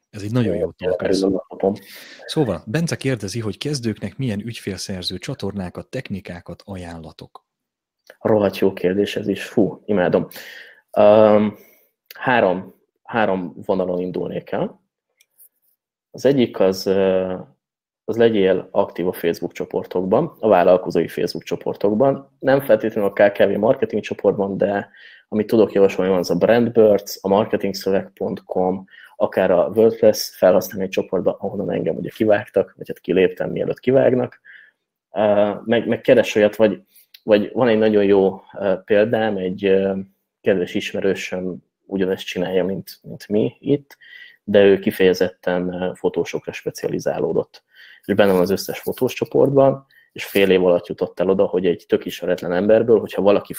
ez egy nagyon jó talk. Szóval, Bence kérdezi, hogy kezdőknek milyen ügyfélszerző csatornákat, technikákat ajánlatok? Rohadt jó kérdés ez is. Fú, imádom. Um, három, három vonalon indulnék el. Az egyik az az legyél aktív a Facebook csoportokban, a vállalkozói Facebook csoportokban. Nem feltétlenül a KKV marketing csoportban, de amit tudok javasolni, az a Brandbirds, a marketingszöveg.com, akár a WordPress felhasználói csoportban, ahonnan engem ugye kivágtak, vagy hát kiléptem, mielőtt kivágnak. Meg, meg keres olyat, vagy, vagy van egy nagyon jó példám, egy kedves ismerősöm ugyanezt csinálja, mint, mint mi itt, de ő kifejezetten fotósokra specializálódott és benne van az összes fotós csoportban, és fél év alatt jutott el oda, hogy egy tök ismeretlen emberből, hogyha valaki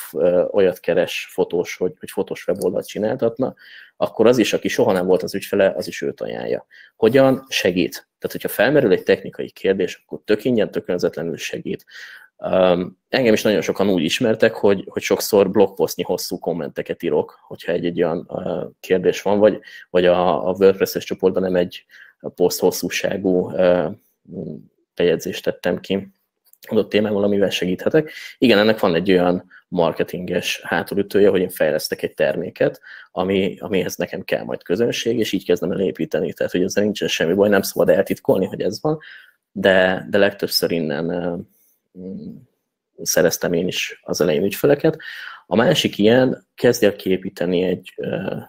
olyat keres fotós, hogy, hogy fotós weboldalt csináltatna, akkor az is, aki soha nem volt az ügyfele, az is őt ajánlja. Hogyan? Segít. Tehát, hogyha felmerül egy technikai kérdés, akkor tök ingyen, tök segít. Um, engem is nagyon sokan úgy ismertek, hogy, hogy sokszor blogposztnyi hosszú kommenteket írok, hogyha egy-egy olyan uh, kérdés van, vagy, vagy a, a WordPress-es csoportban nem egy poszt hosszúságú uh, bejegyzést tettem ki adott témával, amivel segíthetek. Igen, ennek van egy olyan marketinges hátulütője, hogy én fejlesztek egy terméket, ami, amihez nekem kell majd közönség, és így kezdem el építeni. Tehát, hogy ezzel nincsen semmi baj, nem szabad eltitkolni, hogy ez van, de, de legtöbbször innen szereztem én is az elején ügyfeleket. A másik ilyen, kezdj el kiépíteni egy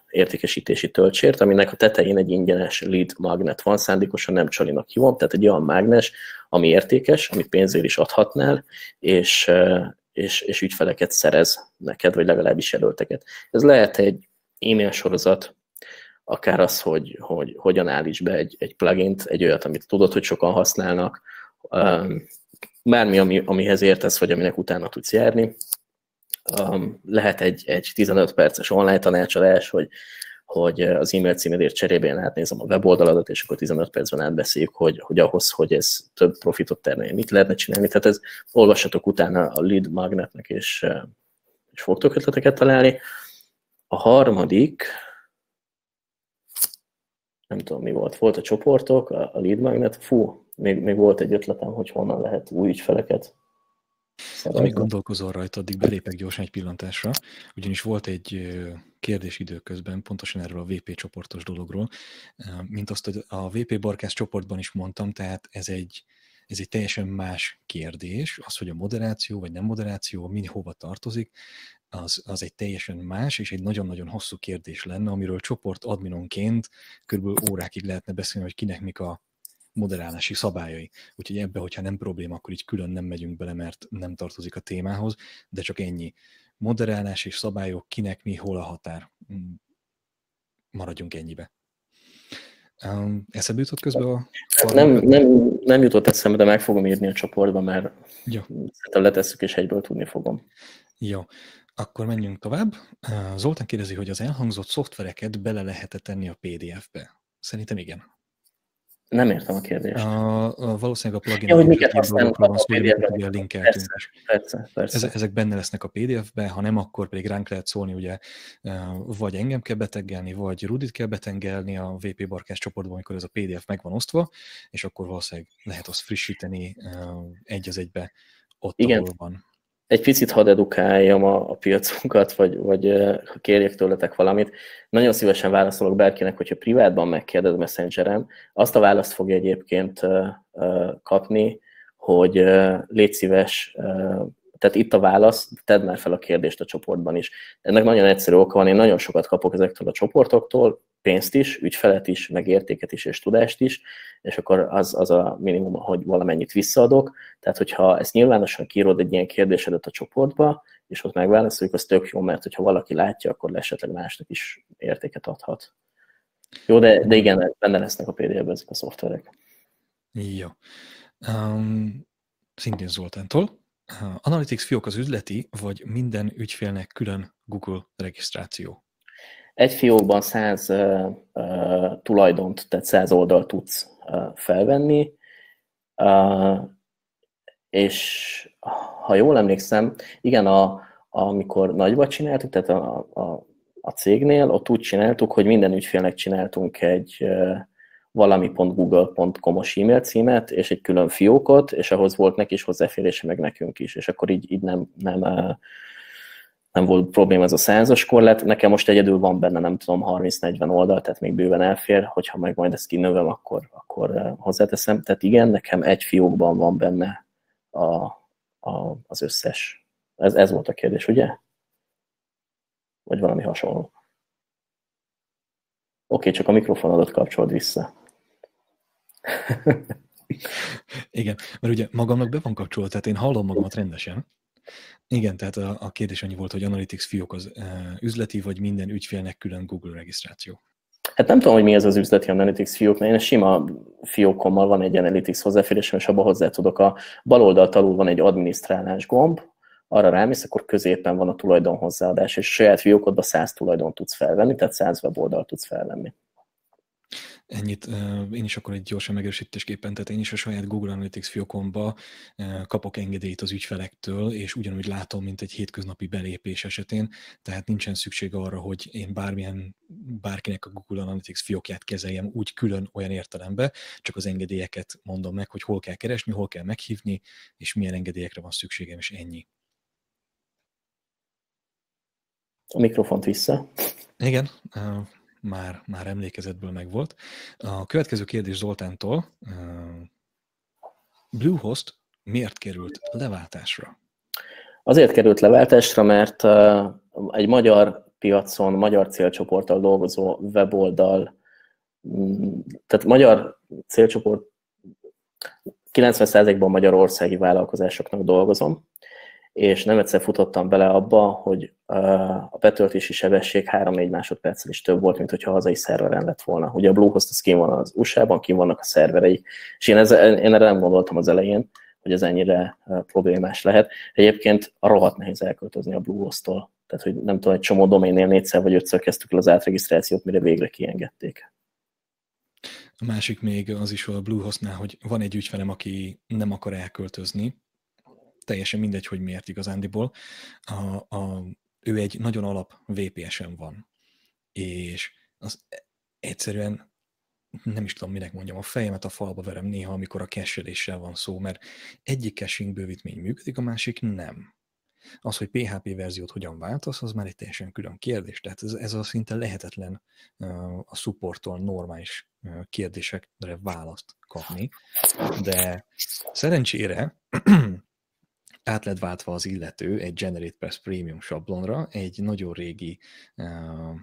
értékesítési töltsért, aminek a tetején egy ingyenes lead magnet van, szándékosan nem csalinak hívom, tehát egy olyan mágnes, ami értékes, amit pénzért is adhatnál, és, és, és ügyfeleket szerez neked, vagy legalábbis jelölteket. Ez lehet egy e-mail sorozat, akár az, hogy, hogy hogyan állíts be egy, egy plugint, egy olyat, amit tudod, hogy sokan használnak, bármi, ami, amihez értesz, vagy aminek utána tudsz járni. Um, lehet egy, egy 15 perces online tanácsadás, hogy, hogy az e-mail címedért cserébe én átnézem a weboldaladat, és akkor 15 percben átbeszéljük, hogy, hogy ahhoz, hogy ez több profitot termeljen, mit lehetne csinálni. Tehát ez, olvassatok utána a lead magnetnek, és, és fogtok ötleteket találni. A harmadik, nem tudom mi volt, volt a csoportok, a lead magnet, fú, még, még volt egy ötletem, hogy honnan lehet új ügyfeleket Szerezni. Amíg gondolkozol rajta, addig belépek gyorsan egy pillantásra, ugyanis volt egy kérdés időközben, pontosan erről a VP csoportos dologról, mint azt a VP Barkász csoportban is mondtam, tehát ez egy, ez egy teljesen más kérdés, az, hogy a moderáció vagy nem moderáció, mi hova tartozik, az, az egy teljesen más és egy nagyon-nagyon hosszú kérdés lenne, amiről csoport adminonként kb. órákig lehetne beszélni, hogy kinek mik a moderálási szabályai. Úgyhogy ebbe, hogyha nem probléma, akkor így külön nem megyünk bele, mert nem tartozik a témához, de csak ennyi. Moderálás és szabályok, kinek mi, hol a határ. Mm, maradjunk ennyibe. Um, eszembe jutott közben a... Nem, nem, nem jutott eszembe, de meg fogom írni a csoportba, mert ja. szerintem letesszük, és egyből tudni fogom. Jó, akkor menjünk tovább. Zoltán kérdezi, hogy az elhangzott szoftvereket bele lehet -e tenni a PDF-be? Szerintem igen. Nem értem a kérdést. A, a, valószínűleg a plugin ja, hogy miket használunk a, a PDF-ben. Persze, persze, persze. Ezek, ezek benne lesznek a PDF-be, ha nem, akkor pedig ránk lehet szólni, ugye vagy engem kell beteggelni, vagy Rudit kell betengelni a VP Barkás csoportban, amikor ez a PDF meg van osztva, és akkor valószínűleg lehet azt frissíteni egy az egybe ott, Igen. ahol van egy picit hadd edukáljam a, a piacunkat, vagy, vagy ha kérjek tőletek valamit. Nagyon szívesen válaszolok bárkinek, hogyha privátban megkérdez Messengeren, azt a választ fogja egyébként kapni, hogy légy szíves, tehát itt a válasz, tedd már fel a kérdést a csoportban is. Ennek nagyon egyszerű oka van, én nagyon sokat kapok ezektől a csoportoktól, pénzt is, ügyfelet is, meg értéket is, és tudást is, és akkor az, az a minimum, hogy valamennyit visszaadok. Tehát, hogyha ezt nyilvánosan kiírod egy ilyen kérdésedet a csoportba, és ott megválaszoljuk, az tök jó, mert hogyha valaki látja, akkor esetleg másnak is értéket adhat. Jó, de, de igen, benne lesznek a PDF-ben ezek a szoftverek. Jó. Um, szintén Zoltántól. Uh, Analytics fiók az üzleti, vagy minden ügyfélnek külön Google regisztráció? Egy fiókban 100 uh, uh, tulajdont, tehát 100 oldal tudsz uh, felvenni, uh, és ha jól emlékszem, igen, a, amikor nagyba csináltuk, tehát a, a, a cégnél, ott úgy csináltuk, hogy minden ügyfélnek csináltunk egy uh, valami.google.com-os e-mail címet, és egy külön fiókot, és ahhoz volt neki is hozzáférése, meg nekünk is, és akkor így, így nem, nem nem volt probléma ez a százas korlát. Nekem most egyedül van benne, nem tudom, 30-40 oldal, tehát még bőven elfér, hogyha meg majd ezt kinövem, akkor, akkor eh, hozzáteszem. Tehát igen, nekem egy fiókban van benne a, a, az összes. Ez, ez volt a kérdés, ugye? Vagy valami hasonló. Oké, csak a mikrofonodat kapcsolod vissza. Igen, mert ugye magamnak be van kapcsolva, tehát én hallom magamat rendesen, igen, tehát a, a kérdés annyi volt, hogy Analytics fiók az uh, üzleti, vagy minden ügyfélnek külön Google regisztráció. Hát nem tudom, hogy mi ez az üzleti Analytics fiók, mert én a sima fiókommal van egy Analytics hozzáférésem, és abba hozzá tudok. A bal oldalt alul van egy adminisztrálás gomb, arra rámész, akkor középen van a tulajdon hozzáadás, és a saját fiókodba 100 tulajdon tudsz felvenni, tehát 100 weboldalt tudsz felvenni. Ennyit én is akkor egy gyorsan megerősítésképpen, tehát én is a saját Google Analytics fiókomba kapok engedélyt az ügyfelektől, és ugyanúgy látom, mint egy hétköznapi belépés esetén, tehát nincsen szükség arra, hogy én bármilyen, bárkinek a Google Analytics fiókját kezeljem úgy külön olyan értelembe, csak az engedélyeket mondom meg, hogy hol kell keresni, hol kell meghívni, és milyen engedélyekre van szükségem, és ennyi. A mikrofont vissza. Igen, már, már emlékezetből megvolt. A következő kérdés Zoltántól. Bluehost miért került leváltásra? Azért került leváltásra, mert egy magyar piacon, magyar célcsoporttal dolgozó weboldal, mm, tehát magyar célcsoport 90%-ban magyarországi vállalkozásoknak dolgozom, és nem egyszer futottam bele abba, hogy a betöltési sebesség 3-4 másodperccel is több volt, mint hogyha hazai szerveren lett volna. Ugye a Bluehost az kim van az USA-ban, kim vannak a szerverei, és én, ez, én erre nem gondoltam az elején, hogy ez ennyire problémás lehet. Egyébként a rohadt nehéz elköltözni a Bluehost-tól. Tehát, hogy nem tudom, egy csomó doménnél négyszer vagy ötször kezdtük el az átregisztrációt, mire végre kiengedték. A másik még az is a Bluehostnál, hogy van egy ügyfelem, aki nem akar elköltözni, teljesen mindegy, hogy miért igazándiból. A, a, ő egy nagyon alap VPS-en van, és az egyszerűen nem is tudom, minek mondjam, a fejemet a falba verem néha, amikor a cache van szó, mert egyik caching bővítmény működik, a másik nem. Az, hogy PHP verziót hogyan változ, az már egy teljesen külön kérdés. Tehát ez, ez a szinte lehetetlen a supporttól normális kérdésekre választ kapni. De szerencsére át lett váltva az illető egy Generate Press Premium sablonra, egy nagyon régi uh,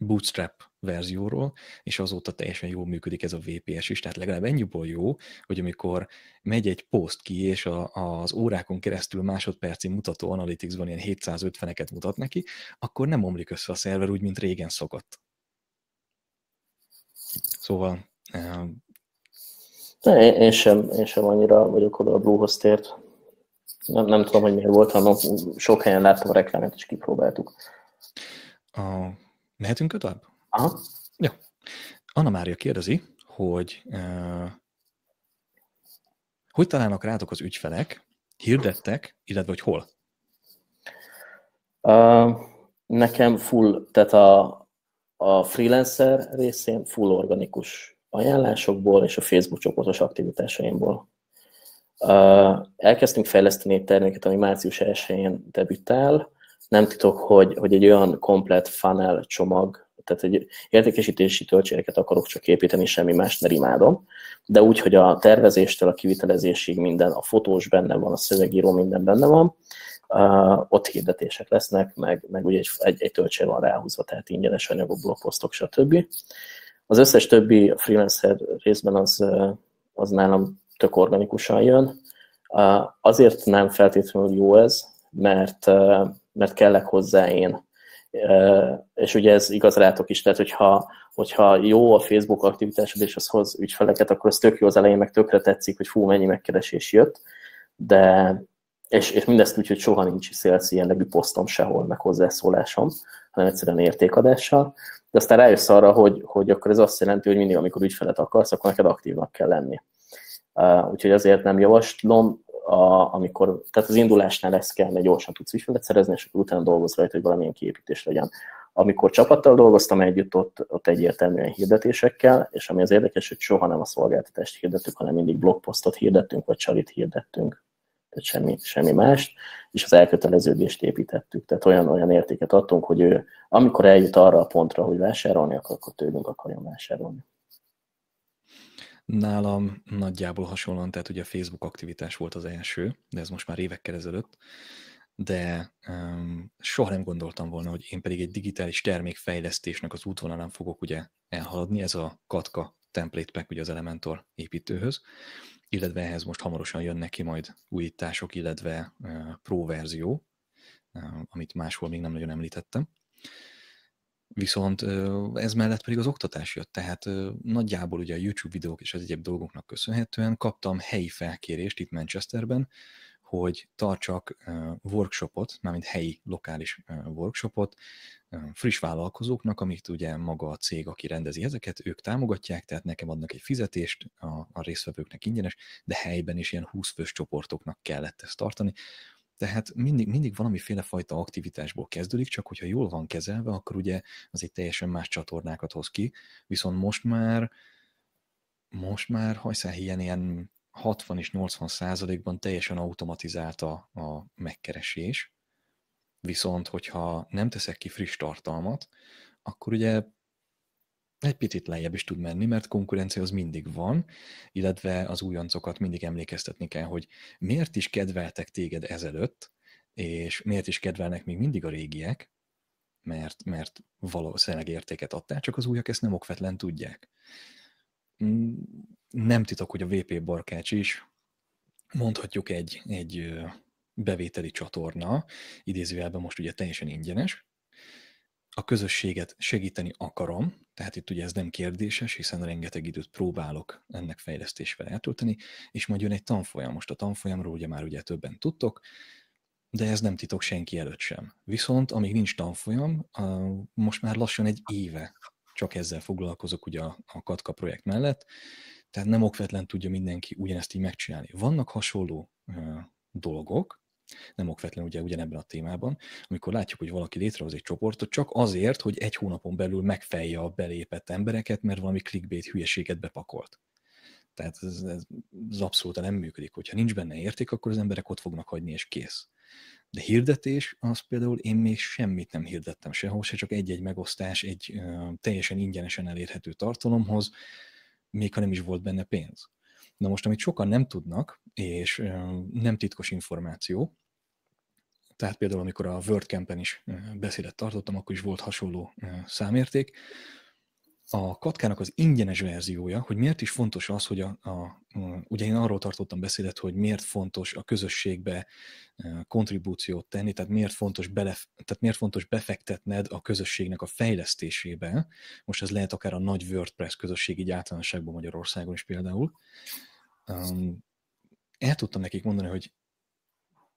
Bootstrap verzióról, és azóta teljesen jól működik ez a VPS is, tehát legalább ennyiból jó, hogy amikor megy egy post ki, és a, az órákon keresztül másodperci mutató Analytics-ban ilyen 750-eket mutat neki, akkor nem omlik össze a szerver úgy, mint régen szokott. Szóval... Uh, én, sem, én sem annyira vagyok oda a Bluehost-ért. Nem, nem tudom, hogy miért volt, hanem sok helyen láttam a reklámot, és kipróbáltuk. A... Mehetünk tovább? Aha. Jó. Anna Mária kérdezi, hogy uh, hogy találnak rátok az ügyfelek, hirdettek, illetve hogy hol? Uh, nekem full, tehát a, a freelancer részén full organikus ajánlásokból és a Facebook csoportos aktivitásaimból. Elkezdtünk fejleszteni egy terméket, ami március 1-én debütál. Nem titok, hogy, hogy egy olyan komplet funnel csomag, tehát egy értékesítési töltségeket akarok csak építeni, semmi más, mert imádom, de úgy, hogy a tervezéstől a kivitelezésig minden, a fotós benne van, a szövegíró minden benne van, uh, ott hirdetések lesznek, meg, meg ugye egy, egy, egy töltség van ráhúzva, tehát ingyenes anyagok, blogposztok, stb. Az összes többi freelancer részben az, az nálam tök organikusan jön. Azért nem feltétlenül jó ez, mert, mert kellek hozzá én. És ugye ez igaz rátok is, tehát hogyha, hogyha jó a Facebook aktivitásod, és az hoz ügyfeleket, akkor az tök jó az elején, meg tökre tetszik, hogy fú, mennyi megkeresés jött, de és, és mindezt úgy, hogy soha nincs sales jellegű posztom sehol, meg hozzászólásom, hanem egyszerűen értékadással, de aztán rájössz arra, hogy, hogy akkor ez azt jelenti, hogy mindig, amikor ügyfelet akarsz, akkor neked aktívnak kell lenni. Uh, úgyhogy azért nem javaslom, a, amikor, tehát az indulásnál lesz kell, mert gyorsan tudsz ügyfelet szerezni, és akkor utána dolgoz rajta, hogy valamilyen kiépítés legyen. Amikor csapattal dolgoztam együtt, ott, ott egyértelműen hirdetésekkel, és ami az érdekes, hogy soha nem a szolgáltatást hirdettük, hanem mindig blogposztot hirdettünk, vagy csalit hirdettünk tehát semmi, semmi mást, és az elköteleződést építettük. Tehát olyan, olyan értéket adtunk, hogy ő, amikor eljut arra a pontra, hogy vásárolni akar, akkor tőlünk akarjon vásárolni. Nálam nagyjából hasonlóan, tehát ugye a Facebook aktivitás volt az első, de ez most már évekkel ezelőtt, de um, soha nem gondoltam volna, hogy én pedig egy digitális termékfejlesztésnek az útvonalán fogok ugye elhaladni, ez a Katka template pack ugye az Elementor építőhöz, illetve ehhez most hamarosan jönnek ki majd újítások, illetve pro verzió, amit máshol még nem nagyon említettem. Viszont ez mellett pedig az oktatás jött, tehát nagyjából ugye a YouTube videók és az egyéb dolgoknak köszönhetően kaptam helyi felkérést itt Manchesterben, hogy tartsak workshopot, mármint helyi, lokális workshopot friss vállalkozóknak, amit ugye maga a cég, aki rendezi ezeket, ők támogatják, tehát nekem adnak egy fizetést, a, a résztvevőknek ingyenes, de helyben is ilyen 20 fős csoportoknak kellett ezt tartani. Tehát mindig, mindig valamiféle fajta aktivitásból kezdődik, csak hogyha jól van kezelve, akkor ugye az egy teljesen más csatornákat hoz ki, viszont most már most már hajszál ilyen, ilyen 60 és 80 százalékban teljesen automatizált a, a megkeresés, viszont hogyha nem teszek ki friss tartalmat, akkor ugye egy picit lejjebb is tud menni, mert konkurencia az mindig van, illetve az újoncokat mindig emlékeztetni kell, hogy miért is kedveltek téged ezelőtt, És miért is kedvelnek még mindig a régiek? Mert, mert valószínűleg értéket adták, csak az újak ezt nem okvetlen tudják. Mm, nem titok, hogy a VP Barkács is mondhatjuk egy, egy bevételi csatorna, idézőjelben most ugye teljesen ingyenes, a közösséget segíteni akarom, tehát itt ugye ez nem kérdéses, hiszen rengeteg időt próbálok ennek fejlesztésvel eltölteni, és majd jön egy tanfolyam. Most a tanfolyamról ugye már ugye többen tudtok, de ez nem titok senki előtt sem. Viszont amíg nincs tanfolyam, most már lassan egy éve csak ezzel foglalkozok ugye a, Katka projekt mellett, tehát nem okvetlen tudja mindenki ugyanezt így megcsinálni. Vannak hasonló dolgok, nem okvetlen ugye ugyanebben a témában, amikor látjuk, hogy valaki létrehoz egy csoportot csak azért, hogy egy hónapon belül megfelje a belépett embereket, mert valami clickbait hülyeséget bepakolt. Tehát ez, ez, ez abszolút nem működik. Hogyha nincs benne érték, akkor az emberek ott fognak hagyni, és kész. De hirdetés, az például én még semmit nem hirdettem sehol, se csak egy-egy megosztás egy uh, teljesen ingyenesen elérhető tartalomhoz, még ha nem is volt benne pénz. Na most, amit sokan nem tudnak, és nem titkos információ, tehát például, amikor a WordCamp-en is beszédet tartottam, akkor is volt hasonló számérték. A Katkának az ingyenes verziója, hogy miért is fontos az, hogy a, a, ugye én arról tartottam beszédet, hogy miért fontos a közösségbe kontribúciót tenni, tehát miért fontos, bele, tehát miért fontos befektetned a közösségnek a fejlesztésébe. Most ez lehet akár a nagy WordPress közösség így általánosságban Magyarországon is például. Um, el tudtam nekik mondani, hogy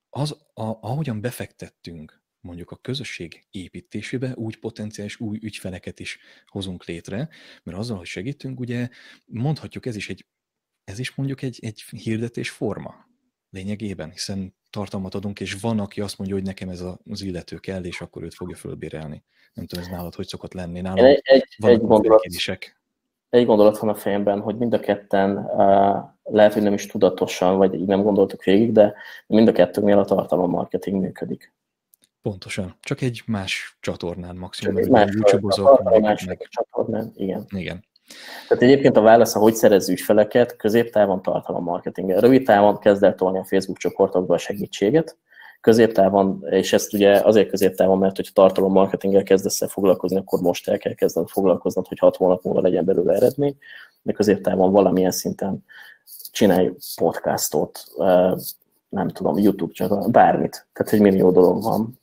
az, a, ahogyan befektettünk mondjuk a közösség építésébe, úgy potenciális új ügyfeleket is hozunk létre, mert azzal, hogy segítünk, ugye mondhatjuk, ez is egy, ez is mondjuk egy, egy hirdetés forma lényegében, hiszen tartalmat adunk, és van, aki azt mondja, hogy nekem ez az illető kell, és akkor őt fogja fölbérelni. Nem tudom, ez nálad hogy szokott lenni. Nálam egy, egy, egy gondolat, egy gondolat van a fejemben, hogy mind a ketten uh, lehet, hogy nem is tudatosan, vagy így nem gondoltuk végig, de mind a kettőnél a tartalommarketing működik. Pontosan. Csak egy más csatornán maximum. Csak egy más YouTube-ozok. Meg, más meg. csatornán, igen. Igen. Tehát egyébként a válasz, hogy szerez ügyfeleket, középtávon tartalommarketing. Rövid távon kezd el tolni a Facebook csoportokba a segítséget, középtávon, és ezt ugye azért középtávon, mert hogy tartalommarketinggel kezdesz el foglalkozni, akkor most el kell kezdened foglalkoznod, hogy hat hónap múlva legyen belőle eredmény, de középtávon valamilyen szinten csinálj podcastot, nem tudom, YouTube csak bármit. Tehát egy millió dolog van.